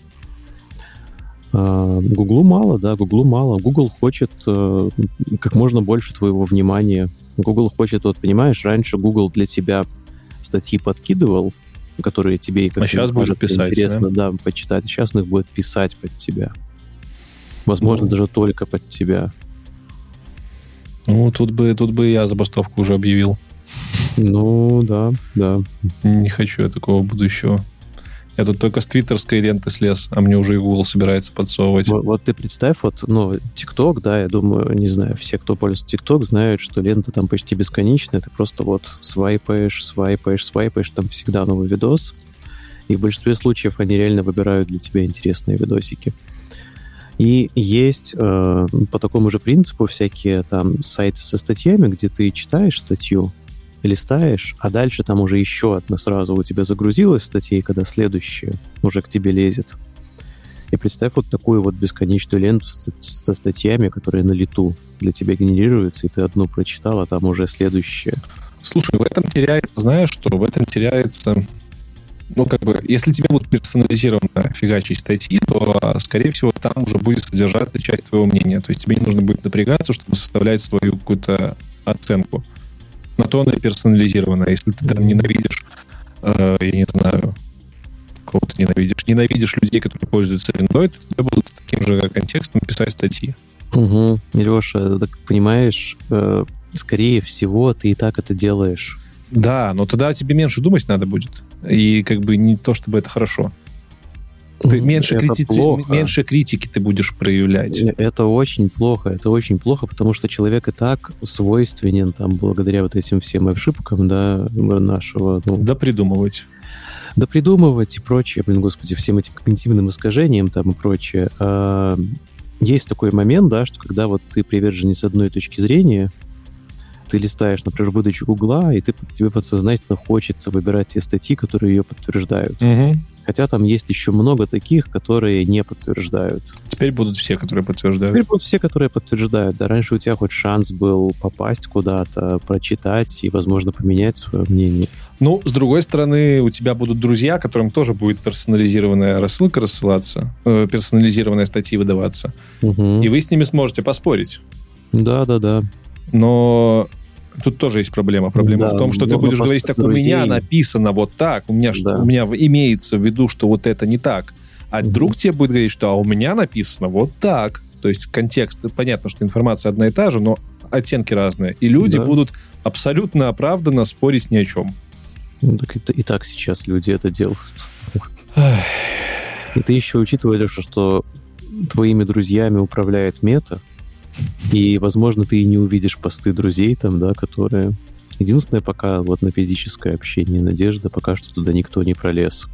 А, Гуглу мало, да, Гуглу мало. Google хочет э, как можно больше твоего внимания. Google хочет, вот понимаешь, раньше Google для тебя статьи подкидывал, которые тебе как А щас будет писать, интересно, да, почитать. Сейчас он их будет писать под тебя. Возможно, Ну. даже только под тебя. Ну, тут бы, тут бы я забастовку уже объявил. Ну, да, да. Не хочу я такого будущего. Я тут только с твиттерской ленты слез, а мне уже и Google собирается подсовывать. Вот, вот ты представь, вот, ну, ТикТок, да, я думаю, не знаю, все, кто пользуется ТикТок, знают, что лента там почти бесконечная, ты просто вот свайпаешь, свайпаешь, свайпаешь, там всегда новый видос, и в большинстве случаев они реально выбирают для тебя интересные видосики. И есть э, по такому же принципу всякие там сайты со статьями, где ты читаешь статью, листаешь, а дальше там уже еще одна сразу у тебя загрузилась статья, и когда следующая уже к тебе лезет. И представь вот такую вот бесконечную ленту со статьями, которые на лету для тебя генерируются, и ты одну прочитал, а там уже следующее. Слушай, в этом теряется, знаешь что, в этом теряется ну, как бы, если тебе будут персонализированно фигачить статьи, то, скорее всего, там уже будет содержаться часть твоего мнения. То есть тебе не нужно будет напрягаться, чтобы составлять свою какую-то оценку. На то она и персонализирована. Если ты там ненавидишь, э, я не знаю, кого ты ненавидишь, ненавидишь людей, которые пользуются виндой, то тебе будут с таким же контекстом писать статьи. Угу. Леша, так понимаешь, э, скорее всего, ты и так это делаешь. Да, но тогда тебе меньше думать надо будет. И как бы не то, чтобы это хорошо. Ты меньше, критици... меньше критики ты будешь проявлять. Это очень плохо. Это очень плохо, потому что человек и так свойственен там благодаря вот этим всем ошибкам, да, нашего... Ну, да придумывать. Да придумывать и прочее, блин, господи, всем этим когнитивным искажениям там и прочее. А, есть такой момент, да, что когда вот ты приверженец одной точки зрения, ты листаешь, например, выдачу Гугла, и ты, тебе подсознательно хочется выбирать те статьи, которые ее подтверждают. Угу. Хотя там есть еще много таких, которые не подтверждают. Теперь будут все, которые подтверждают. Теперь будут все, которые подтверждают. Да, раньше у тебя хоть шанс был попасть куда-то, прочитать и, возможно, поменять свое мнение. Ну, с другой стороны, у тебя будут друзья, которым тоже будет персонализированная рассылка рассылаться, э, персонализированная статьи выдаваться. Угу. И вы с ними сможете поспорить. Да, да, да. Но Тут тоже есть проблема. Проблема да, в том, что ты будешь говорить, так друзей. у меня написано вот так, у меня, да. у меня имеется в виду, что вот это не так. А угу. друг тебе будет говорить, что а у меня написано вот так. То есть контекст, понятно, что информация одна и та же, но оттенки разные. И люди да. будут абсолютно оправданно спорить ни о чем. Ну, так и, и так сейчас люди это делают. И ты еще учитываешь, что твоими друзьями управляет мета, и, возможно, ты и не увидишь посты друзей там, да, которые... Единственное, пока вот на физическое общение надежда, пока что туда никто не пролез.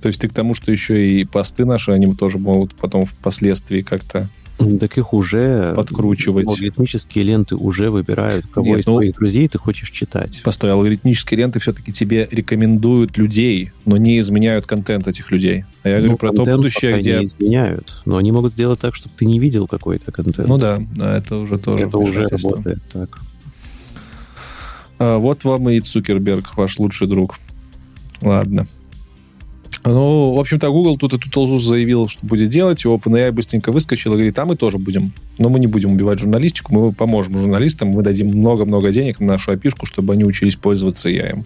То есть ты к тому, что еще и посты наши, они тоже могут потом впоследствии как-то так их уже... Подкручивать. Алгоритмические ленты уже выбирают, кого Нет, из ну, твоих друзей ты хочешь читать. Постой, алгоритмические ленты все-таки тебе рекомендуют людей, но не изменяют контент этих людей. А я ну, говорю про то будущее, где... не изменяют, но они могут сделать так, чтобы ты не видел какой-то контент. Ну да, это уже тоже Это уже работает так. А, вот вам и Цукерберг, ваш лучший друг. Ладно. Ну, в общем-то, Google тут эту толзу заявил, что будет делать, и OpenAI быстренько выскочил и говорит, а мы тоже будем. Но мы не будем убивать журналистику, мы поможем журналистам, мы дадим много-много денег на нашу опишку, чтобы они учились пользоваться AI.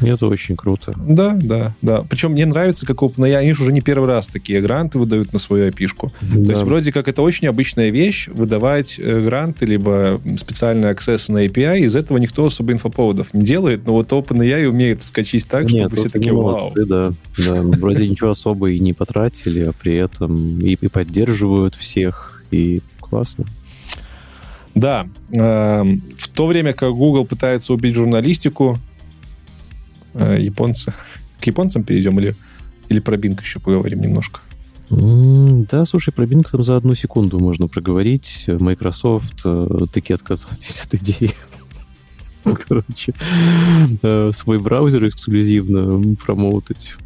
Это очень круто. Да, да, да. Причем мне нравится, как OpenAI, они же уже не первый раз такие гранты выдают на свою опишку. Да. То есть вроде как это очень обычная вещь, выдавать э, гранты, либо специальный аксесс на API, из этого никто особо инфоповодов не делает, но вот OpenAI умеет скачать так, Нет, чтобы все такие вау. Да, да. Вроде ничего особо и не потратили, а при этом и, и поддерживают всех, и классно. Да. Э, в то время как Google пытается убить журналистику, э, японцы. К японцам перейдем или, или про Bing еще поговорим немножко? да, слушай, про Bing там за одну секунду можно проговорить. Microsoft э, таки отказались от идеи. Короче, э, свой браузер эксклюзивно промоутать.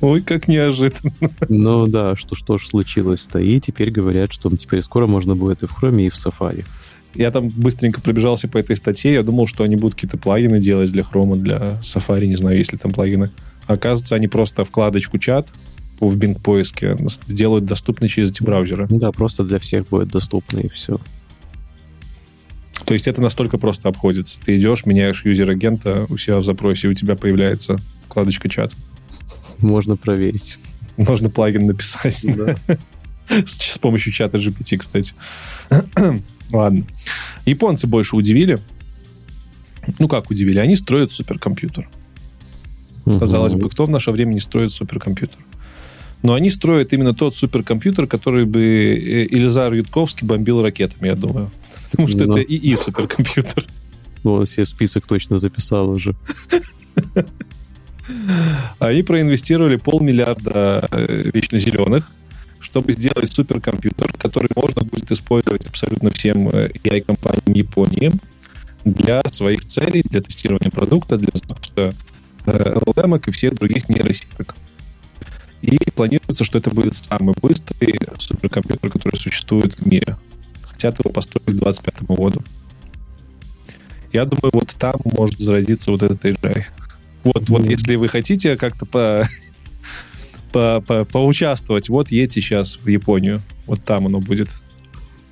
Ой, как неожиданно. Ну да, что, что ж случилось-то. И теперь говорят, что теперь скоро можно будет и в Chrome, и в Safari. Я там быстренько пробежался по этой статье, я думал, что они будут какие-то плагины делать для Chrome, для Safari, не знаю, есть ли там плагины. Оказывается, они просто вкладочку чат в Bing поиске сделают доступны через эти браузеры. Да, просто для всех будет доступно и все. То есть это настолько просто обходится. Ты идешь, меняешь юзер-агента у себя в запросе, и у тебя появляется вкладочка чат. Можно проверить. Можно плагин написать. Да. С помощью чата GPT, кстати. Ладно. Японцы больше удивили. Ну, как удивили? Они строят суперкомпьютер. Угу. Казалось бы, кто в наше время не строит суперкомпьютер? Но они строят именно тот суперкомпьютер, который бы э, Илизар Ютковский бомбил ракетами, я думаю. Потому что Но... это ИИ суперкомпьютер. Ну, он себе в список точно записал уже. Они проинвестировали полмиллиарда э, вечно зеленых чтобы сделать суперкомпьютер, который можно будет использовать абсолютно всем AI-компаниям э, Японии для своих целей, для тестирования продукта, для запуска LLM и всех других нейросеток. И планируется, что это будет самый быстрый суперкомпьютер, который существует в мире. Хотят его построить к 2025 году. Я думаю, вот там может зародиться вот этот AGI. Вот, вот если вы хотите как-то по, по, по, поучаствовать, вот едьте сейчас в Японию. Вот там оно будет.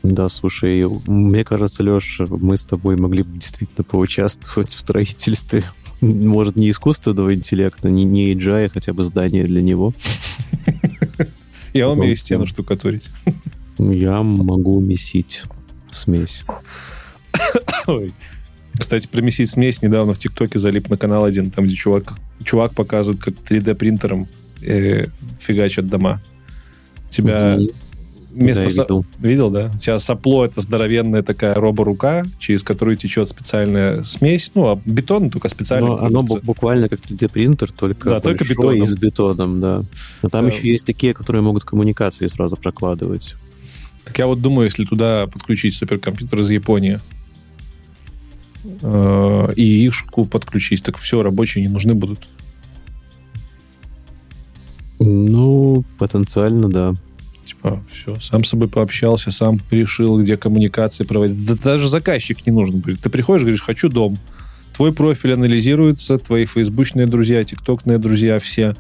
Да, слушай, мне кажется, Леша, мы с тобой могли бы действительно поучаствовать в строительстве. Может, не искусственного интеллекта, не, не AGI, а хотя бы здание для него. Я умею стену штукатурить. Я могу месить смесь. Ой. Кстати, про месить смесь недавно в ТикТоке залип на канал один, там, где чувак, чувак показывает, как 3D-принтером э, фигачат дома. тебя вместо... Да, со... видел. видел, да? У тебя сопло — это здоровенная такая роборука, через которую течет специальная смесь. Ну, а бетон только специально. Но оно буквально как 3D-принтер, только, да, только бетоном. и с бетоном, да. Но там да. еще есть такие, которые могут коммуникации сразу прокладывать. Так я вот думаю, если туда подключить суперкомпьютер из Японии, э, и ишку подключить, так все, рабочие не нужны будут. Ну, потенциально, да. Типа, все, сам с собой пообщался, сам решил, где коммуникации проводить. Да даже заказчик не нужен будет. Ты приходишь, говоришь, хочу дом. Твой профиль анализируется, твои фейсбучные друзья, тиктокные друзья все.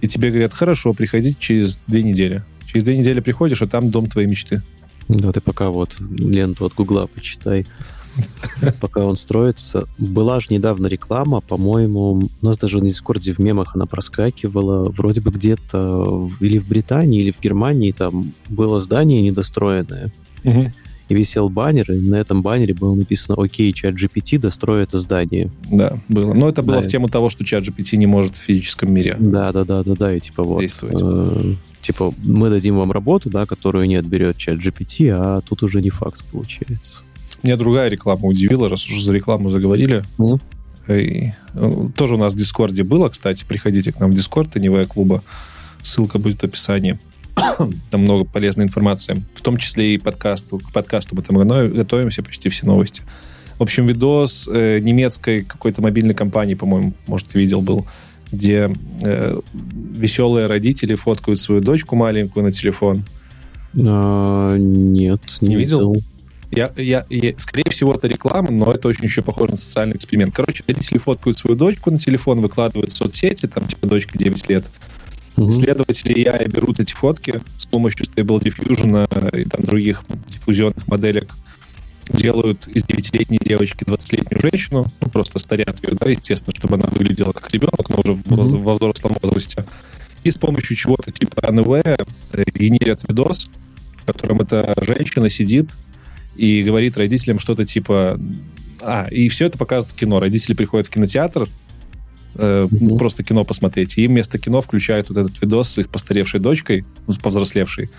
И тебе говорят, хорошо, приходите через две недели. Через две недели приходишь, а там дом твоей мечты. Да, ты пока вот ленту от Гугла почитай. пока он строится. Была же недавно реклама, по-моему, у нас даже на Дискорде в мемах она проскакивала. Вроде бы где-то или в Британии, или в Германии там было здание недостроенное. Угу. И висел баннер, и на этом баннере было написано «Окей, чат GPT, дострой это здание». Да, было. Но это было да. в тему того, что ChatGPT не может в физическом мире Да, да, да, да, да, и типа вот... Действовать. Э, типа мы дадим вам работу, да, которую не отберет ChatGPT, а тут уже не факт получается. Меня другая реклама удивила, раз уже за рекламу заговорили. М. И, ну, тоже у нас в Discord 'е было, кстати. Приходите к нам в Discord, теневая клуба. Ссылка будет в описании. Там много полезной информации. В том числе и подкасту. К подкасту мы там готовимся, почти все новости. В общем, видос э, немецкой какой-то мобильной компании, по-моему, может, видел, был, где э, веселые родители фоткают свою дочку маленькую на телефон. А, нет, не, не видел. видел. Я, я, я, скорее всего, это реклама, но это очень еще похоже на социальный эксперимент. Короче, родители фоткают свою дочку на телефон, выкладывают в соцсети, там, типа, дочка 9 лет. Угу. Исследователи AI берут эти фотки с помощью Stable Diffusion и там других диффузионных моделек, делают из 9-летней девочки 20-летнюю женщину, ну, просто старят ее, да, естественно, чтобы она выглядела как ребенок, но уже mm-hmm. во взрослом возрасте. И с помощью чего-то типа НВ э, генерят видос, в котором эта женщина сидит и говорит родителям что-то типа... А, и все это показывают в кино. Родители приходят в кинотеатр, э, mm-hmm. просто кино посмотреть, и вместо кино включают вот этот видос с их постаревшей дочкой, повзрослевшей,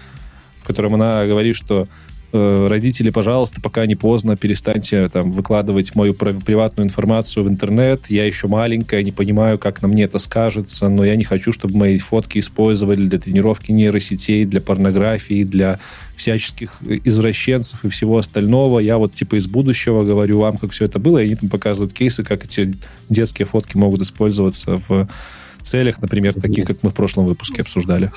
в котором она говорит, что родители, пожалуйста, пока не поздно, перестаньте там выкладывать мою приватную информацию в интернет. Я еще маленькая, не понимаю, как на мне это скажется, но я не хочу, чтобы мои фотки использовали для тренировки нейросетей, для порнографии, для всяческих извращенцев и всего остального. Я вот типа из будущего говорю вам, как все это было, и они там показывают кейсы, как эти детские фотки могут использоваться в целях, например, таких, как мы в прошлом выпуске обсуждали.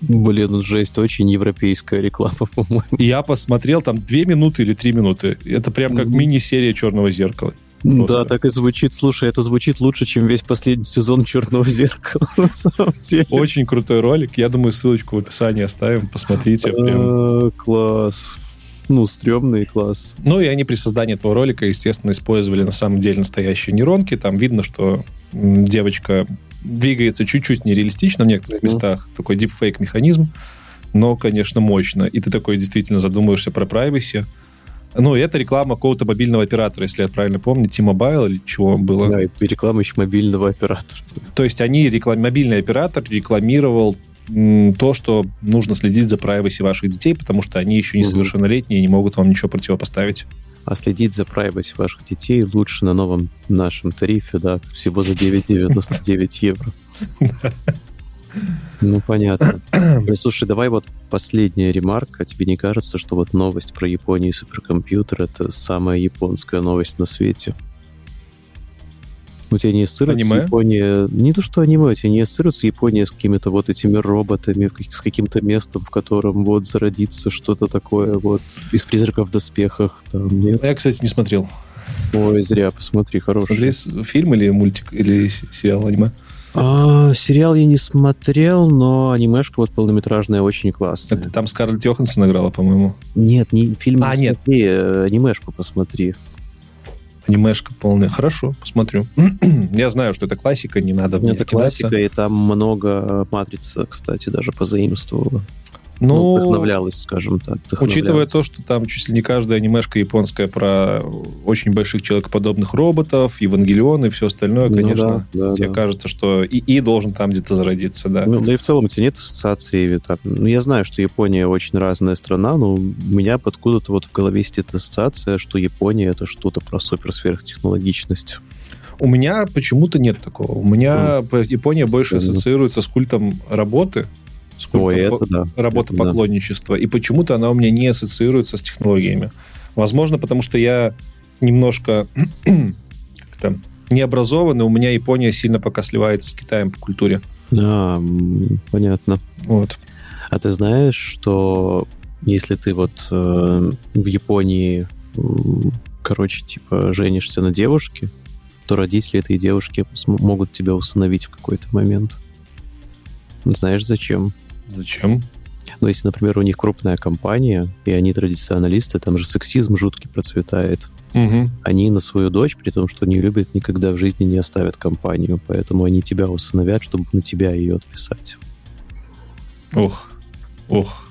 Блин, жесть, очень европейская реклама, по-моему. Я посмотрел, там две минуты или три минуты. Это прям как мини-серия «Черного зеркала». Просто. Да, так и звучит. Слушай, это звучит лучше, чем весь последний сезон «Черного зеркала», на самом деле. Очень крутой ролик. Я думаю, ссылочку в описании оставим. Посмотрите. Прям. А, класс. Ну, стрёмный класс. Ну, и они при создании этого ролика, естественно, использовали на самом деле настоящие нейронки. Там видно, что девочка двигается чуть-чуть нереалистично в некоторых mm-hmm. местах. Такой дипфейк механизм, но, конечно, мощно. И ты такой действительно задумываешься про privacy. Ну, и это реклама какого-то мобильного оператора, если я правильно помню, T-Mobile или чего было. Да, и реклама еще мобильного оператора. То есть они, реклам... мобильный оператор рекламировал то, что нужно следить за privacy ваших детей, потому что они еще несовершеннолетние и не могут вам ничего противопоставить. А следить за privacy ваших детей лучше на новом нашем тарифе, да, всего за 9,99 евро. Ну, понятно. Ну, слушай, давай вот последняя ремарка. Тебе не кажется, что вот новость про Японию и суперкомпьютер — это самая японская новость на свете? У тебя не ассоциируется Аниме? Япония... Не то, что аниме, у тебя не ассоциируется Япония с какими-то вот этими роботами, с каким-то местом, в котором вот зародится что-то такое вот из «Призраков в доспехах». Там, нет? Я, кстати, не смотрел. Ой, зря, посмотри, хороший. Смотрели с- фильм или мультик, или сериал аниме? А, сериал я не смотрел, но анимешка вот полнометражная очень классная. Это там Скарлетт Йоханссон играла, по-моему. Нет, не, фильм А, не нет. смотри, э, анимешку посмотри. Анимешка полная. Хорошо, посмотрю. Я знаю, что это классика, не надо в неё Это классика, и там много э, матрица, кстати, даже позаимствовала. Ну, Ну, вдохновлялась, скажем так. Учитывая то, что там чуть ли не каждая анимешка японская про очень больших человекоподобных роботов, Евангелион и все остальное, Ну конечно, да, да, тебе да. кажется, что ИИ должен там где-то зародиться, да. Ну, да и в целом у тебя нет ассоциации. Там, ну, я знаю, что Япония очень разная страна, но у меня откуда-то вот в голове сидит ассоциация, что Япония это что-то про суперсверхтехнологичность. У меня почему-то нет такого. У меня по- Япония больше ассоциируется с культом работы, с культом Ой, по- это да. работы это да. поклонничества. И почему-то она у меня не ассоциируется с технологиями. Возможно, потому что я немножко как-то необразованный, у меня Япония сильно пока сливается с Китаем по культуре. А, понятно. Вот. А ты знаешь, что если ты вот э, в Японии, короче, типа, женишься на девушке, то родители этой девушки могут тебя усыновить в какой-то момент. Знаешь, зачем? Зачем? Ну, если, например, у них крупная компания, и они традиционалисты, там же сексизм жуткий процветает. Мгм. Они на свою дочь, при том, что не любят, никогда в жизни не оставят компанию. Поэтому они тебя усыновят, чтобы на тебя ее отписать. Ох, ох.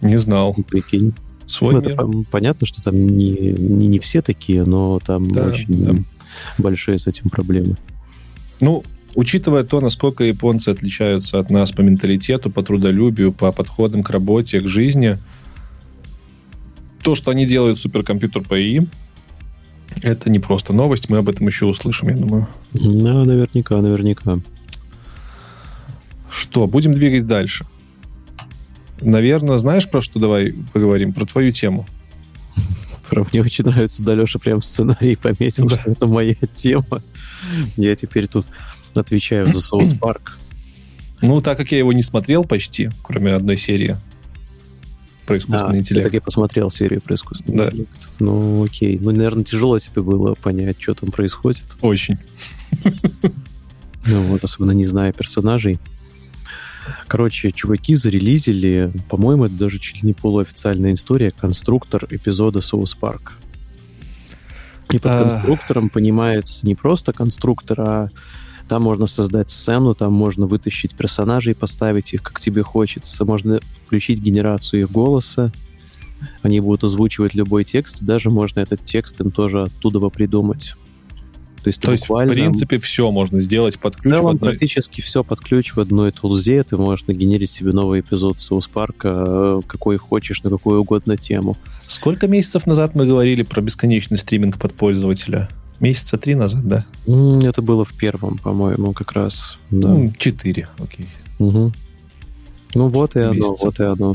Не знал. Ну, Прикинь. Свой Ну, это понятно, что там не, не, не все такие, но там Да, очень да. большие с этим проблемы. Ну, учитывая то, насколько японцы отличаются от нас по менталитету, по трудолюбию, по подходам к работе, к жизни, то, что они делают суперкомпьютер по ИИ, это не просто новость, мы об этом еще услышим, я думаю. Да, наверняка, наверняка. Что, будем двигать дальше. Наверное, знаешь, про что давай поговорим? Про твою тему. Про- Мне очень нравится, да, Леша прям сценарий пометил, Да. что это моя тема. Я теперь тут отвечаю за South Park. Ну, так как я его не смотрел почти, кроме одной серии про искусственный А, интеллект. Так я посмотрел серию про искусственный Да. интеллект. Ну, окей. Ну, наверное, тяжело тебе было понять, что там происходит. Очень. Ну, вот, особенно не зная персонажей. Короче, чуваки зарелизили, по-моему, это даже чуть ли не полуофициальная история, конструктор эпизода South Park. И под А. конструктором понимается не просто конструктор, а там можно создать сцену, там можно вытащить персонажей, поставить их, как тебе хочется. Можно включить генерацию их голоса. Они будут озвучивать любой текст, даже можно этот текст им тоже оттуда придумать. То есть, То есть, в буквально- принципе, все можно сделать под в ключ. в целом одной- практически все под ключ в одной тулзе. Ты можешь нагенерить себе новый эпизод Соус Парка, э, какой хочешь, на какую угодно тему. Сколько месяцев назад мы говорили про бесконечный стриминг под пользователя? Месяца три назад, да? Это было в первом, по-моему, как раз. Да. Ну, четыре, окей. Мгм. Ну вот и оно, Месяца. вот и оно.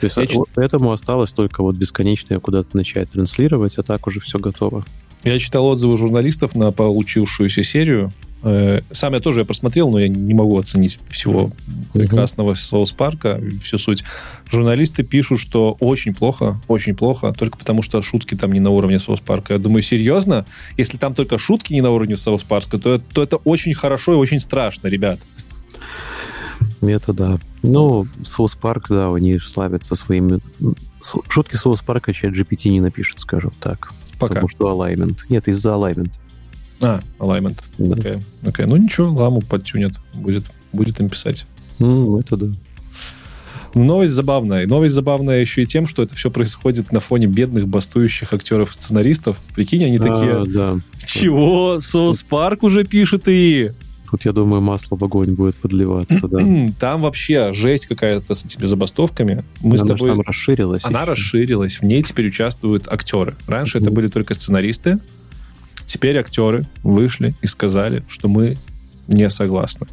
То есть Я вот поэтому осталось только вот бесконечное куда-то начать транслировать, а так уже все готово. Я читал отзывы журналистов на получившуюся серию. Э, Сам я тоже ее просмотрел, но я не могу оценить всего прекрасного South Park 'а, всю суть. Журналисты пишут, что очень плохо, очень плохо, только потому что шутки там не на уровне South Park 'а. Я думаю, серьезно? Если там только шутки не на уровне South Park 'а, то, то это очень хорошо и очень страшно, ребят. Это да. Ну, South Park, да, они славятся своими... Шутки South Park 'а ChatGPT не напишет, скажем так. Пока. Потому что alignment. Нет, из-за alignment. А, alignment. Да. Окей. Окей. Ну ничего, ламу подтюнят. Будет, будет им писать. М, это да. Новость забавная. Новость забавная еще и тем, что это все происходит на фоне бедных бастующих актеров и сценаристов. Прикинь, они А, такие, да. чего? Соус Парк уже пишет и... Тут, я думаю, масло в огонь будет подливаться, да. Там вообще жесть какая-то с этими забастовками. Мы с Она же тобой... там расширилась. Она еще. расширилась, в ней теперь участвуют актеры. Раньше это Мгм. были только сценаристы, теперь актеры вышли и сказали, что мы не согласны.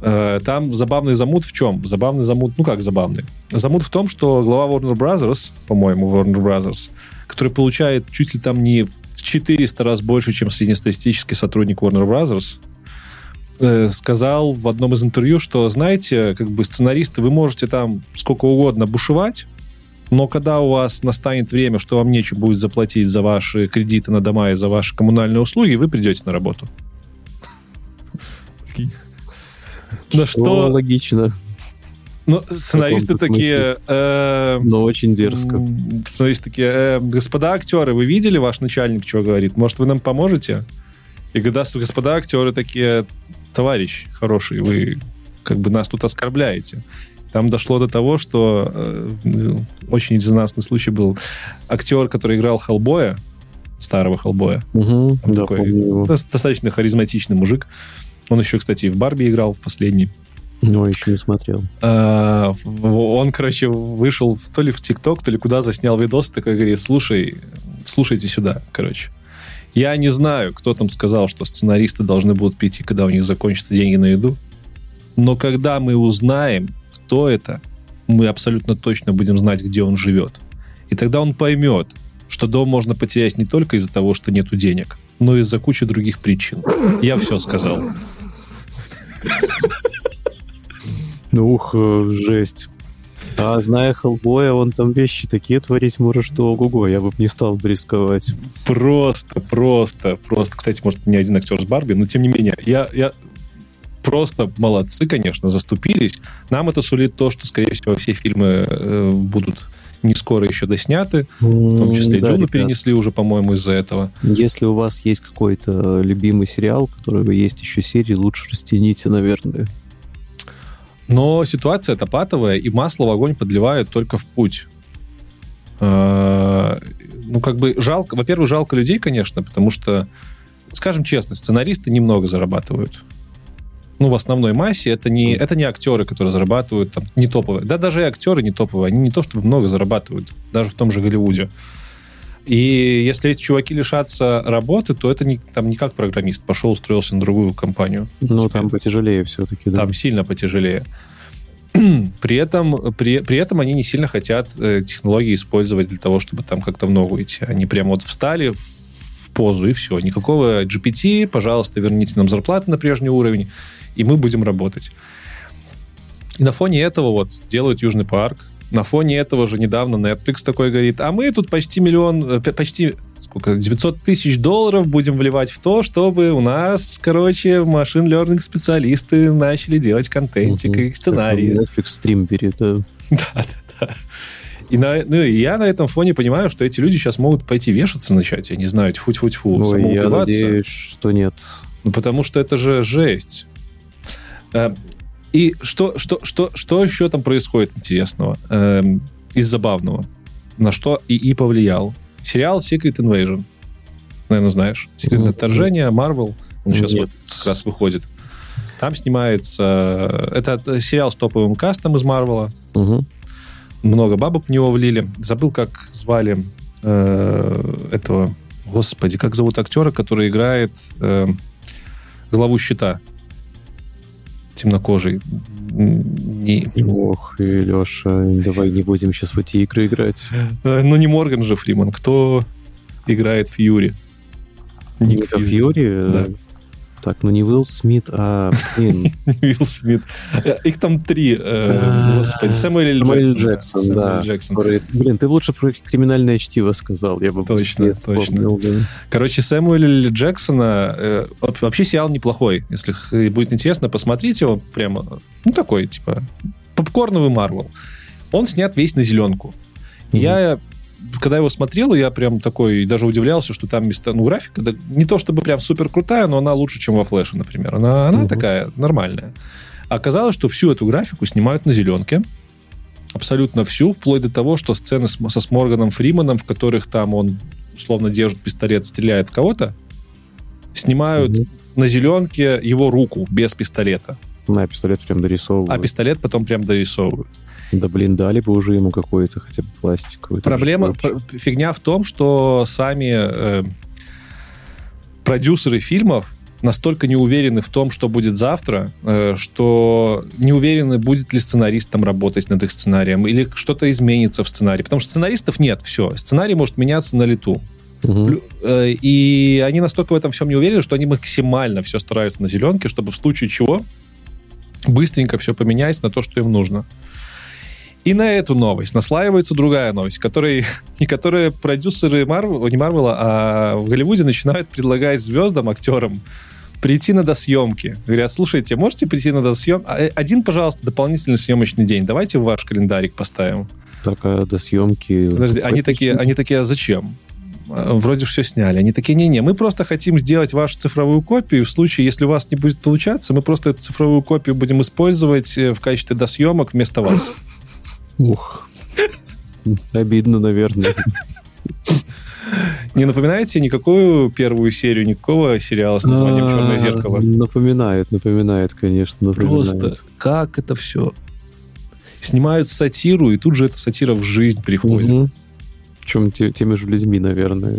Э, Там забавный замут в чем? Забавный замут, ну как забавный? Замут в том, что глава Warner Brothers, по-моему, Warner Brothers, который получает чуть ли там не в 400 раз больше, чем среднестатистический сотрудник Warner Brothers, э, сказал в одном из интервью, что, знаете, как бы сценаристы, вы можете там сколько угодно бушевать, но когда у вас настанет время, что вам нечем будет заплатить за ваши кредиты на дома и за ваши коммунальные услуги, вы придете на работу. На что... Логично. Ну, сценаристы такие... Э, Но очень дерзко. Сценаристы такие, э, господа актеры, вы видели, ваш начальник что говорит? Может, вы нам поможете? И когда господа актеры такие, товарищ хороший, вы как бы нас тут оскорбляете. Там дошло до того, что э, очень резонансный случай был. Актер, который играл Хеллбоя, старого Хеллбоя, угу, да, такой достаточно харизматичный мужик. Он еще, кстати, в Барби играл в последний. Ну, еще не смотрел. А, он, короче, вышел то ли в ТикТок, то ли куда заснял видос, такой говорит, слушай, слушайте сюда, короче. Я не знаю, кто там сказал, что сценаристы должны будут прийти, когда у них закончатся деньги на еду. Но когда мы узнаем, кто это, мы абсолютно точно будем знать, где он живет. И тогда он поймет, что дом можно потерять не только из-за того, что нету денег, но и из-за кучи других причин. Я все сказал. Ну, ух, э, жесть. А зная Хеллбоя, он там вещи такие творить может, что ого-го, я бы не стал бы рисковать. Просто, просто, просто. Кстати, может, не один актер с Барби, но тем не менее, я, я просто молодцы, конечно, заступились. Нам это сулит то, что, скорее всего, все фильмы э, будут не скоро еще досняты. В том числе да, Джуну перенесли уже, по-моему, из-за этого. Если у вас есть какой-то любимый сериал, который есть еще серии, лучше растяните, наверное. Но ситуация это патовая, и масло в огонь подливают только в путь. А, ну, как бы жалко, во-первых, жалко людей, конечно, потому что, скажем честно, сценаристы немного зарабатывают. Ну, в основной массе это не, это не актеры, которые зарабатывают там не топовые. Да, даже и актеры не топовые, они не то чтобы много зарабатывают, даже в том же Голливуде. И если эти чуваки лишатся работы, то это не, там не как программист. Пошел, устроился на другую компанию. Ну, там потяжелее все-таки, да. Там сильно потяжелее. при, этом, при, при этом они не сильно хотят э, технологии использовать для того, чтобы там как-то в ногу идти. Они прямо вот встали позу, и все. Никакого GPT, пожалуйста, верните нам зарплаты на прежний уровень, и мы будем работать. И на фоне этого вот делают Южный парк, на фоне этого же недавно Netflix такой говорит, а мы тут почти миллион, э, почти сколько, 900 тысяч долларов будем вливать в то, чтобы у нас, короче, машин learning специалисты начали делать контентик угу. и сценарии. Netflix стрим берет, да. Да, да, да. И, на, ну, и я на этом фоне понимаю, что эти люди сейчас могут пойти вешаться начать, я не знаю, тьфу-тьфу-тьфу, Ой, я надеюсь, что нет. Ну, потому что это же жесть. Э, и что, что, что, что еще там происходит интересного эм, из забавного? На что ИИ повлиял? Сериал Secret Invasion. Наверное, знаешь. Секретное вторжение, Marvel. Он сейчас вот как раз выходит. Там снимается... Это сериал с топовым кастом из Марвела. Угу. Много бабок в него влили. Забыл, как звали э, этого... Господи, как зовут актера, который играет э, главу щита? темнокожий. Не... Ох, Леша, давай не будем сейчас в эти игры играть. Э, ну, не Морган же Фриман. Кто играет Фьюри? Ник Фьюри? Фьюри? Да. Так, ну не Уилл Смит, а... Уилл Смит. Их там три. Э, господи, Сэмюэль Джексон. да. Блин, ты лучше про криминальное чтиво сказал. Я бы Точно, точно. Короче, Сэмюэль Джексона... Э, вообще сериал неплохой. Если будет интересно, посмотрите его прямо. Ну, такой, типа, попкорновый Марвел. Он снят весь на зеленку. Я когда его смотрел, я прям такой даже удивлялся, что там места, ну, графика да, не то чтобы прям супер крутая, но она лучше, чем во флеше, например. Она, она угу. такая нормальная. Оказалось, что всю эту графику снимают на зеленке. Абсолютно всю, вплоть до того, что сцены с, со Сморганом Фриманом, в которых там он условно держит пистолет, стреляет в кого-то, снимают угу. на зеленке его руку без пистолета. На пистолет прям дорисовывают. А пистолет потом прям дорисовывают. Да блин, дали бы уже ему какой-то хотя бы пластиковый. Проблема, фигня в том, что сами э, продюсеры фильмов настолько не уверены в том, что будет завтра, э, что не уверены, будет ли сценарист там работать над их сценарием, или что-то изменится в сценарии. Потому что сценаристов нет, все. Сценарий может меняться на лету. Э, И они настолько в этом всем не уверены, что они максимально все стараются на зеленке, чтобы в случае чего быстренько все поменять на то, что им нужно. И на эту новость наслаивается другая новость, которой, и которая продюсеры Марвел, не Марвела, а в Голливуде начинают предлагать звездам, актерам прийти на досъемки. Говорят, слушайте, можете прийти на досъемки? Один, пожалуйста, дополнительный съемочный день. Давайте в ваш календарик поставим. Так, а до съемки... Подожди, они такие, они такие, а зачем? Э, Вроде все сняли. Они такие, не-не, мы просто хотим сделать вашу цифровую копию. В случае, если у вас не будет получаться, мы просто эту цифровую копию будем использовать э, в качестве досъемок вместо вас. Ух. Обидно, наверное. Не напоминаете никакую первую серию, никакого сериала с названием «Черное А, зеркало»? Напоминает, напоминает, конечно. напоминает. Просто как это все? Снимают сатиру, и тут же эта сатира в жизнь приходит. Мгм. Причем те- теми же людьми, наверное.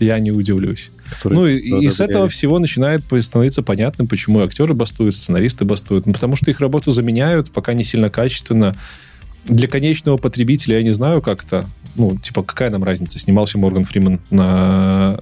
Я не удивлюсь. которые Ну и, и с этого всего начинает становиться понятным, почему актеры бастуют, сценаристы бастуют. Ну, потому что их работу заменяют, пока не сильно качественно. Для конечного потребителя я не знаю как-то. Ну, типа, какая нам разница, снимался Морган Фриман на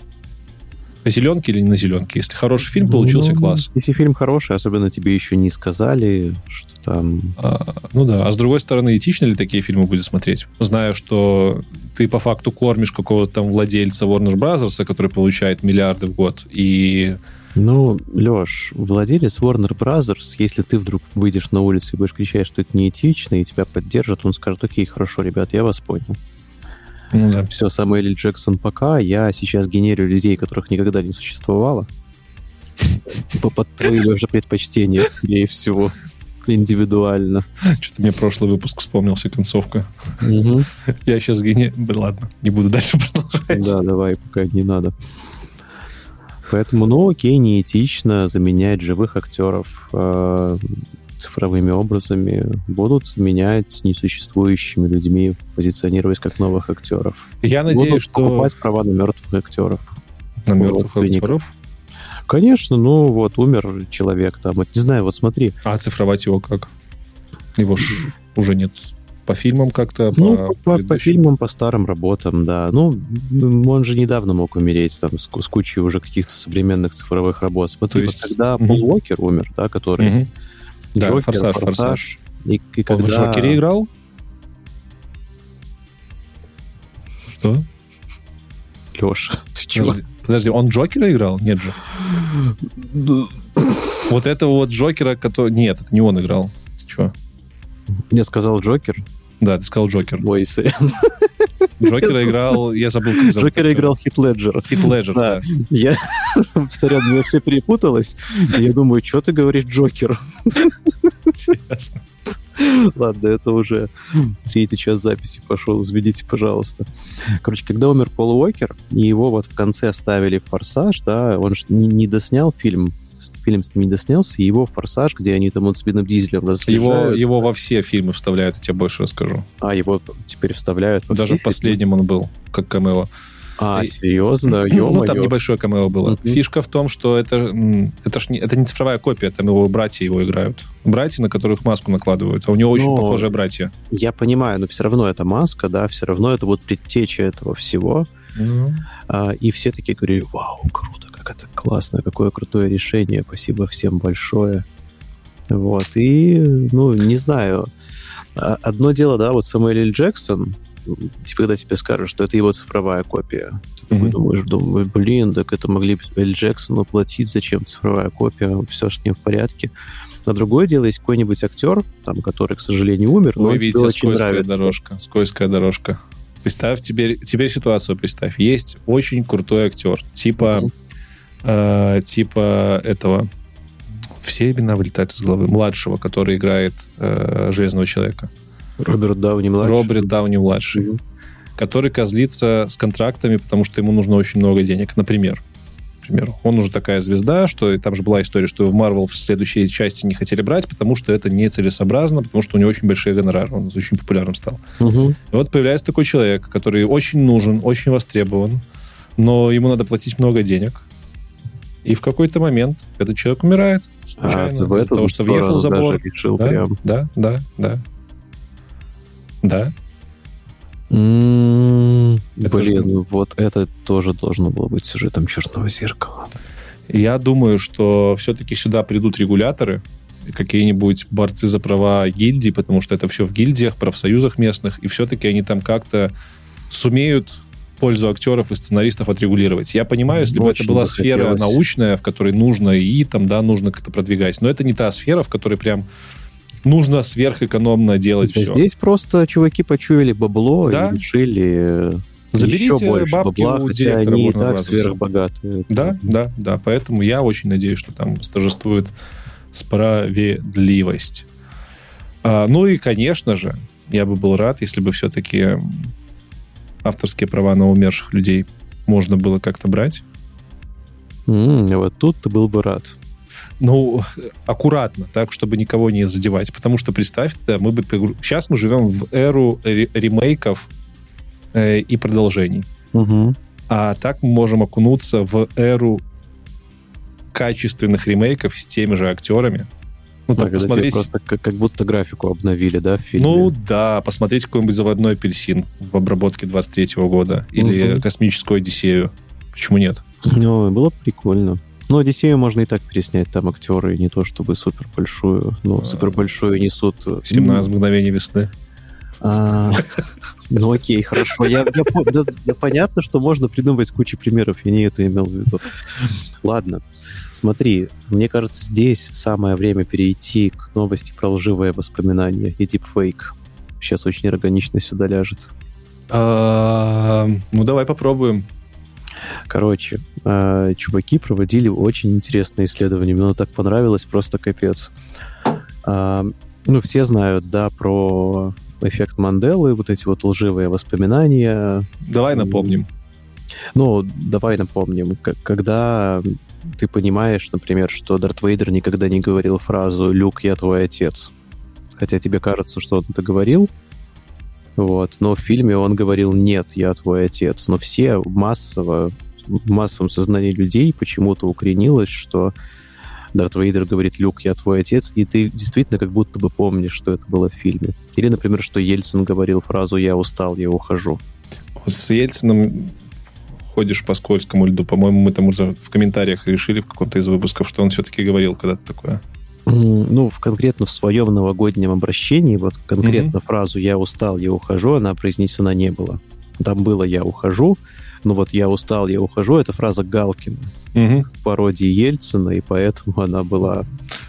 зеленке или не на зеленке. Если хороший фильм получился, Ну, класс. Если фильм хороший, особенно тебе еще не сказали, что там... А, ну да, а с другой стороны, этично ли такие фильмы будет смотреть? Зная, что ты по факту кормишь какого-то там владельца Warner Bros., который получает миллиарды в год, и Ну, Леш, владелец Warner Brothers, если ты вдруг выйдешь на улицу и будешь кричать, что это неэтично, и тебя поддержат, он скажет, окей, хорошо, ребят, я вас понял. ну да, Все, Самуэль. Джексон пока, я сейчас генерю людей, которых никогда не существовало. По- Под твои, Леша, предпочтения, скорее всего, индивидуально. Что-то мне прошлый выпуск вспомнился, концовка. Я сейчас гене... Блин, ладно, не буду дальше продолжать. Да, давай, пока не надо. Поэтому, ну, окей, неэтично заменять живых актеров э, цифровыми образами. Будут заменять несуществующими людьми, позиционировать как новых актеров. Я Будут надеюсь, что покупать права на мертвых актеров. на мертвых актеров, Конечно, ну вот умер человек там. Не знаю, вот смотри. а оцифровать его как? Его ж уже нет по фильмам как-то, Ну, по, по, фильмам, по старым работам, да. Ну, он же недавно мог умереть там с, с кучей уже каких-то современных цифровых работ. Смотри, То вот есть- когда Мгм. Пол Уокер умер, да, который Мгм. Да, Джокер, форсаж, «Форсаж», форсаж. И, и Он в когда... Джокере играл? Что? Леша, ты чего? Подожди, подожди, он Джокера играл? Нет же. Вот этого вот Джокера, который... Нет, это не он играл. Ты чё? Мне сказал Джокер. Да, ты сказал Джокер. Ой, сы- Джокера играл... Я забыл, как зовут Джокера играл Хит Леджер. Хит Леджер, Да. Я... Сорян, у меня все перепуталось. Я думаю, что ты говоришь Джокер? Ясно. Ладно, это уже третий час записи пошел, извините, пожалуйста. Короче, когда умер Пол Уокер, и его вот в конце ставили в «Форсаж», да, он не, не доснял фильм, фильм с ним не доснялся, его «Форсаж», где они там вот с Вином Дизелем Его, его во все фильмы вставляют, я тебе больше расскажу. А, его теперь вставляют Даже в последнем он был, как камео. А, И- серьезно? Ну, Ё-моё. там небольшое камео было. Мгм. Фишка в том, что это, это ж не, это не цифровая копия, там его братья его играют. Братья, на которых маску накладывают. А у него очень Но- похожие братья. Я понимаю, но все равно это маска, да, все равно это вот предтеча этого всего. А, и все такие говорили, вау, круто, как это классно, какое крутое решение, спасибо всем большое. Вот, и, ну, не знаю, А- одно дело, да, вот Самуэль Л. Джексон, типа, когда тебе скажут, что это его цифровая копия, ты такой Мгм. думаешь, думаешь, блин, так это могли бы Л. Джексону платить, зачем цифровая копия, все с ним в порядке. А другое дело, есть какой-нибудь актер, там, который, к сожалению, умер, но Вы тебе видите, очень скользкая нравится. дорожка. Скользкая дорожка. Представь теперь, теперь ситуацию представь. Есть очень крутой актер, типа, Мгм. Э, типа этого. Все имена вылетают из головы. Младшего, который играет э, Железного Человека. Роберт Дауни младший. Роберт Дауни младший. Мгм. который козлится с контрактами, потому что ему нужно очень много денег. Например, к примеру, он уже такая звезда, что и там же была история, что в Марвел в следующей части не хотели брать, потому что это нецелесообразно, потому что у него очень большие гонорары, он очень популярным стал. Мгм. И вот появляется такой человек, который очень нужен, очень востребован, но ему надо платить много денег. И в какой-то момент этот человек умирает случайно, А, в из-за того, что въехал в забор. даже решил Да, прям. да, да, да. Да. М, Это Блин, же- вот это тоже должно было быть сюжетом черного зеркала. Я думаю, что все-таки сюда придут регуляторы, какие-нибудь борцы за права гильдии, потому что это все в гильдиях, профсоюзах местных, и все-таки они там как-то сумеют пользу актеров и сценаристов отрегулировать. Я понимаю, если бы это Очень была бы сфера хотелось. научная, в которой нужно и там, да, нужно как-то продвигать, но это не та сфера, в которой прям нужно сверхэкономно делать Да все. Здесь просто чуваки почуяли бабло Да. и решили Заберите еще больше бабки бабла, у хотя директора они и так сверхбогатые. Да, да, да. Поэтому я очень надеюсь, что там торжествует справедливость. А, ну и, конечно же, я бы был рад, если бы все-таки авторские права на умерших людей можно было как-то брать. М, вот тут ты был бы рад. Ну, аккуратно, так, чтобы никого не задевать. Потому что, представьте, да, мы бы... Сейчас мы живем в эру ре- ремейков э, и продолжений. Мгм. А так мы можем окунуться в эру качественных ремейков с теми же актерами. Ну, Да, тебе посмотреть... просто как, как будто графику обновили, да, в фильме. Ну да, посмотреть какой-нибудь заводной апельсин в обработке 23 года. Или Мгм. космическую Одиссею. Почему нет? Ну, было бы прикольно. Ну, Одиссею можно и так переснять, там актеры не то чтобы супер большую, ну, А. супер большую несут. э, 17 мгновений весны. А, ну окей, хорошо. Я, я да, да понятно, что можно придумать кучу примеров, я не это имел в виду. Ладно, смотри, мне кажется, здесь самое время перейти к новости про лживое воспоминание и дипфейк. Сейчас очень органично сюда ляжет. А, Ну, давай попробуем. Короче, э, чуваки проводили очень интересное исследование. Мне оно так понравилось, просто капец. А, ну, все знают, да, про эффект Манделы, вот эти вот лживые воспоминания, Давай напомним. Ну, давай напомним, когда ты понимаешь, например, что Дарт Вейдер никогда не говорил фразу «Люк, я твой отец», хотя тебе кажется, что он это говорил, вот, но в фильме он говорил «Нет, я твой отец», но все массово, в массовом сознании людей почему-то укоренилось, что Дарт Вейдер говорит «Люк, я твой отец», и ты действительно как будто бы помнишь, что это было в фильме. Или, например, что Ельцин говорил фразу «Я устал, я ухожу». С Ельцином ходишь по скользкому льду. По-моему, мы там уже в комментариях решили в каком-то из выпусков, что он все-таки говорил когда-то такое. Ну, в, конкретно в своем новогоднем обращении, вот конкретно фразу «я устал, я ухожу», она произнесена не было. Там было «я ухожу», но вот «я устал, я ухожу» — это фраза Галкина в пародии Ельцина, и поэтому она была...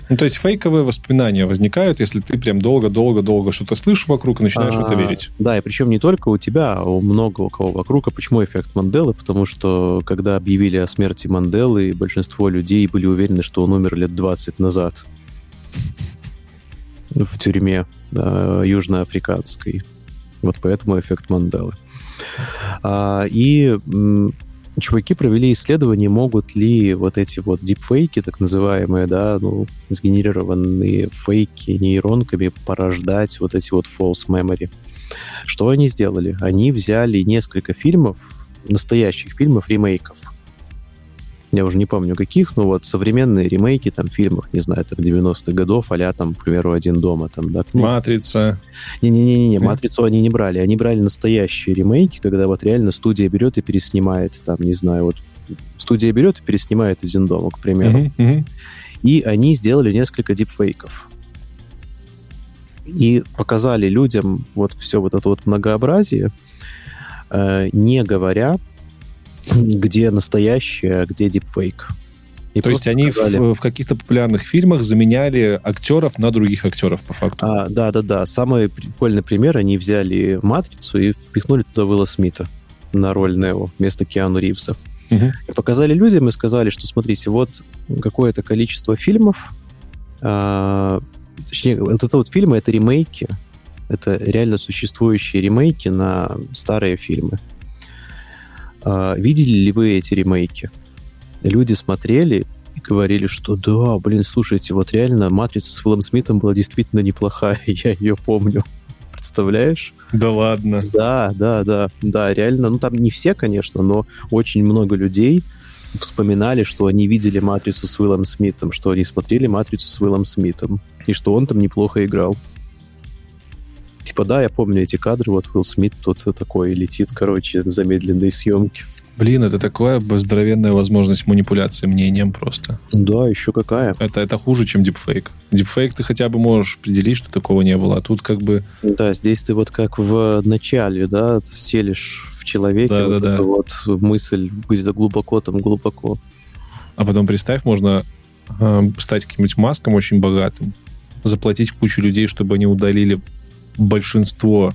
Ну, то есть фейковые воспоминания возникают, если ты прям долго-долго-долго что-то слышишь вокруг и начинаешь в это А, верить. Да, и причем не только у тебя, а у много у кого вокруг. А почему эффект Манделы? Потому что, когда объявили о смерти Манделы, большинство людей были уверены, что он умер лет 20 назад в тюрьме да, южноафриканской. Вот поэтому эффект Манделы. А, и чуваки провели исследование, могут ли вот эти вот дипфейки, так называемые, да, ну, сгенерированные фейки нейронками порождать вот эти вот false memory. Что они сделали? Они взяли несколько фильмов, настоящих фильмов, ремейков. Я уже не помню каких, но вот современные ремейки там фильмов, не знаю, там 90-х годов, а там, к примеру, «Один дома», там, да. ну, Матрица. не-не-не, Э? «Матрицу» они не брали. Они брали настоящие ремейки, когда вот реально студия берет и переснимает, там, не знаю, вот студия берет и переснимает «Один дома», к примеру. Мгм, мгм. И они сделали несколько дипфейков. И показали людям вот все вот это вот многообразие, э, не говоря, где настоящее, а где дипфейк. И То есть они показали- в, в каких-то популярных фильмах заменяли актеров на других актеров, по факту. А, да, да, да. Самый прикольный пример, они взяли «Матрицу» и впихнули туда Уилла Смита на роль Нео вместо Киану Ривза. И показали людям и сказали, что смотрите, вот какое-то количество фильмов, а, точнее, вот это вот фильмы, это ремейки, это реально существующие ремейки на старые фильмы. А, видели ли вы эти ремейки? Люди смотрели и говорили, что да, блин, слушайте, вот реально «Матрица» с Уиллом Смитом была действительно неплохая, я ее помню. Представляешь? Да ладно. Да, да, да, да, реально. Ну, там не все, конечно, но очень много людей вспоминали, что они видели «Матрицу» с Уиллом Смитом, что они смотрели «Матрицу» с Уиллом Смитом, и что он там неплохо играл. Типа, да, я помню эти кадры, вот Уилл Смит тут такой летит, короче, в замедленной съемке. Блин, это такая здоровенная возможность манипуляции мнением просто. Да, еще какая. Это, это хуже, чем дипфейк. Дипфейк ты хотя бы можешь определить, что такого не было, а тут как бы... Да, здесь ты вот как в начале, да, селишь в человеке Да, вот да, эта да. вот мысль где-то глубоко, там глубоко. А потом представь, можно э, стать каким-нибудь маском очень богатым, заплатить кучу людей, чтобы они удалили большинство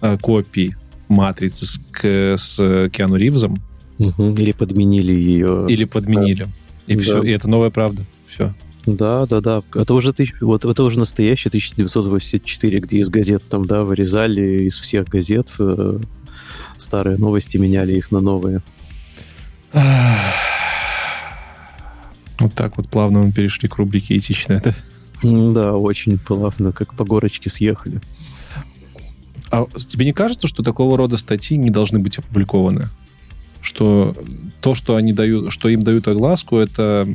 э, копий матрицы с, к- с Киану Ривзом Мгм. Или подменили ее. или подменили. И Да. все, и это новая правда. Все. Да, да, да. Это уже, тысяч... вот, это уже настоящий 1984, где из газет там, да, вырезали из всех газет э, старые новости, меняли их на новые. Вот так вот плавно мы перешли к рубрике «Этичное». Да? Да, очень плавно, как по горочке съехали. А тебе не кажется, что такого рода статьи не должны быть опубликованы? Что то, что они дают, что им дают огласку, это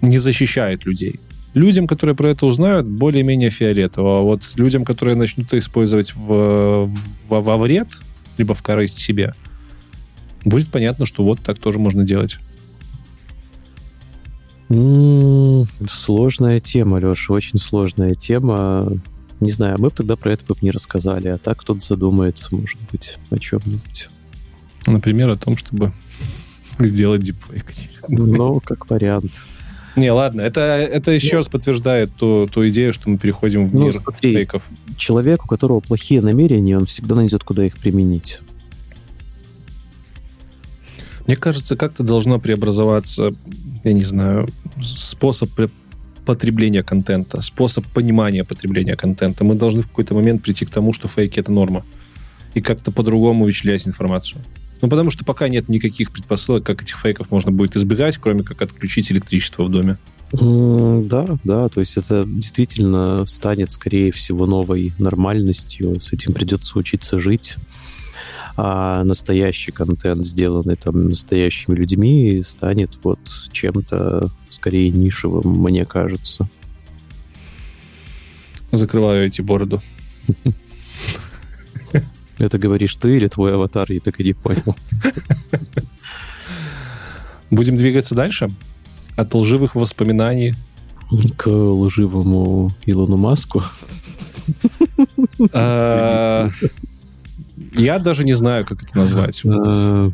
не защищает людей. Людям, которые про это узнают, более-менее фиолетово. А вот людям, которые начнут это использовать в, во, во вред, либо в корысть себе, будет понятно, что вот так тоже можно делать. М, Сложная тема, Леша, очень сложная тема. Не знаю, мы бы тогда про это бы не рассказали, а так кто-то задумается, может быть, о чем-нибудь. Например, о том, чтобы сделать дипфейк. Ну, как вариант. Не, ладно, это, это еще раз подтверждает ту, ту идею, что мы переходим в Ну, мир смотри. фейков. Человек, у которого плохие намерения, он всегда найдет, куда их применить. Мне кажется, как-то должно преобразоваться, я не знаю, способ потребления контента, способ понимания потребления контента. Мы должны в какой-то момент прийти к тому, что фейки — это норма. И как-то по-другому вычислять информацию. Ну, потому что пока нет никаких предпосылок, как этих фейков можно будет избегать, кроме как отключить электричество в доме. Да, да, то есть это действительно станет, скорее всего, новой нормальностью. С этим придется учиться жить. А настоящий контент, сделанный там настоящими людьми, станет вот чем-то скорее нишевым, мне кажется. Закрываю эти бороду. Это говоришь ты или твой аватар, я так и не понял. Будем двигаться дальше? От лживых воспоминаний К лживому Илону Маску. Я даже не знаю, как это назвать. Э,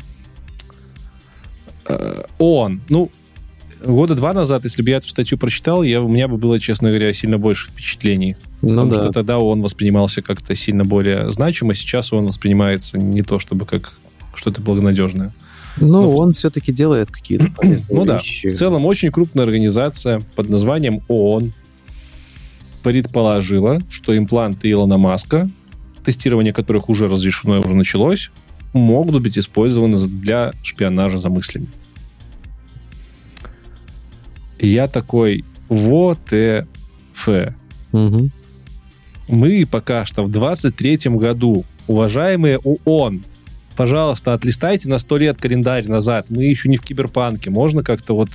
Э, Он. Ну, года два назад, если бы я эту статью прочитал, я, у меня бы было, честно говоря, сильно больше впечатлений. Ну Потому да. что тогда он воспринимался как-то сильно более значимо, сейчас он воспринимается не то чтобы как что-то благонадежное. Ну, Ну, в- он все-таки делает какие-то полезные Ну да, вещи. в целом очень крупная организация под названием ООН предположила, что импланты Илона Маска, тестирование которых уже разрешено и уже началось, могут быть использованы для шпионажа за мыслями. Я такой, вот ф. Мгм. Мы пока что в 23-м году, уважаемые ООН, пожалуйста, отлистайте на 100 лет календарь назад. Мы еще не в киберпанке. Можно как-то вот...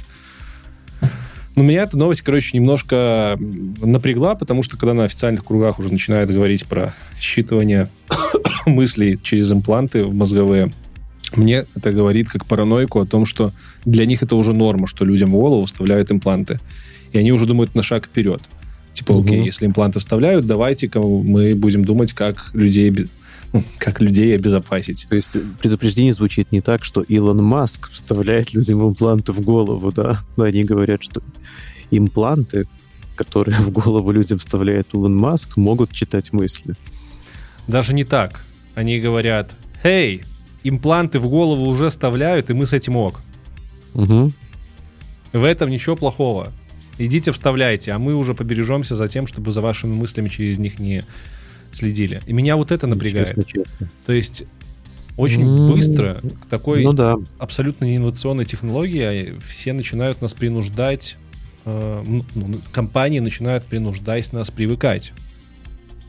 Ну, меня эта новость, короче, немножко напрягла, потому что когда на официальных кругах уже начинают говорить про считывание мыслей через импланты в мозговые, мне это говорит как параноику о том, что для них это уже норма, что людям в голову вставляют импланты. И они уже думают на шаг вперед. Типа, окей, Мгм. если импланты вставляют, давайте-ка мы будем думать, как людей, как людей обезопасить. То есть предупреждение звучит не так, что Илон Маск вставляет людям импланты в голову, да? Но они говорят, что импланты, которые в голову людям вставляет Илон Маск, могут читать мысли. Даже не так. Они говорят, «Эй, импланты в голову уже вставляют, и мы с этим ок. Угу. В этом ничего плохого. Идите вставляйте, а мы уже побережемся за тем, чтобы за вашими мыслями через них не следили. И меня вот это напрягает. Честно, честно. То есть очень М, быстро к такой Ну да. абсолютно инновационной технологии все начинают нас принуждать, э, ну, компании начинают принуждать нас привыкать.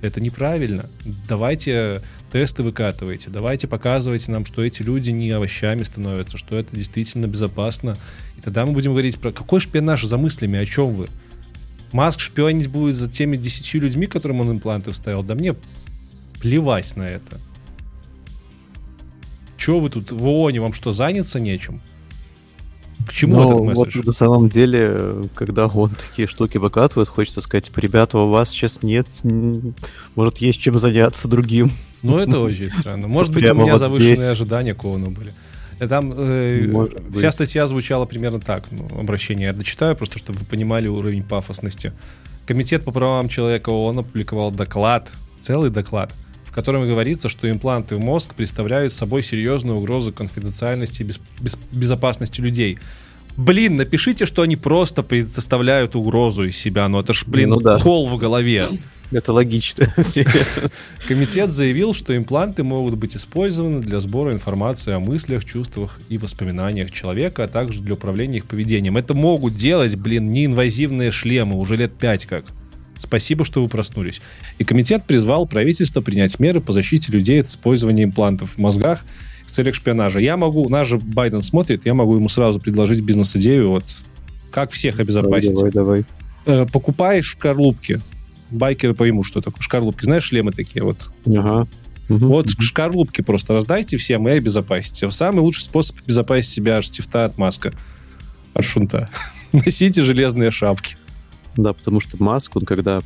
Это неправильно. Давайте тесты выкатывайте, давайте показывайте нам, что эти люди не овощами становятся, что это действительно безопасно. И тогда мы будем говорить про какой шпионаж за мыслями, о чем вы? Маск шпионить будет за теми десятью людьми, которым он импланты вставил. Да мне плевать на это. Че вы тут в ООНе, вам что, заняться нечем? К чему Ну, этот вот месседж? на самом деле, когда он такие штуки выкатывает, хочется сказать, типа, ребята, у вас сейчас нет, может, есть чем заняться другим. Ну, это очень странно. Может быть, у меня вот завышенные ожидания к ООНу были. И Там э, Может вся быть. статья звучала примерно так, ну, обращение. Я дочитаю, просто чтобы вы понимали уровень пафосности. Комитет по правам человека ООН опубликовал доклад, целый доклад, в котором говорится, что импланты в мозг представляют собой серьезную угрозу конфиденциальности и бес- бес- безопасности людей. Блин, напишите, что они просто предоставляют угрозу из себя. Ну это ж, блин, Ну да. кол в голове. Это логично. Комитет заявил, что импланты могут быть использованы для сбора информации о мыслях, чувствах и воспоминаниях человека, а также для управления их поведением. Это могут делать, блин, неинвазивные шлемы уже лет пять как. Спасибо, что вы проснулись. И комитет призвал правительство принять меры по защите людей от использования имплантов в мозгах в целях шпионажа. Я могу, нас же Байден смотрит, я могу ему сразу предложить бизнес-идею, вот как всех обезопасить. Давай, давай. Э, покупаешь шкарлупки. Байкеры поймут, что такое шкарлупки. Знаешь, шлемы такие вот Ага. Мгм. вот шкарлупки просто раздайте всем и обезопасьте. Самый лучший способ обезопасить себя от штифта от маска. От шунта. Носите железные шапки. Да, потому что Маск, он когда,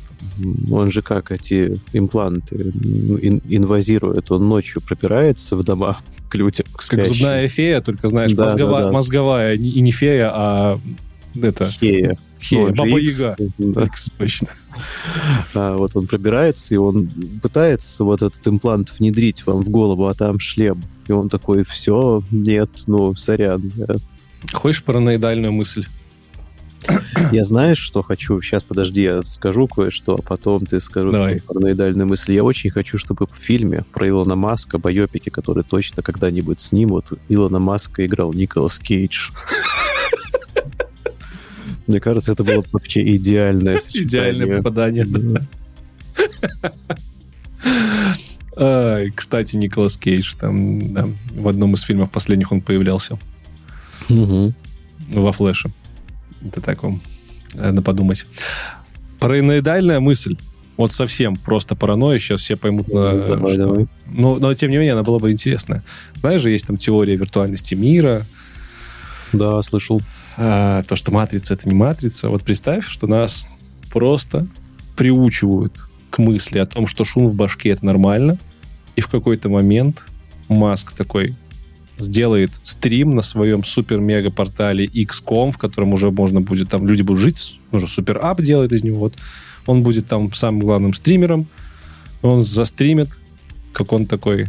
он же как эти импланты ин- инвазирует, он ночью пропирается в дома к людям, к Как зубная фея, только, знаешь, Да, мозгова- да, да. мозговая, и не фея, а это, фея, Баба Яга. Точно. А, вот он пробирается, и он пытается вот этот имплант внедрить вам в голову, а там шлем. И он такой, все, нет, ну, сорян. Я, Хочешь параноидальную мысль? я знаешь, что хочу? Сейчас, подожди, я скажу кое-что, а потом ты скажу параноидальную мысль. Я очень хочу, чтобы в фильме про Илона Маска, байопике, который точно когда-нибудь снимут, Илона Маска играл Николас Кейдж. Мне кажется, это было бы вообще идеальное Идеальное попадание. Кстати, Николас Кейдж там да, в одном из фильмов последних он появлялся. Мгм. во флеше. Это так вам надо подумать. Параноидальная мысль. Вот совсем просто паранойя. Сейчас все поймут, на Ну, давай, что. давай. Но, но, тем не менее, она была бы интересная. Знаешь же, есть там теория виртуальности мира, Да, слышал. А, то, что матрица — это не матрица. Вот представь, что нас просто приучивают к мысли о том, что шум в башке — это нормально, и в какой-то момент Маск такой сделает стрим на своем супер-мега-портале XCOM, в котором уже можно будет, там люди будут жить, уже супер-ап делает из него, вот. Он будет там самым главным стримером, он застримит, как он такой,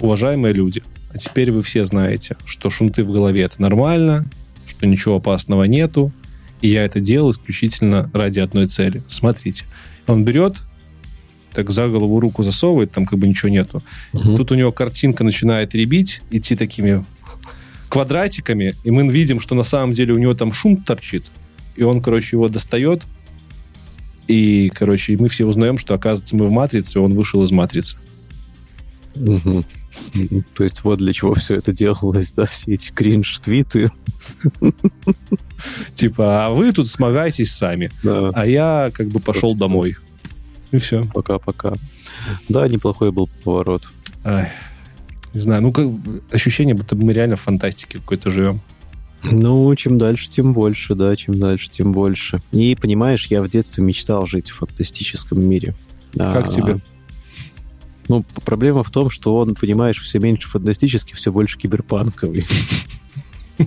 уважаемые люди, а теперь вы все знаете, что шунты в голове это нормально, что ничего опасного нету, и я это делал исключительно ради одной цели. Смотрите. Он берет, так за голову руку засовывает, там как бы ничего нету. Мгм. Тут у него картинка начинает ребить, идти такими квадратиками, и мы видим, что на самом деле у него там шум торчит, и он, короче, его достает, и, короче, мы все узнаем, что, оказывается, мы в матрице, и он вышел из матрицы. Мгм. То есть вот для чего все это делалось, да, все эти кринж-твиты. Типа, а вы тут смогайтесь сами, Да, а я как бы пошел Точно. домой. И все. пока-пока. Да, неплохой был поворот. Ай, не знаю, ну как ощущение, будто мы реально в фантастике какой-то живем. Ну, чем дальше, тем больше, да, чем дальше, тем больше. И, понимаешь, я в детстве мечтал жить в фантастическом мире. Как А, тебе? Ну, проблема в том, что он, понимаешь, все меньше фантастический, все больше киберпанковый.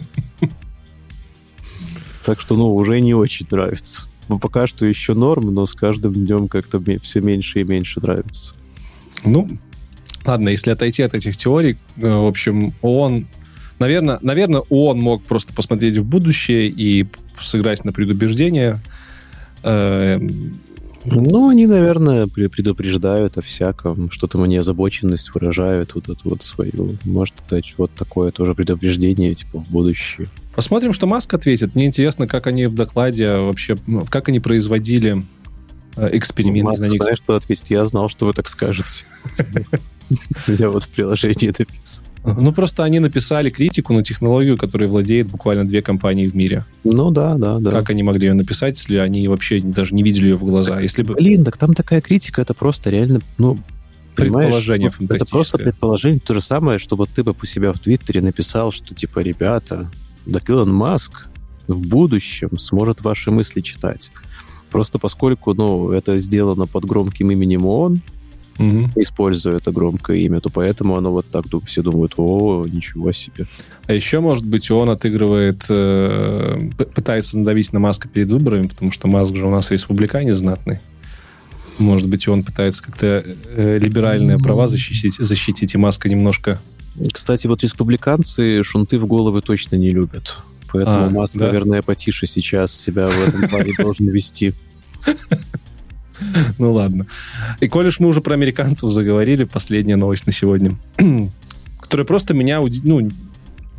Так что, ну, уже не очень нравится. Ну, пока что еще норм, но с каждым днем как-то все меньше и меньше нравится. Ну, ладно, если отойти от этих теорий, э, в общем, он, наверное, наверное, он мог просто посмотреть в будущее и сыграть на предубеждение. Ну, они, наверное, пре- предупреждают о всяком, что-то мне озабоченность выражают, вот эту вот свою. Может, это вот такое тоже предупреждение, типа, в будущее. Посмотрим, что Маск ответит. Мне интересно, как они в докладе вообще, ну, как они производили эксперимент. Маск, не знаю, знаешь, что ответить? Я знал, что вы так скажете. Я вот в приложении написал. Ну, просто они написали критику на технологию, которой владеет буквально две компании в мире. Ну да, да, да. Как они могли ее написать, если они вообще даже не видели ее в глаза? Если бы... Блин, так там такая критика, это просто реально, ну, Предположение это просто предположение, то же самое, что вот ты бы у себя в Твиттере написал, что типа, ребята, да Илон Маск в будущем сможет ваши мысли читать. Просто поскольку, ну, это сделано под громким именем ООН, Мгм. используя это громкое имя, то поэтому оно вот так все думают, о, ничего себе. А еще, может быть, он отыгрывает, э, пытается надавить на Маска перед выборами, потому что Маск же у нас республиканец знатный. Может быть, он пытается как-то э, либеральные права защитить, защитить, и Маска немножко... Кстати, вот республиканцы шунты в головы точно не любят. Поэтому А, Маск, да? наверное, потише сейчас себя в этом плане должен вести. Ну ладно. И коль уж мы уже про американцев заговорили, последняя новость на сегодня, которая просто меня ну,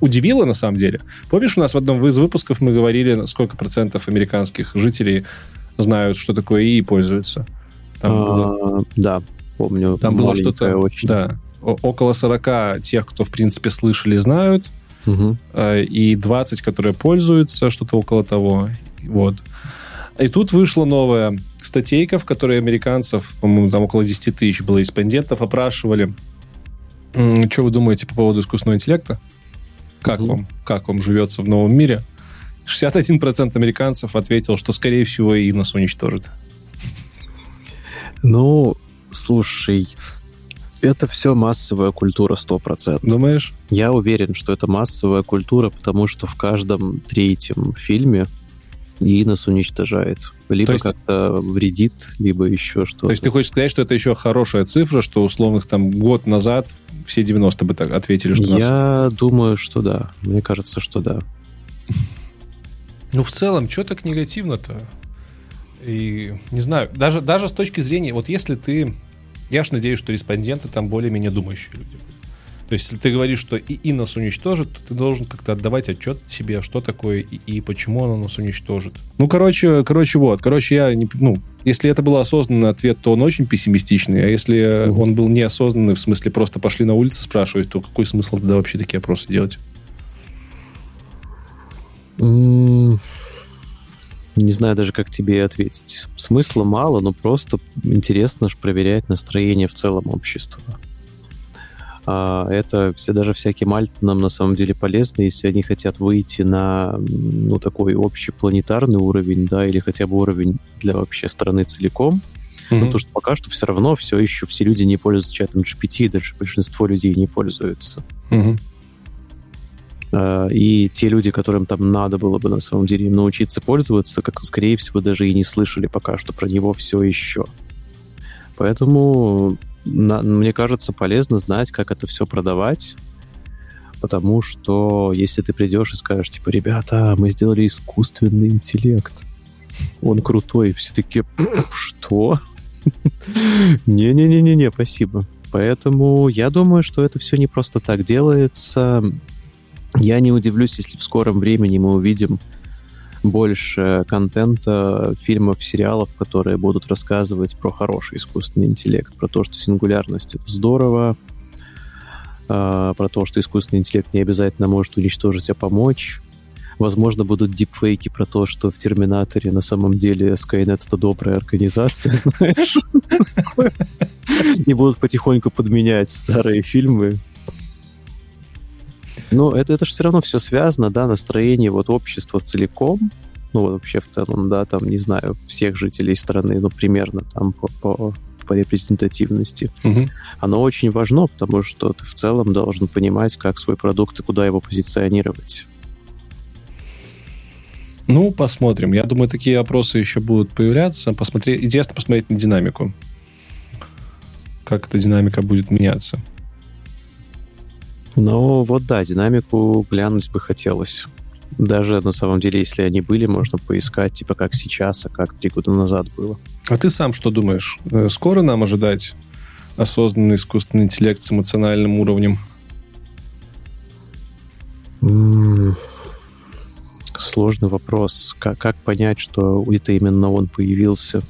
удивила на самом деле. Помнишь, у нас в одном из выпусков мы говорили, сколько процентов американских жителей знают, что такое ИИ и пользуются? Там было, А, Да, помню. там было что-то... очень. Да, около 40 тех, кто, в принципе, слышали, знают, Э, и 20, которые пользуются, что-то около того. Вот. И тут вышла новая статейка, в которой американцев, по-моему, там около 10 тысяч было респондентов, опрашивали, что вы думаете по поводу искусственного интеллекта? Как Мгм. вам? Как вам живется в новом мире? 61% американцев ответил, что, скорее всего, и нас уничтожит. Ну, слушай, это все массовая культура 100%. Думаешь? Я уверен, что это массовая культура, потому что в каждом третьем фильме и нас уничтожает. Либо есть- как-то вредит, либо еще что-то. То есть ты хочешь сказать, что это еще хорошая цифра, что условных там год назад все 90 бы так ответили, что нас Я думаю, что да. Мне кажется, что да. Ну, в целом, что так негативно-то? И не знаю, даже, даже с точки зрения, вот если ты, я ж надеюсь, что респонденты там более-менее думающие люди. То есть, если ты говоришь, что ИИ нас уничтожит, то ты должен как-то отдавать отчет себе, что такое ИИ и почему оно нас уничтожит. Ну, короче, короче, вот. Короче, я не... Ну, если это был осознанный ответ, то он очень пессимистичный, а если Мгм. он был неосознанный, в смысле просто пошли на улицу спрашивать, то какой смысл тогда вообще такие опросы делать? Не знаю даже, как тебе ответить. Смысла мало, но просто интересно ж проверять настроение в целом общества. А это все, даже всякие мальты нам на самом деле полезны, если они хотят выйти на ну, такой общепланетарный уровень, да, или хотя бы уровень для вообще страны целиком. Ну, потому что пока что все равно все еще все люди не пользуются чатом GPT, даже большинство людей не пользуются. Мгм. А, И те люди, которым там надо было бы на самом деле научиться пользоваться, как, скорее всего, даже и не слышали пока что про него все еще. Поэтому на- мне кажется полезно знать, как это все продавать, потому что если ты придешь и скажешь, типа, ребята, мы сделали искусственный интеллект, он крутой, все таки что? Не-не-не-не-не, спасибо. Поэтому я думаю, что это все не просто так делается. Я не удивлюсь, если в скором времени мы увидим больше контента, фильмов, сериалов, которые будут рассказывать про хороший искусственный интеллект, про то, что сингулярность — это здорово, а, про то, что искусственный интеллект не обязательно может уничтожить, а помочь. Возможно, будут дипфейки про то, что в Терминаторе на самом деле Skynet — это добрая организация, знаешь. И будут потихоньку подменять старые фильмы. Но это, это же все равно все связано, да, настроение вот общества целиком, ну вот вообще в целом, да, там, не знаю, всех жителей страны, ну, примерно там по, по, по репрезентативности. Мгм. Оно очень важно, потому что ты в целом должен понимать, как свой продукт и куда его позиционировать. Ну, посмотрим. Я думаю, такие опросы еще будут появляться. Посмотри... Интересно посмотреть на динамику. Как эта динамика будет меняться. Но вот да, динамику глянуть бы хотелось. Даже на самом деле, если они были, можно поискать, типа как сейчас, а как три года назад было. А ты сам что думаешь? Э, Скоро нам ожидать осознанный искусственный интеллект с эмоциональным уровнем? Сложный вопрос. Как, как понять, что это именно он появился?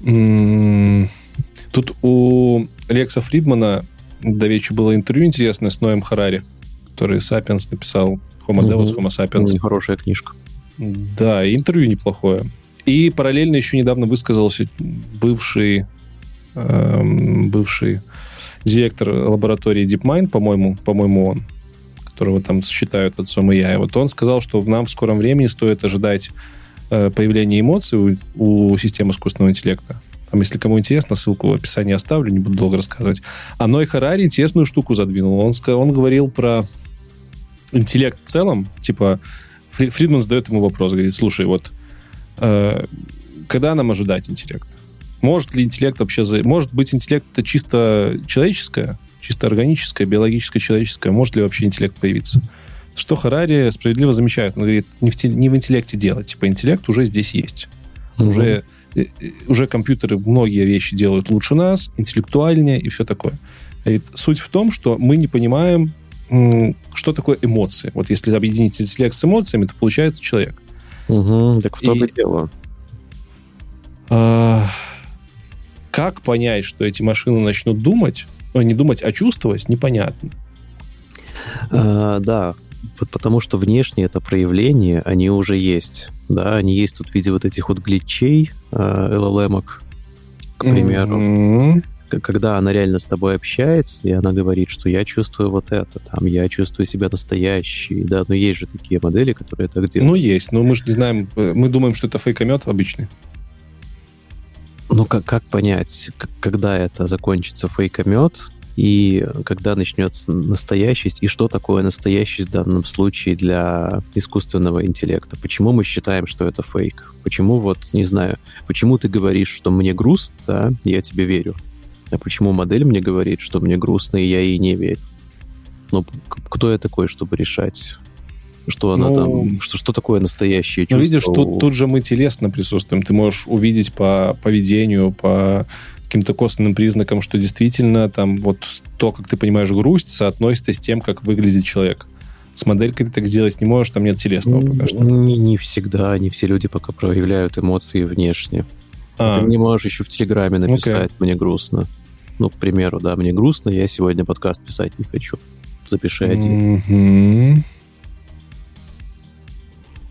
Тут у Лекса Фридмана до вечера было интервью интересное с Ноем Харари, который Сапиенс написал. Homo Deus, Homo Sapiens. Хорошая книжка. Да, интервью неплохое. И параллельно еще недавно высказался бывший, эм, бывший директор лаборатории DeepMind, по-моему, по-моему, он, которого там считают отцом и я. И вот он сказал, что нам в скором времени стоит ожидать э, появления эмоций у, у системы искусственного интеллекта. Там, если кому интересно, ссылку в описании оставлю, не буду долго рассказывать. А Ной Харари интересную штуку задвинул. Он, он говорил про интеллект в целом. Типа, Фридман задает ему вопрос, говорит, слушай, вот э, когда нам ожидать интеллект? Может ли интеллект вообще... За... Может быть, интеллект это чисто человеческое, чисто органическое, биологическое, человеческое? Может ли вообще интеллект появиться? Что Харари справедливо замечает. Он говорит, не в, не в интеллекте делать. Типа, интеллект уже здесь есть. Угу. Уже уже компьютеры многие вещи делают лучше нас, интеллектуальнее и все такое. Ведь суть в том, что мы не понимаем, что такое эмоции. Вот если объединить интеллект с эмоциями, то получается человек. Угу, так в том и, и дело. А, как понять, что эти машины начнут думать, ну, не думать, а чувствовать, непонятно. А, да, потому что внешние это проявления, они уже есть. Да, они есть тут в виде вот этих вот гличей, э, LLM, к примеру. Mm-hmm. Когда она реально с тобой общается, и она говорит, что я чувствую вот это, там, я чувствую себя настоящий, да, но есть же такие модели, которые так делают. Ну, есть, но мы же не знаем, э, мы думаем, что это фейкомет обычный. Ну, как, как понять, когда это закончится фейкомет, и когда начнется настоящесть, и что такое настоящесть в данном случае для искусственного интеллекта. Почему мы считаем, что это фейк? Почему вот, не знаю, почему ты говоришь, что мне грустно, да, я тебе верю. А почему модель мне говорит, что мне грустно, и я ей не верю? Ну, кто я такой, чтобы решать? Что она ну, там, что, что такое настоящее чувство? Ну, видишь, тут, тут же мы телесно присутствуем. Ты можешь увидеть по поведению, по каким-то косвенным признаком, что действительно там вот то, как ты понимаешь грусть, соотносится с тем, как выглядит человек. С моделькой ты так сделать не можешь, там нет телесного пока что. Не, не всегда, не все люди пока проявляют эмоции внешне. А. Ты не можешь еще в Телеграме написать okay. «мне грустно». Ну, к примеру, да, мне грустно, я сегодня подкаст писать не хочу. Запиши один. Mm-hmm.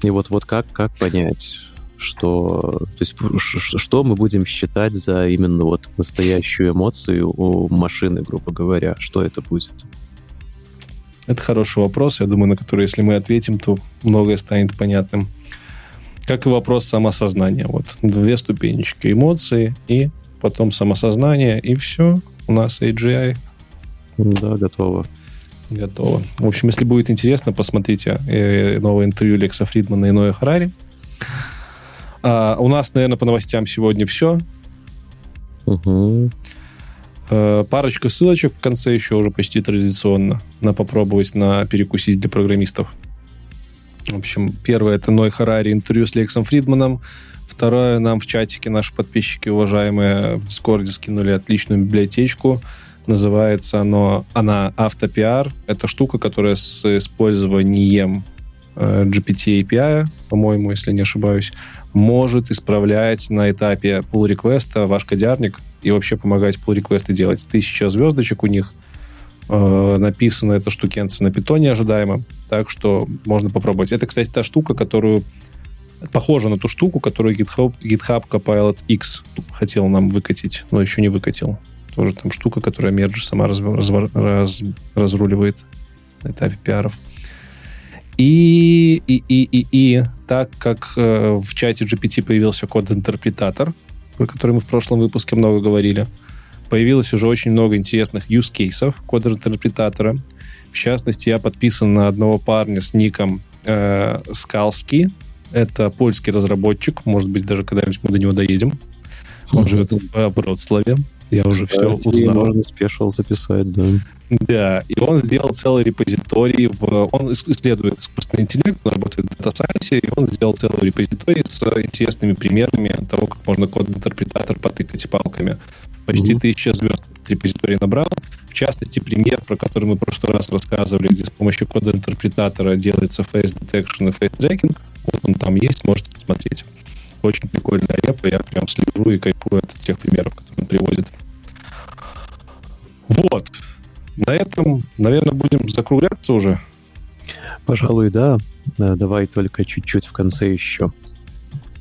И вот, вот как, как понять, что, то есть, что мы будем считать за именно вот настоящую эмоцию у машины, грубо говоря? Что это будет? Это хороший вопрос, я думаю, на который, если мы ответим, то многое станет понятным. Как и вопрос самосознания. Вот две ступенечки. Эмоции и потом самосознание, и все. У нас AGI. Да, готово. Готово. В общем, если будет интересно, посмотрите э, новое интервью Лекса Фридмана и Ноя Харари. А, у нас, наверное, по новостям сегодня все. Угу. А, парочка ссылочек в конце еще уже почти традиционно. На попробовать на перекусить для программистов. В общем, первое это Ной Харари интервью с Лексом Фридманом. Второе, нам в чатике наши подписчики, уважаемые, в Дискорде скинули отличную библиотечку. Называется оно, она автопиар. Это штука, которая с использованием э, GPT API, по-моему, если не ошибаюсь, может исправлять на этапе pull реквеста ваш кодярник и вообще помогать pull реквесты делать. Тысяча звездочек у них. Э, написано это штукенце на питоне ожидаемо, так что можно попробовать. Это, кстати, та штука, которую похожа на ту штуку, которую GitHub, GitHub Copilot X хотел нам выкатить, но еще не выкатил. Тоже там штука, которая мерджи сама раз, раз, раз, разруливает на этапе пиаров. И, и, и, и, и так как э, в чате GPT появился код-интерпретатор, про который мы в прошлом выпуске много говорили, появилось уже очень много интересных use cases код-интерпретатора. В частности, я подписан на одного парня с ником э, Скалски. Это польский разработчик. Может быть, даже когда-нибудь мы до него доедем. Он живет в Вроцлаве. Я уже все узнал. Можно спешил записать, да. Да, и он сделал целый репозиторий, в, он исследует искусственный интеллект, он работает в Science, и он сделал целый репозиторий с интересными примерами того, как можно код-интерпретатор потыкать палками. Почти mm-hmm. тысяча звезд этот репозиторий набрал. В частности, пример, про который мы в прошлый раз рассказывали, где с помощью кода-интерпретатора делается face detection и face tracking. Вот он там есть, можете посмотреть. Очень прикольная репа, я прям прям слежу и кайфую от тех примеров, которые он приводит. Вот. На этом, наверное, будем закругляться уже. Пожалуй, да. Э, давай только чуть-чуть в конце еще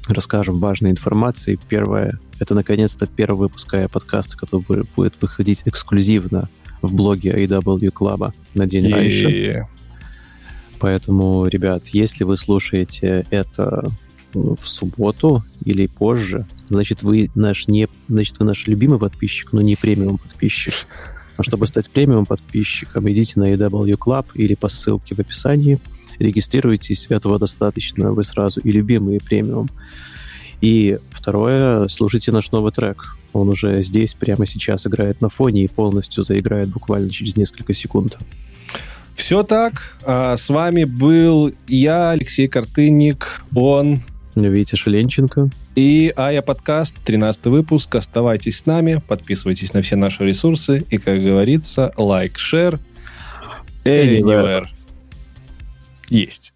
расскажем важной информации. Первое, это наконец-то первый выпуск подкаста, который будет выходить эксклюзивно в блоге AW Club на день и... раньше. Поэтому, ребят, если вы слушаете это в субботу или позже, значит, вы наш не, значит, вы наш любимый подписчик, но не премиум подписчик. А чтобы стать премиум подписчиком, идите на EW Club или по ссылке в описании, регистрируйтесь, этого достаточно, вы сразу и любимый, и премиум. И второе, слушайте наш новый трек. Он уже здесь, прямо сейчас играет на фоне и полностью заиграет буквально через несколько секунд. Все так. А, с вами был я, Алексей Картынник, он... Витя Шеленченко. И Ая подкаст, 13 выпуск. Оставайтесь с нами, подписывайтесь на все наши ресурсы. И, как говорится, лайк, anywhere. anywhere. Есть.